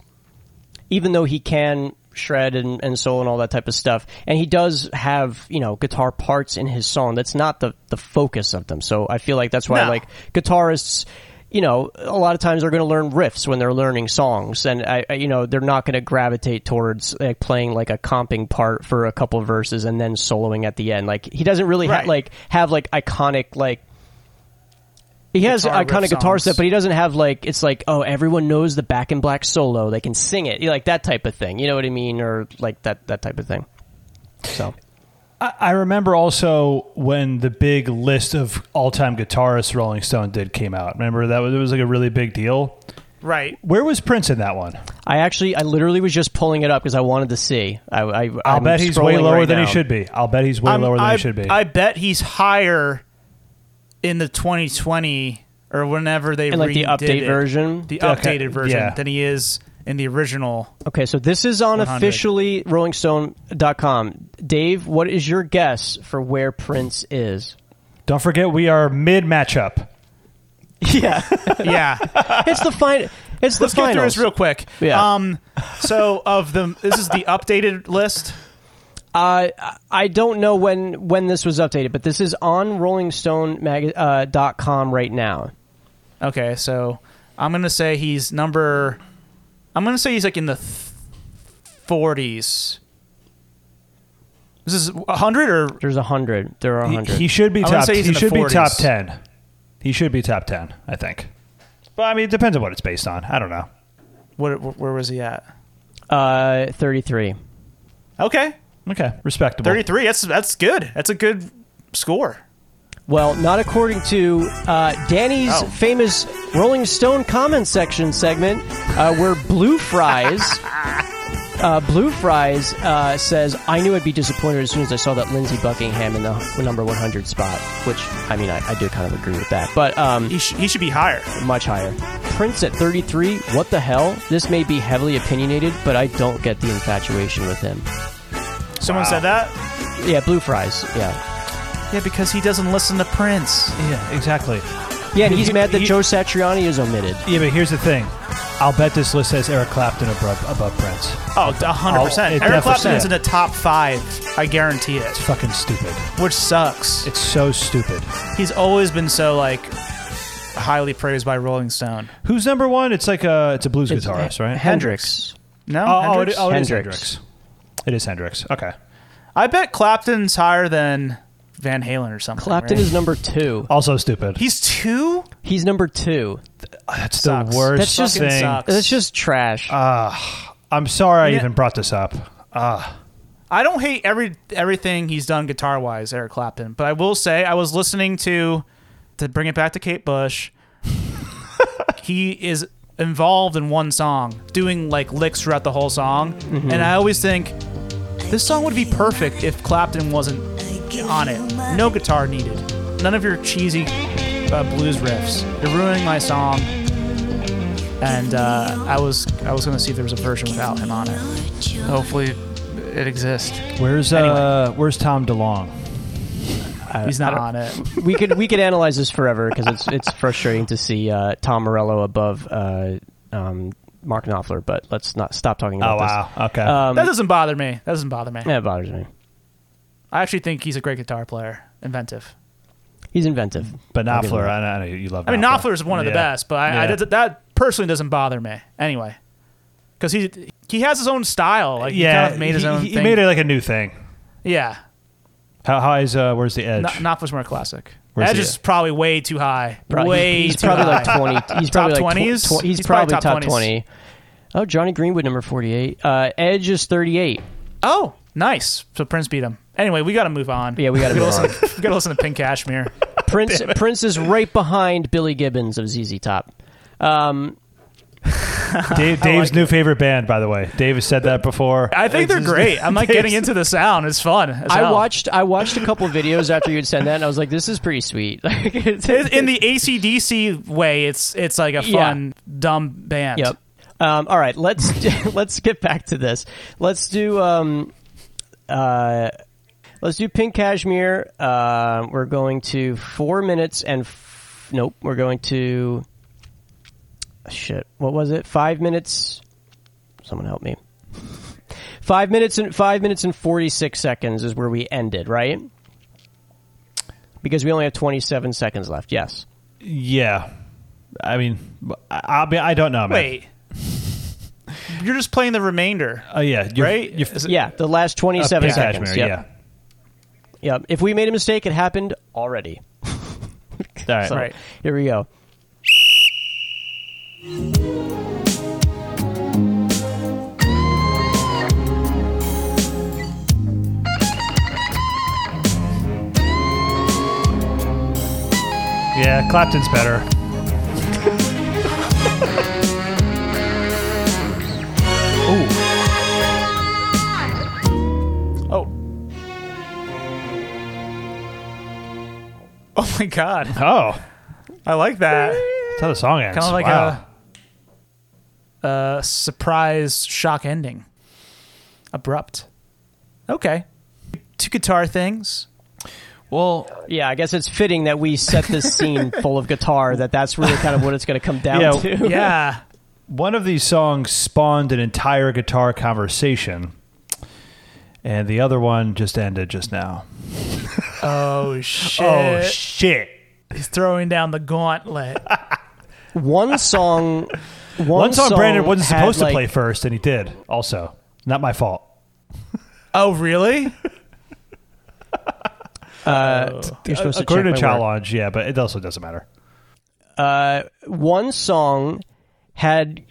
Speaker 1: even though he can shred and, and solo and all that type of stuff, and he does have you know guitar parts in his song, that's not the the focus of them. So I feel like that's why
Speaker 3: No.
Speaker 1: like guitarists. You know, a lot of times they're going to learn riffs when they're learning songs, and I, I- you know, they're not going to gravitate towards like playing like a comping part for a couple of verses and then soloing at the end. Like he doesn't really ha-
Speaker 3: Right.
Speaker 1: like have like iconic like he has
Speaker 3: Guitar
Speaker 1: iconic
Speaker 3: riff
Speaker 1: guitar
Speaker 3: songs.
Speaker 1: stuff, but he doesn't have like it's like oh everyone knows the Back in Black solo, they can sing it, like that type of thing. You know what I mean, or like that that type of thing. So
Speaker 2: I, I remember also when the big list of all-time guitarists Rolling Stone did came out. Remember that was it was like a really big deal.
Speaker 3: Right.
Speaker 2: Where was Prince in that one?
Speaker 1: I actually I literally was just pulling it up because I wanted to see. I, I
Speaker 2: I'll
Speaker 1: I'm
Speaker 2: bet he's way lower
Speaker 1: right
Speaker 2: than
Speaker 1: now.
Speaker 2: he should be. I'll bet he's way
Speaker 3: I'm-
Speaker 2: lower than
Speaker 3: I,
Speaker 2: he should be.
Speaker 3: I bet he's higher in the 2020 or whenever they
Speaker 1: And like the update
Speaker 3: it,
Speaker 1: version.
Speaker 3: the
Speaker 2: Okay,
Speaker 3: updated version
Speaker 2: yeah.
Speaker 3: than he is in the original.
Speaker 1: Okay, so this is on
Speaker 3: 100.
Speaker 1: officially RollingStone.com. Dave, what is your guess for where Prince is?
Speaker 2: Don't forget we are mid matchup.
Speaker 1: Yeah,
Speaker 3: Yeah.
Speaker 1: it's the fine. It's the
Speaker 3: Let's go through this real quick.
Speaker 1: Yeah.
Speaker 3: Um. So of the this is the updated list.
Speaker 1: Uh, I don't know when when this was updated, but this is on RollingStone mag- uh, dot com right now.
Speaker 3: Okay, so I'm gonna say he's number. I'm gonna say he's like in the forties. This is hundred or
Speaker 1: There's a hundred. There are a
Speaker 2: He,
Speaker 1: hundred.
Speaker 2: he should be top. He
Speaker 3: in the
Speaker 2: should be top ten. He should be top ten. I think. But I mean, it depends on what it's based on. I don't know.
Speaker 3: what? Where was he at?
Speaker 1: uh, thirty-three.
Speaker 3: Okay,
Speaker 2: Okay, respectable.
Speaker 3: thirty-three. That's that's good. That's a good score.
Speaker 1: Well, not according to uh, Danny's
Speaker 3: Oh.
Speaker 1: famous Rolling Stone comment section segment, uh, where Blue Fries, uh, Blue Fries uh, says, "I knew I'd be disappointed as soon as I saw that Lindsey Buckingham in the number 100 spot." Which, I mean, I, I do kind of agree with that, but um,
Speaker 3: He sh- he should be higher.
Speaker 1: much higher. Prince at 33. What the hell? This may be heavily opinionated, but I don't get the infatuation with him.
Speaker 3: Someone said that.
Speaker 1: Yeah, Blue Fries. Yeah,
Speaker 3: Yeah, because he doesn't listen to Prince.
Speaker 2: Yeah, exactly.
Speaker 1: yeah, and he's
Speaker 2: He-
Speaker 1: mad that
Speaker 2: he-
Speaker 1: Joe Satriani is omitted.
Speaker 2: Yeah, but here's the thing. I'll bet this list has Eric Clapton above, above Prince.
Speaker 3: Oh, a hundred
Speaker 2: Oh,
Speaker 3: percent.
Speaker 2: it
Speaker 3: Eric
Speaker 2: definitely-
Speaker 3: Clapton is in the top five. I guarantee it.
Speaker 2: It's fucking stupid.
Speaker 3: Which sucks.
Speaker 2: It's so stupid.
Speaker 3: He's always been so like highly praised by Rolling Stone.
Speaker 2: Who's number one? It's like a it's a blues
Speaker 1: It's
Speaker 2: guitarist, right?
Speaker 1: Hendrix.
Speaker 3: No,
Speaker 2: Oh, oh, it,
Speaker 3: Hendrix?
Speaker 2: oh, it is
Speaker 1: Hendrix.
Speaker 2: Hendrix. It is Hendrix. Okay.
Speaker 3: I bet Clapton's higher than Van Halen or something.
Speaker 1: Clapton
Speaker 3: right?
Speaker 1: is number two.
Speaker 2: Also stupid.
Speaker 3: He's two.
Speaker 1: He's number two.
Speaker 2: That's
Speaker 3: Sucks.
Speaker 2: the worst
Speaker 1: That's just-
Speaker 2: thing.
Speaker 3: sucks.
Speaker 1: That's just trash.
Speaker 2: Ah, I'm sorry I
Speaker 3: Yeah.
Speaker 2: even brought this up. Ah.
Speaker 3: I don't hate every everything he's done guitar wise, Eric Clapton. But I will say I was listening to to bring it back to Kate Bush. he is involved in one song, doing like licks throughout the whole song, mm-hmm. and I always think this song would be perfect if Clapton wasn't on it. No guitar needed. None of your cheesy uh, blues riffs. You're ruining my song. And uh, I was I was gonna see if there was a version without him on it. Hopefully, it exists.
Speaker 2: Where's uh where's Tom DeLonge?
Speaker 3: He's not on it.
Speaker 1: we could we could analyze this forever because it's it's frustrating to see uh, Tom Morello above uh, um, Mark Knopfler. But let's not stop talking about this.
Speaker 2: Oh
Speaker 1: about
Speaker 2: wow. Okay.
Speaker 1: Um,
Speaker 3: That doesn't bother me. That doesn't bother me.
Speaker 1: yeah, it bothers me.
Speaker 3: I actually think he's a great guitar player, inventive.
Speaker 1: He's inventive.
Speaker 2: but
Speaker 1: I'll give him
Speaker 2: Knopfler,
Speaker 1: that.
Speaker 2: I know you love.
Speaker 3: I mean, Knopfler is one of the
Speaker 2: Yeah.
Speaker 3: best, but I, I,
Speaker 2: Yeah.
Speaker 3: that, that personally doesn't bother me anyway. Because he he has his own style. Like he
Speaker 2: yeah,
Speaker 3: kind of made his
Speaker 2: he,
Speaker 3: own
Speaker 2: he
Speaker 3: thing.
Speaker 2: made it like a new thing.
Speaker 3: yeah,
Speaker 2: How high is uh, where's the edge?
Speaker 3: Knopfler's more classic.
Speaker 2: Where's
Speaker 3: Edge
Speaker 2: he
Speaker 3: is
Speaker 2: at?
Speaker 3: probably way too high.
Speaker 1: Pro-
Speaker 3: way
Speaker 1: he's
Speaker 3: too
Speaker 1: probably
Speaker 3: high.
Speaker 1: like twenty. He's
Speaker 3: Top
Speaker 1: probably like tw-
Speaker 3: 20s?
Speaker 1: tw- he's,
Speaker 3: He's probably
Speaker 1: probably
Speaker 3: top
Speaker 1: top twenty. Oh, Jonny Greenwood, number forty-eight. Uh, Edge is thirty-eight.
Speaker 3: Oh, nice. So Prince beat him. Anyway, we got to move on.
Speaker 1: Yeah, we gotta
Speaker 3: gotta
Speaker 1: move on.
Speaker 3: listen. we got to listen to Pink Cashmere.
Speaker 1: Prince Prince is right behind Billy Gibbons of ZZ Top. Um,
Speaker 2: Dave, Dave's new favorite band, by the way. Dave has said that before.
Speaker 3: I think they're great. I'm like getting into the sound. It's fun. as
Speaker 1: I
Speaker 3: hell.
Speaker 1: watched I watched a couple videos after you'd send that, and I was like, "This is pretty sweet." Like, it's-
Speaker 3: in the ACDC way. It's it's like a
Speaker 1: Yeah.
Speaker 3: fun dumb band.
Speaker 1: Yep. Um, all right, let's let's get back to this. Let's do um, uh, let's do Pink Cashmere. Uh, we're going to four minutes and f- nope, we're going to shit. What was it? Five minutes. Someone help me. Five minutes and five minutes and forty six seconds is where we ended, right? Because we only have twenty seven seconds left. Yes.
Speaker 2: Yeah, I mean, I- I'll be. I don't know, man.
Speaker 3: Wait. You're just playing the remainder.
Speaker 2: Oh yeah, you're,
Speaker 3: Right?
Speaker 2: You're,
Speaker 3: it-
Speaker 1: Yeah, the last twenty seven
Speaker 2: uh,
Speaker 1: seconds.
Speaker 2: Cashmere,
Speaker 1: Yep.
Speaker 2: yeah.
Speaker 1: Yep. If we made a mistake, it happened already.
Speaker 2: All right.
Speaker 1: So
Speaker 3: Right.
Speaker 1: here we go.
Speaker 2: Yeah, Clapton's better.
Speaker 3: Oh. Oh my god.
Speaker 2: Oh,
Speaker 3: I like that.
Speaker 2: that's how the song ends.
Speaker 3: Kind of like
Speaker 2: wow.
Speaker 3: A, a surprise shock ending. Abrupt. Okay. Two guitar things.
Speaker 2: well,
Speaker 1: Yeah, I guess it's fitting that we set this scene full of guitar. That that's really kind of what it's going to come down
Speaker 2: Yeah,
Speaker 1: to.
Speaker 3: Yeah.
Speaker 2: one of these songs spawned an entire guitar conversation, and the other one just ended just now.
Speaker 3: Oh shit.
Speaker 2: Oh shit!
Speaker 3: He's throwing down the gauntlet.
Speaker 1: One song. One,
Speaker 2: One song Brandon wasn't
Speaker 1: had,
Speaker 2: supposed to
Speaker 1: like-
Speaker 2: play first, and he did. Also, not my fault.
Speaker 3: oh really?
Speaker 1: Uh, you're supposed to
Speaker 2: According
Speaker 1: check
Speaker 2: to
Speaker 1: my work.
Speaker 2: challenge, yeah, but it also doesn't matter.
Speaker 1: Uh, one song had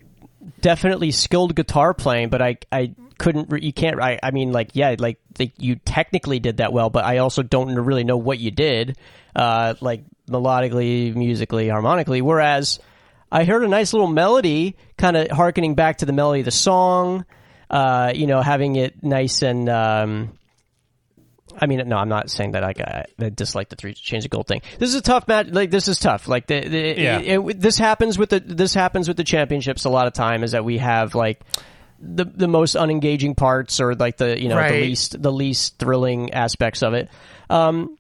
Speaker 1: definitely skilled guitar playing, but I I couldn't. Re- you can't. I I mean, like yeah, like the, you technically did that well, but I also don't really know what you did, uh, like melodically, musically, harmonically. Whereas I heard a nice little melody, kind of harkening back to the melody of the song. Uh, you know, having it nice and. Um, I mean, no, I'm not saying that I, I, I dislike the three chains of gold thing. This is a tough match. Like this is tough. Like the, the
Speaker 2: Yeah.
Speaker 1: it- it- this happens with the this happens with the championships a lot of time is that we have like the the most unengaging parts or like the you know
Speaker 3: Right.
Speaker 1: the least the least thrilling aspects of it. Um,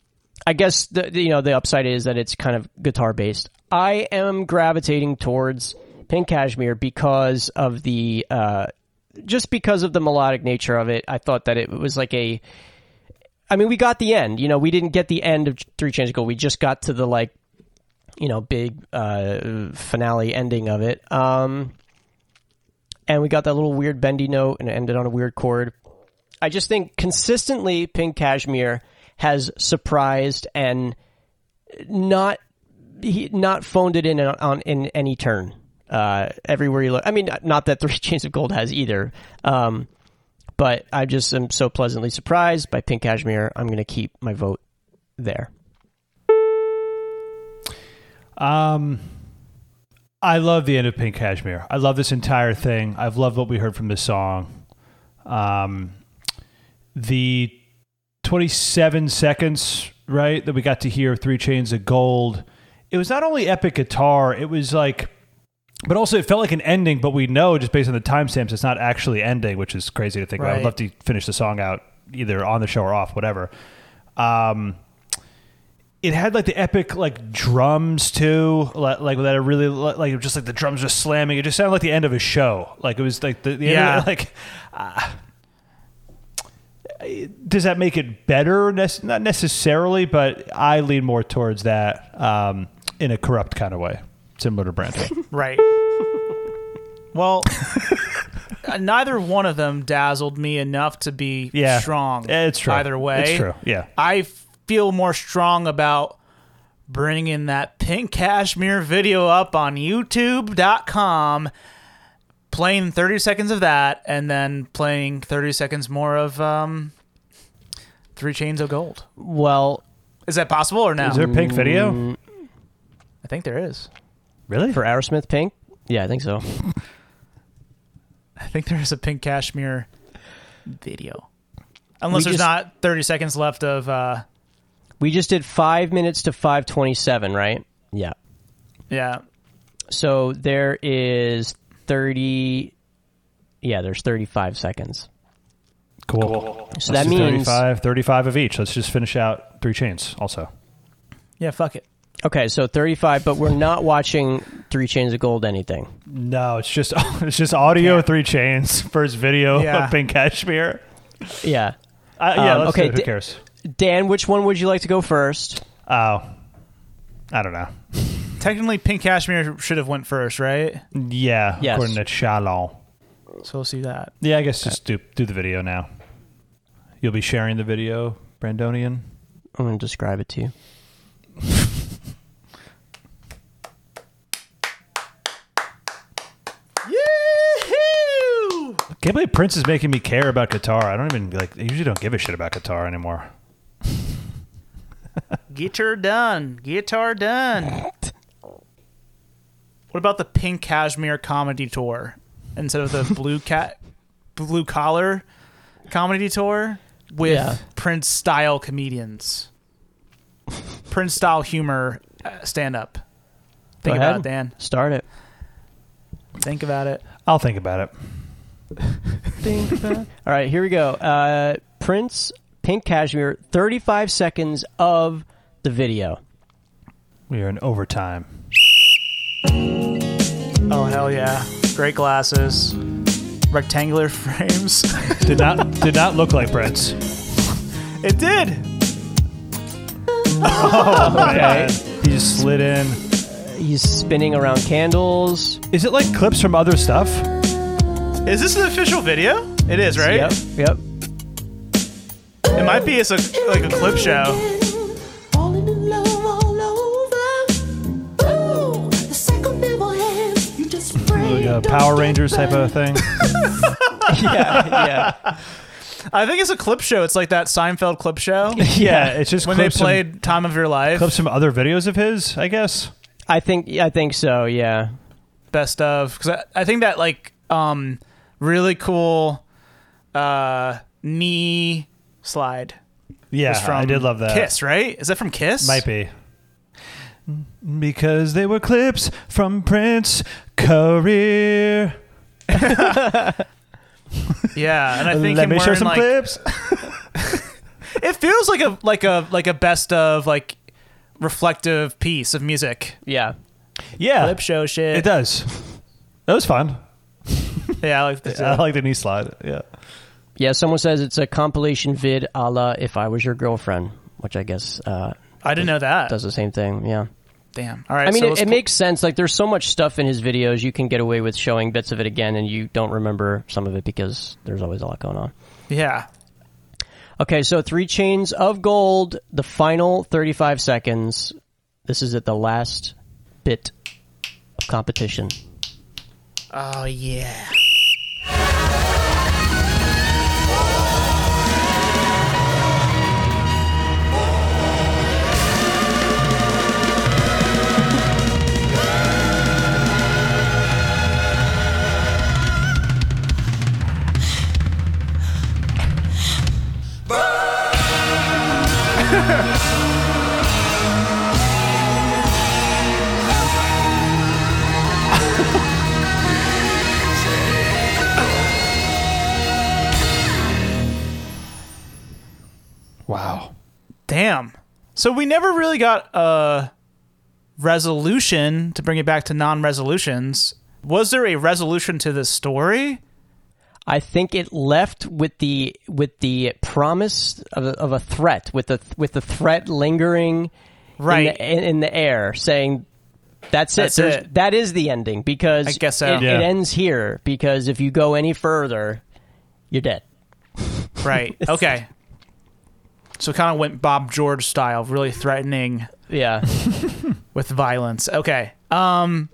Speaker 1: I guess the, the you know the upside is that it's kind of guitar based. I am gravitating towards Pink Cashmere because of the uh, just because of the melodic nature of it. I thought that it was like a I mean, we got the end. You know, we didn't get the end of Three Chains of Gold. We just got to the like, you know, big uh, finale ending of it. Um, and we got that little weird bendy note, and it ended on a weird chord. I just think consistently, Pink Cashmere has surprised and not he not phoned it in on, on in any turn. Uh, everywhere you look, I mean, not that Three Chains of Gold has either. Um, but I just am so pleasantly surprised by Pink Cashmere. I'm going to keep my vote there.
Speaker 2: Um, I love the end of Pink Cashmere. I love this entire thing. I've loved what we heard from this song. Um, the 27 seconds, right, that we got to hear Three Chains of Gold. It was not only epic guitar, it was like, but also it felt like an ending, but we know just based on the timestamps, it's not actually ending, which is crazy to think about. I'd love to finish the song out either on the show or off, whatever. Um, it had like the epic like drums too, like, like that. Are really like just like the drums just slamming. It just sounded like the end of a show. Like it was like the, the end
Speaker 3: Yeah.
Speaker 2: of, like. Uh, does that make it better? Not necessarily, but I lean more towards that um, in a corrupt kind of way, similar to Brandon.
Speaker 3: Right. well, uh, neither one of them dazzled me enough to be
Speaker 2: Yeah.
Speaker 3: strong.
Speaker 2: Yeah, it's true.
Speaker 3: Either way,
Speaker 2: It's true, yeah.
Speaker 3: I feel more strong about bringing that pink cashmere video up on YouTube.com, playing 30 seconds of that, and then playing 30 seconds more of um, Three Chains of Gold.
Speaker 1: Well,
Speaker 3: Is that possible or no?
Speaker 2: Is there a pink video?
Speaker 3: I think there is.
Speaker 2: Really?
Speaker 1: for Aerosmith Pink, yeah, I think so.
Speaker 3: I think there is a pink cashmere video. Unless
Speaker 1: We
Speaker 3: there's
Speaker 1: just-
Speaker 3: not 30 seconds left of uh
Speaker 1: We just did five minutes to five twenty-seven, right? Yeah.
Speaker 3: yeah.
Speaker 1: So there is thirty. Yeah, there's thirty-five seconds.
Speaker 2: Cool.
Speaker 1: So
Speaker 2: Let's
Speaker 1: that
Speaker 2: do
Speaker 1: means
Speaker 2: 35, 35 of each. Let's just finish out three chains also.
Speaker 3: Yeah, fuck it.
Speaker 1: Okay. So thirty-five, but we're not watching Three Chains of Gold. Anything?
Speaker 2: No, it's just it's just audio three chains first video
Speaker 3: Yeah.
Speaker 2: of Pink Cashmere.
Speaker 1: Yeah.
Speaker 2: Uh, yeah,
Speaker 1: Um,
Speaker 2: let's
Speaker 1: okay.
Speaker 2: Who cares?
Speaker 1: Dan, which one would you like to go first?
Speaker 2: Oh, I don't know.
Speaker 3: Technically pink cashmere should have went first, right?
Speaker 2: Yeah,
Speaker 1: Yes.
Speaker 2: according to Shalom.
Speaker 3: So we'll see that.
Speaker 2: Yeah, I guess just do do the video now. You'll be sharing the video, Brandonian.
Speaker 1: I'm going to describe it to you.
Speaker 2: Can't believe Prince is making me care about guitar. I don't even like. I usually don't give a shit about guitar anymore.
Speaker 3: Guitar done. Guitar done. What about the pink cashmere comedy tour instead of the blue cat blue collar comedy tour with
Speaker 1: Yeah.
Speaker 3: Prince style comedians? Prince style humor uh, stand up. Think
Speaker 1: Go
Speaker 3: about
Speaker 1: ahead.
Speaker 3: it, Dan.
Speaker 1: Start it.
Speaker 3: Think about it.
Speaker 2: I'll think about it.
Speaker 1: Think about. All right, here we go. Uh, Prince, Pink Cashmere, 35 seconds of the video.
Speaker 2: We are in overtime.
Speaker 3: Oh hell yeah! Great glasses, rectangular frames.
Speaker 2: Did not did not look like Prince.
Speaker 3: it did.
Speaker 2: Oh, Okay. He just slid in.
Speaker 1: He's spinning around candles.
Speaker 2: Is it like clips from other stuff?
Speaker 3: Is this an official video? It is, right?
Speaker 1: Yep, yep.
Speaker 3: It might be it's a like a clip show.
Speaker 4: Falling in love all over. Ooh, the cycle never ends. You just
Speaker 2: Like a Power Rangers type of thing.
Speaker 1: Yeah, yeah.
Speaker 3: I think it's a clip show. It's like that Seinfeld clip show
Speaker 2: yeah, it's just
Speaker 3: when they
Speaker 2: clips from-
Speaker 3: played "Time of Your Life."
Speaker 2: clips from other videos of his, I guess.
Speaker 1: I think I think so. Yeah.
Speaker 3: best of because I, I think that like um really cool uh knee slide
Speaker 2: Yeah,
Speaker 3: was from
Speaker 2: I did love that.
Speaker 3: Kiss, right? Is that from Kiss?
Speaker 2: Might be. Because they were clips from Prince career.
Speaker 3: Yeah, and I think
Speaker 2: Let
Speaker 3: him
Speaker 2: me show some
Speaker 3: like,
Speaker 2: clips.
Speaker 3: It feels like a like a like a best of like reflective piece of music.
Speaker 1: Yeah.
Speaker 2: Yeah,
Speaker 3: Clip show shit.
Speaker 2: it does. That was fun.
Speaker 3: Yeah, I like this.
Speaker 2: I like the knee slide. Yeah.
Speaker 1: Yeah, someone says it's a compilation vid a la If I Was Your Girlfriend, which I guess uh,
Speaker 3: I didn't know that.
Speaker 1: does the same thing. Yeah.
Speaker 3: Damn. All right.
Speaker 1: I mean,
Speaker 3: so
Speaker 1: it, it
Speaker 3: pl-
Speaker 1: makes sense. Like, there's so much stuff in his videos, you can get away with showing bits of it again, and you don't remember some of it because there's always a lot going on.
Speaker 3: Yeah.
Speaker 1: Okay, so three chains of gold, the final 35 seconds. This is at the last bit of competition.
Speaker 3: Oh yeah.
Speaker 2: Wow.
Speaker 3: Damn. So we never really got a resolution to bring it back to non-resolutions. Was there a resolution to this story?
Speaker 1: I think it left with the with the promise of a, of a threat, with the with the threat lingering
Speaker 3: Right.
Speaker 1: in the, in, in the air, saying that's it.
Speaker 3: That's
Speaker 1: There's-
Speaker 3: it.
Speaker 1: That is the ending because
Speaker 3: I guess so.
Speaker 1: it,
Speaker 2: Yeah.
Speaker 1: it ends here. Because if you go any further, you're dead.
Speaker 3: Right. Okay. So kind of went Bob George style, really threatening
Speaker 1: Yeah,
Speaker 3: with violence. Okay. Um,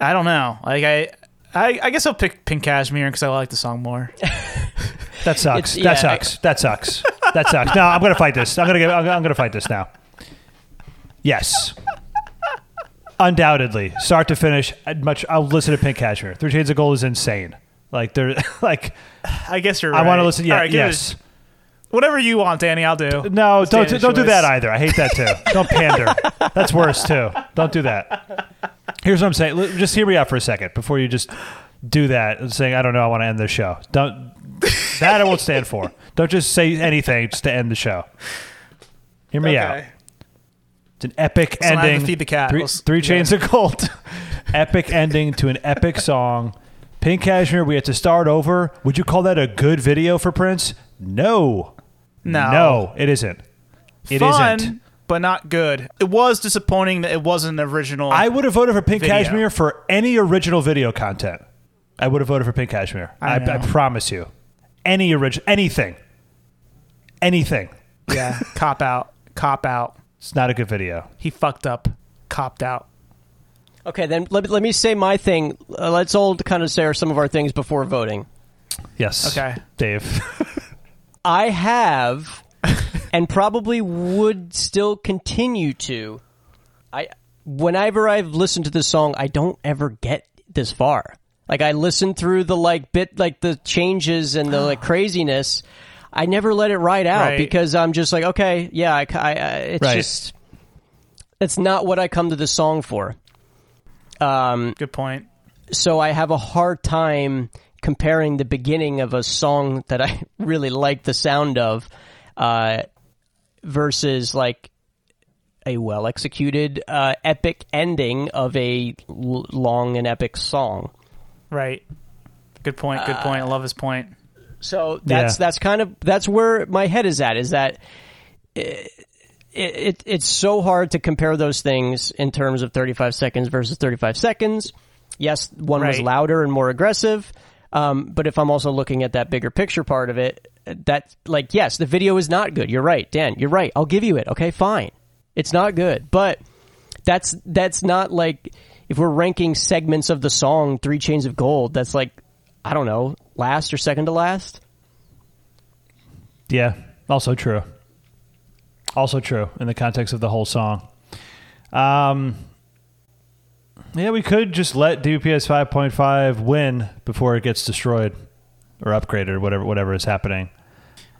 Speaker 3: I don't know. Like I, I, I guess I'll pick Pink Cashmere because I like the song more.
Speaker 2: That sucks.
Speaker 1: It's-
Speaker 2: that
Speaker 1: yeah,
Speaker 2: sucks. that sucks. That sucks. No, I'm gonna fight this. I'm gonna get. I'm, I'm gonna fight this now. Yes. Undoubtedly, start to finish. I'd much. I'll listen to Pink Cashmere. Three Shades of Gold is insane. Like they're like.
Speaker 3: I guess you're.
Speaker 2: I want to listen. Yeah.
Speaker 3: All right, give it-
Speaker 2: yes.
Speaker 3: whatever you want, Danny. I'll do.
Speaker 2: No,
Speaker 3: It's
Speaker 2: don't
Speaker 3: Danny's
Speaker 2: don't do that either. I hate that too. don't pander. That's worse too. Don't do that. Here's what I'm saying. L- Just hear me out for a second before you just do that and saying I don't know. I want to end the show. Don't. That I won't stand for. Don't just say anything just to end the show. Hear me out. It's an epic
Speaker 3: So I have to
Speaker 2: ending.
Speaker 3: feed the cat.
Speaker 2: Three,
Speaker 3: Let's-
Speaker 2: three chains of gold. epic ending to an epic song. Pink Cashmere. We had to start over. Would you call that a good video for Prince? No.
Speaker 3: No.
Speaker 2: No, it isn't. It
Speaker 3: Fun,
Speaker 2: not
Speaker 3: but not good. It was disappointing that it wasn't an original.
Speaker 2: I would have voted for Pink
Speaker 3: Video.
Speaker 2: Cashmere for any original video content. I would have voted for Pink Cashmere. I,
Speaker 3: I.
Speaker 2: I promise you. Any original, anything, anything.
Speaker 3: yeah. cop out. Cop out.
Speaker 2: It's not a good video.
Speaker 3: He fucked up. Copped out.
Speaker 1: Okay, then let, let me say my thing. Uh, let's all kind of say some of our things before voting.
Speaker 2: Yes.
Speaker 3: Okay.
Speaker 2: Dave.
Speaker 1: I have, and probably would still continue to. I whenever I've listened to this song, I don't ever get this far. Like I listen through the like bit, like the changes and the like craziness. I never let it ride out
Speaker 3: Right.
Speaker 1: because I'm just like, okay, yeah, I, I, I it's
Speaker 2: Right.
Speaker 1: just, it's not what I come to the song for. Um,
Speaker 3: Good point.
Speaker 1: so I have a hard time comparing the beginning of a song that I really like the sound of uh, versus like a well executed uh, epic ending of a l- long and epic song.
Speaker 3: Right. Good point. Good point. I love his point.
Speaker 1: So that's
Speaker 2: Yeah.
Speaker 1: that's kind of that's where my head is at. Is that it, it, it's so hard to compare those things in terms of 35 seconds versus 35 seconds. Yes, one was louder and more aggressive. Um, but if I'm also looking at that bigger picture part of it, that like yes, the video is not good. You're right, Dan. You're right. I'll give you it. Okay, fine. It's not good, but that's that's not like if we're ranking segments of the song Three Chains of Gold. That's like I don't know, last or second to last.
Speaker 2: yeah. Also true. Also true in the context of the whole song. Um. Yeah, we could just let DPS 5.5 win before it gets destroyed or upgraded or whatever whatever is happening.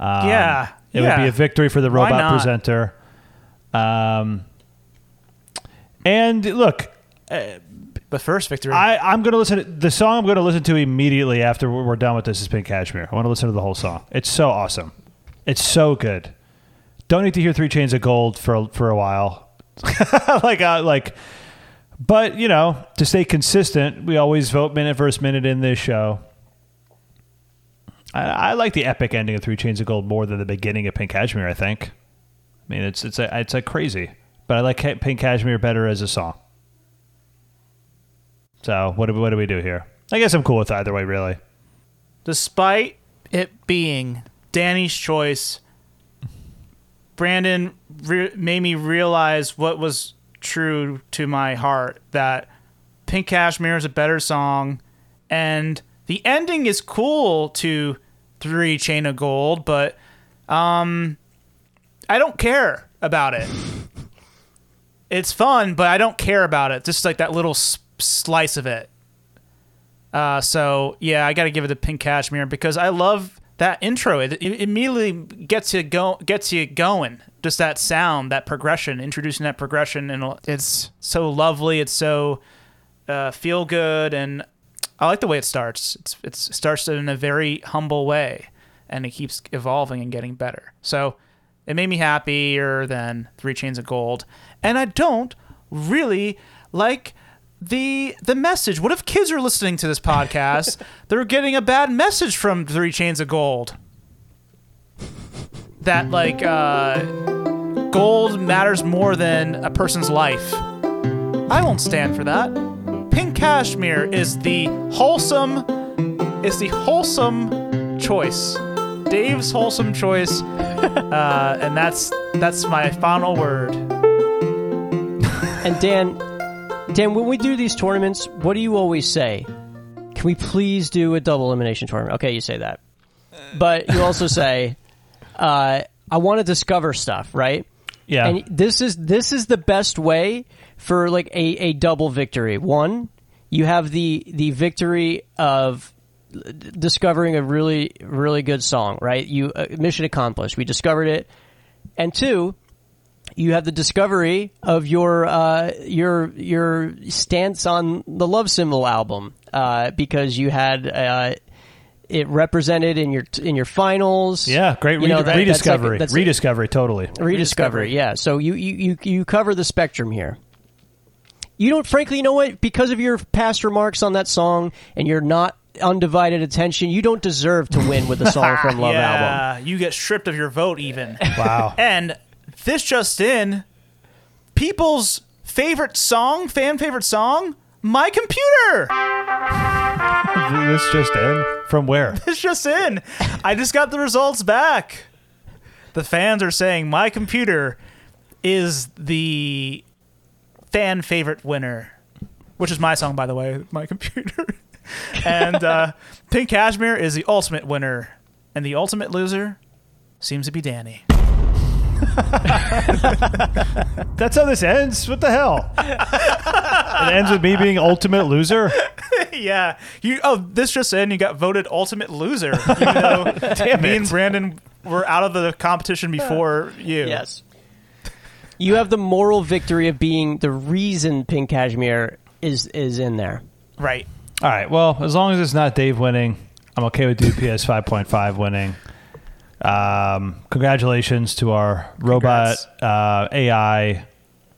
Speaker 2: Um,
Speaker 3: Yeah,
Speaker 2: It
Speaker 3: yeah.
Speaker 2: would be a victory for the robot presenter. Um, and look,
Speaker 3: The first victory.
Speaker 2: I, I'm going to listen to the song I'm going to listen to immediately after we're done with this is Pink Cashmere. I want to listen to the whole song. It's so awesome. It's so good. Don't need to hear Three Chains of Gold for a- for a while. like uh, like but you know, to stay consistent, we always vote minute versus minute in this show. I, I like the epic ending of Three Chains of Gold more than the beginning of Pink Cashmere. I think. I mean, it's it's a, it's like crazy, but I like Pink Cashmere better as a song. So what do we, what do we do here? I guess I'm cool with either way, really.
Speaker 3: Despite it being Danny's choice, Brandon re- made me realize what was true to my heart that Pink Cashmere is a better song, and the ending is cool to Three Chain of Gold, but um, I don't care about it. It's fun, but I don't care about it. Just like that little s- slice of it. Uh, so yeah, I got to give it to Pink Cashmere because I love that intro. It, it immediately gets you go gets you going. Just that sound, that progression, introducing that progression, and it's so lovely. It's so uh, feel good, and I like the way it starts. It's it's it starts in a very humble way, and it keeps evolving and getting better. So It made me happier than Three Chains of Gold. And I don't really like the the message. What if kids are listening to this podcast? they're getting a bad message from Three Chains of Gold. That like uh, gold matters more than a person's life. I won't stand for that. Pink cashmere is the wholesome is the wholesome choice. Dave's wholesome choice. Uh, and that's that's my final word.
Speaker 1: And Dan, Dan, when we do these tournaments, what do you always say? Can we please do a double elimination tournament? Okay, you say that, but you also say, uh, "I want to discover stuff." Right?
Speaker 2: Yeah.
Speaker 1: And this is this is the best way for like a, a double victory. One, you have the the victory of discovering a really really good song. Right? You uh, mission accomplished. We discovered it. And two, you have the discovery of your uh, your your stance on the Love Symbol album uh, because you had uh, it represented in your in your finals.
Speaker 2: yeah, great
Speaker 1: You know, that- that's like a-
Speaker 2: rediscovery.
Speaker 1: that's
Speaker 2: rediscovery, totally.
Speaker 1: rediscovery. Yeah, so you, you you you cover the spectrum here. You don't, frankly, you know what? Because of your past remarks on that song and your not undivided attention, you don't deserve to win with the song from Love album.
Speaker 3: you get stripped of your vote even.
Speaker 2: Wow.
Speaker 3: and this just in, people's favorite song, fan favorite song, My Computer.
Speaker 2: this just in from where?
Speaker 3: This just in. I just got the results back. The fans are saying My Computer is the fan favorite winner, which is my song, by the way, My Computer. and uh, Pink Cashmere is the ultimate winner, and the ultimate loser seems to be Danny.
Speaker 2: That's how this ends. What the hell? it ends with me being ultimate loser.
Speaker 3: yeah, you. Oh, this just in. You got voted ultimate loser. Even though
Speaker 2: Damn
Speaker 3: me
Speaker 2: it.
Speaker 3: and Brandon were out of the competition before you.
Speaker 1: Yes. You have the moral victory of being the reason Pink Cashmere is is in there.
Speaker 3: Right.
Speaker 2: All right. Well, as long as it's not Dave winning, I'm okay with DPS 5.5 winning. Um, congratulations to our robot uh, AI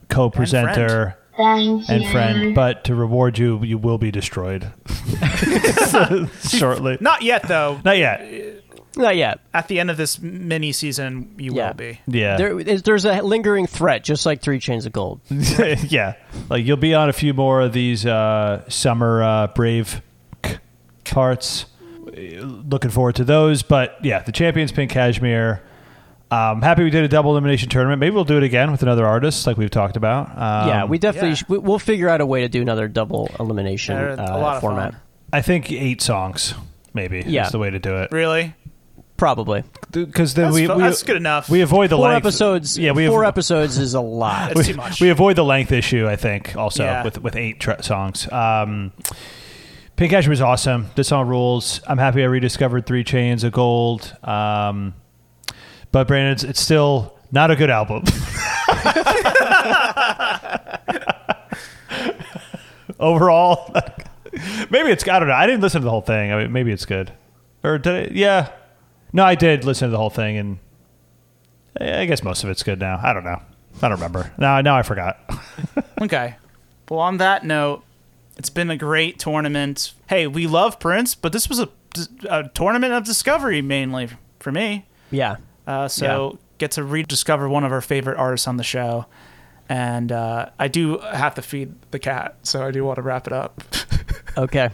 Speaker 2: co-presenter
Speaker 8: Thank
Speaker 2: and friend. But to reward you, you will be destroyed shortly.
Speaker 3: Not yet, though.
Speaker 2: Not yet.
Speaker 1: Not yet.
Speaker 3: At the end of this mini season, you
Speaker 1: Yeah.
Speaker 3: will be.
Speaker 2: Yeah.
Speaker 1: There, is- there's a lingering threat, just like Three Chains of Gold.
Speaker 2: yeah. Like you'll be on a few more of these uh, summer uh, Brave k- parts. Looking forward to those. But yeah, the champions pink cashmere. Um, happy we did a double elimination tournament. Maybe we'll do it again with another artist, like we've talked about. Um,
Speaker 1: yeah, we definitely
Speaker 3: yeah.
Speaker 1: sh- we- we'll figure out a way to do another double elimination uh,
Speaker 3: a lot of
Speaker 1: format.
Speaker 3: fun.
Speaker 2: I think eight songs, maybe,
Speaker 1: Yeah.
Speaker 2: is the way to do it.
Speaker 3: Really?
Speaker 1: Probably
Speaker 2: Because then
Speaker 3: That's
Speaker 2: we,
Speaker 3: fu-
Speaker 2: we
Speaker 3: that's good enough.
Speaker 2: We avoid the
Speaker 1: four
Speaker 2: length.
Speaker 1: episodes.
Speaker 2: Yeah, we
Speaker 1: four
Speaker 2: av-
Speaker 1: episodes is a lot.
Speaker 3: That's too much.
Speaker 2: We avoid the length issue, I think, also
Speaker 3: Yeah.
Speaker 2: with with eight tr- songs. Um, Pink Cashmere is awesome. This song rules. I'm happy I rediscovered Three Chains of Gold. Um, but Brandon, it's, it's still not a good album. Overall, maybe it's. I don't know. I didn't listen to the whole thing. I mean, maybe it's good. Or did I? Yeah. No, I did listen to the whole thing, and I guess most of it's good now. I don't know. I don't remember. Now, now I forgot.
Speaker 3: Okay. Well, on that note, it's been a great tournament. Hey, we love Prince, but this was a, a tournament of discovery mainly for me.
Speaker 1: yeah.
Speaker 3: Uh, so get to rediscover one of our favorite artists on the show. And uh, I do have to feed the cat, so I do want to wrap it up.
Speaker 1: Okay.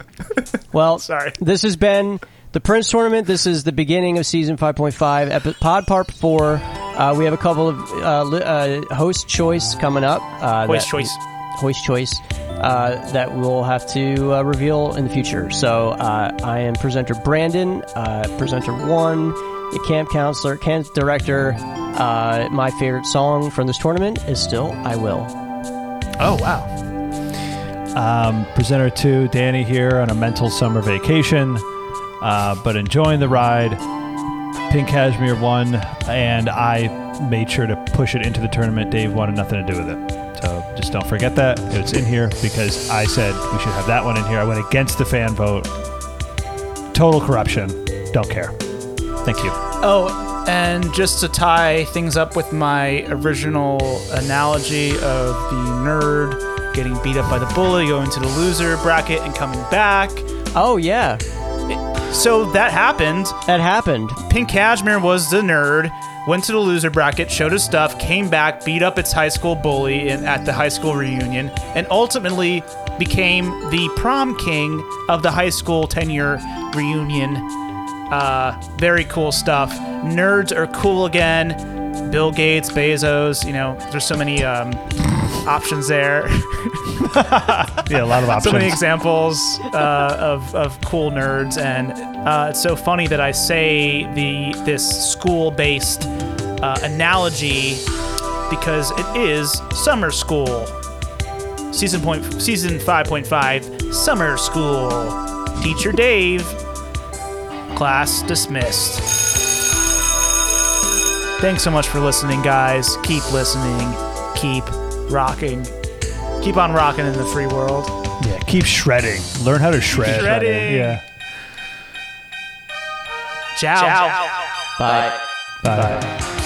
Speaker 1: Well,
Speaker 3: Sorry.
Speaker 1: This has been the Prince tournament. This is the beginning of season 5.5, epi- Pod Part 4. Uh, we have a couple of uh, li- uh, host choice coming up. Uh,
Speaker 3: Hoist
Speaker 1: that-
Speaker 3: choice.
Speaker 1: Hoist choice. Uh, that we'll have to uh, reveal in the future. So uh, I am presenter Brandon, uh, presenter one, the camp counselor, camp director. Uh, my favorite song from this tournament is still "I Will."
Speaker 3: Oh, wow.
Speaker 2: Um, presenter two, Danny here on a mental summer vacation, uh, but enjoying the ride. Pink Cashmere won, and I made sure to push it into the tournament. Dave wanted nothing to do with it. So just don't forget that. It's in here because I said we should have that one in here. I went against the fan vote. Total corruption. Don't care. Thank you.
Speaker 3: Oh, And just to tie things up with my original analogy of the nerd getting beat up by the bully, going to the loser bracket, and coming back.
Speaker 1: Oh yeah,
Speaker 3: So that happened.
Speaker 1: that happened.
Speaker 3: Pink Cashmere was the nerd, went to the loser bracket, showed his stuff, came back, beat up its high school bully in, at the high school reunion, and ultimately became the prom king of the high school 10 year reunion. Uh, very cool stuff. Nerds are cool again. Bill Gates, Bezos, you know, there's so many um, options there.
Speaker 2: Yeah, a lot of options.
Speaker 3: so many examples uh, of, of cool nerds, and uh, it's so funny that I say the this school-based uh, analogy because it is summer school. Season point season five point five summer school. Teacher Dave. Class dismissed. Thanks so much for listening, guys. Keep listening. Keep rocking. Keep on rocking in the free world.
Speaker 2: yeah, keep shredding. Learn how to shred.
Speaker 3: Shredding.
Speaker 2: Yeah.
Speaker 3: Ciao.
Speaker 1: Bye.
Speaker 2: Bye.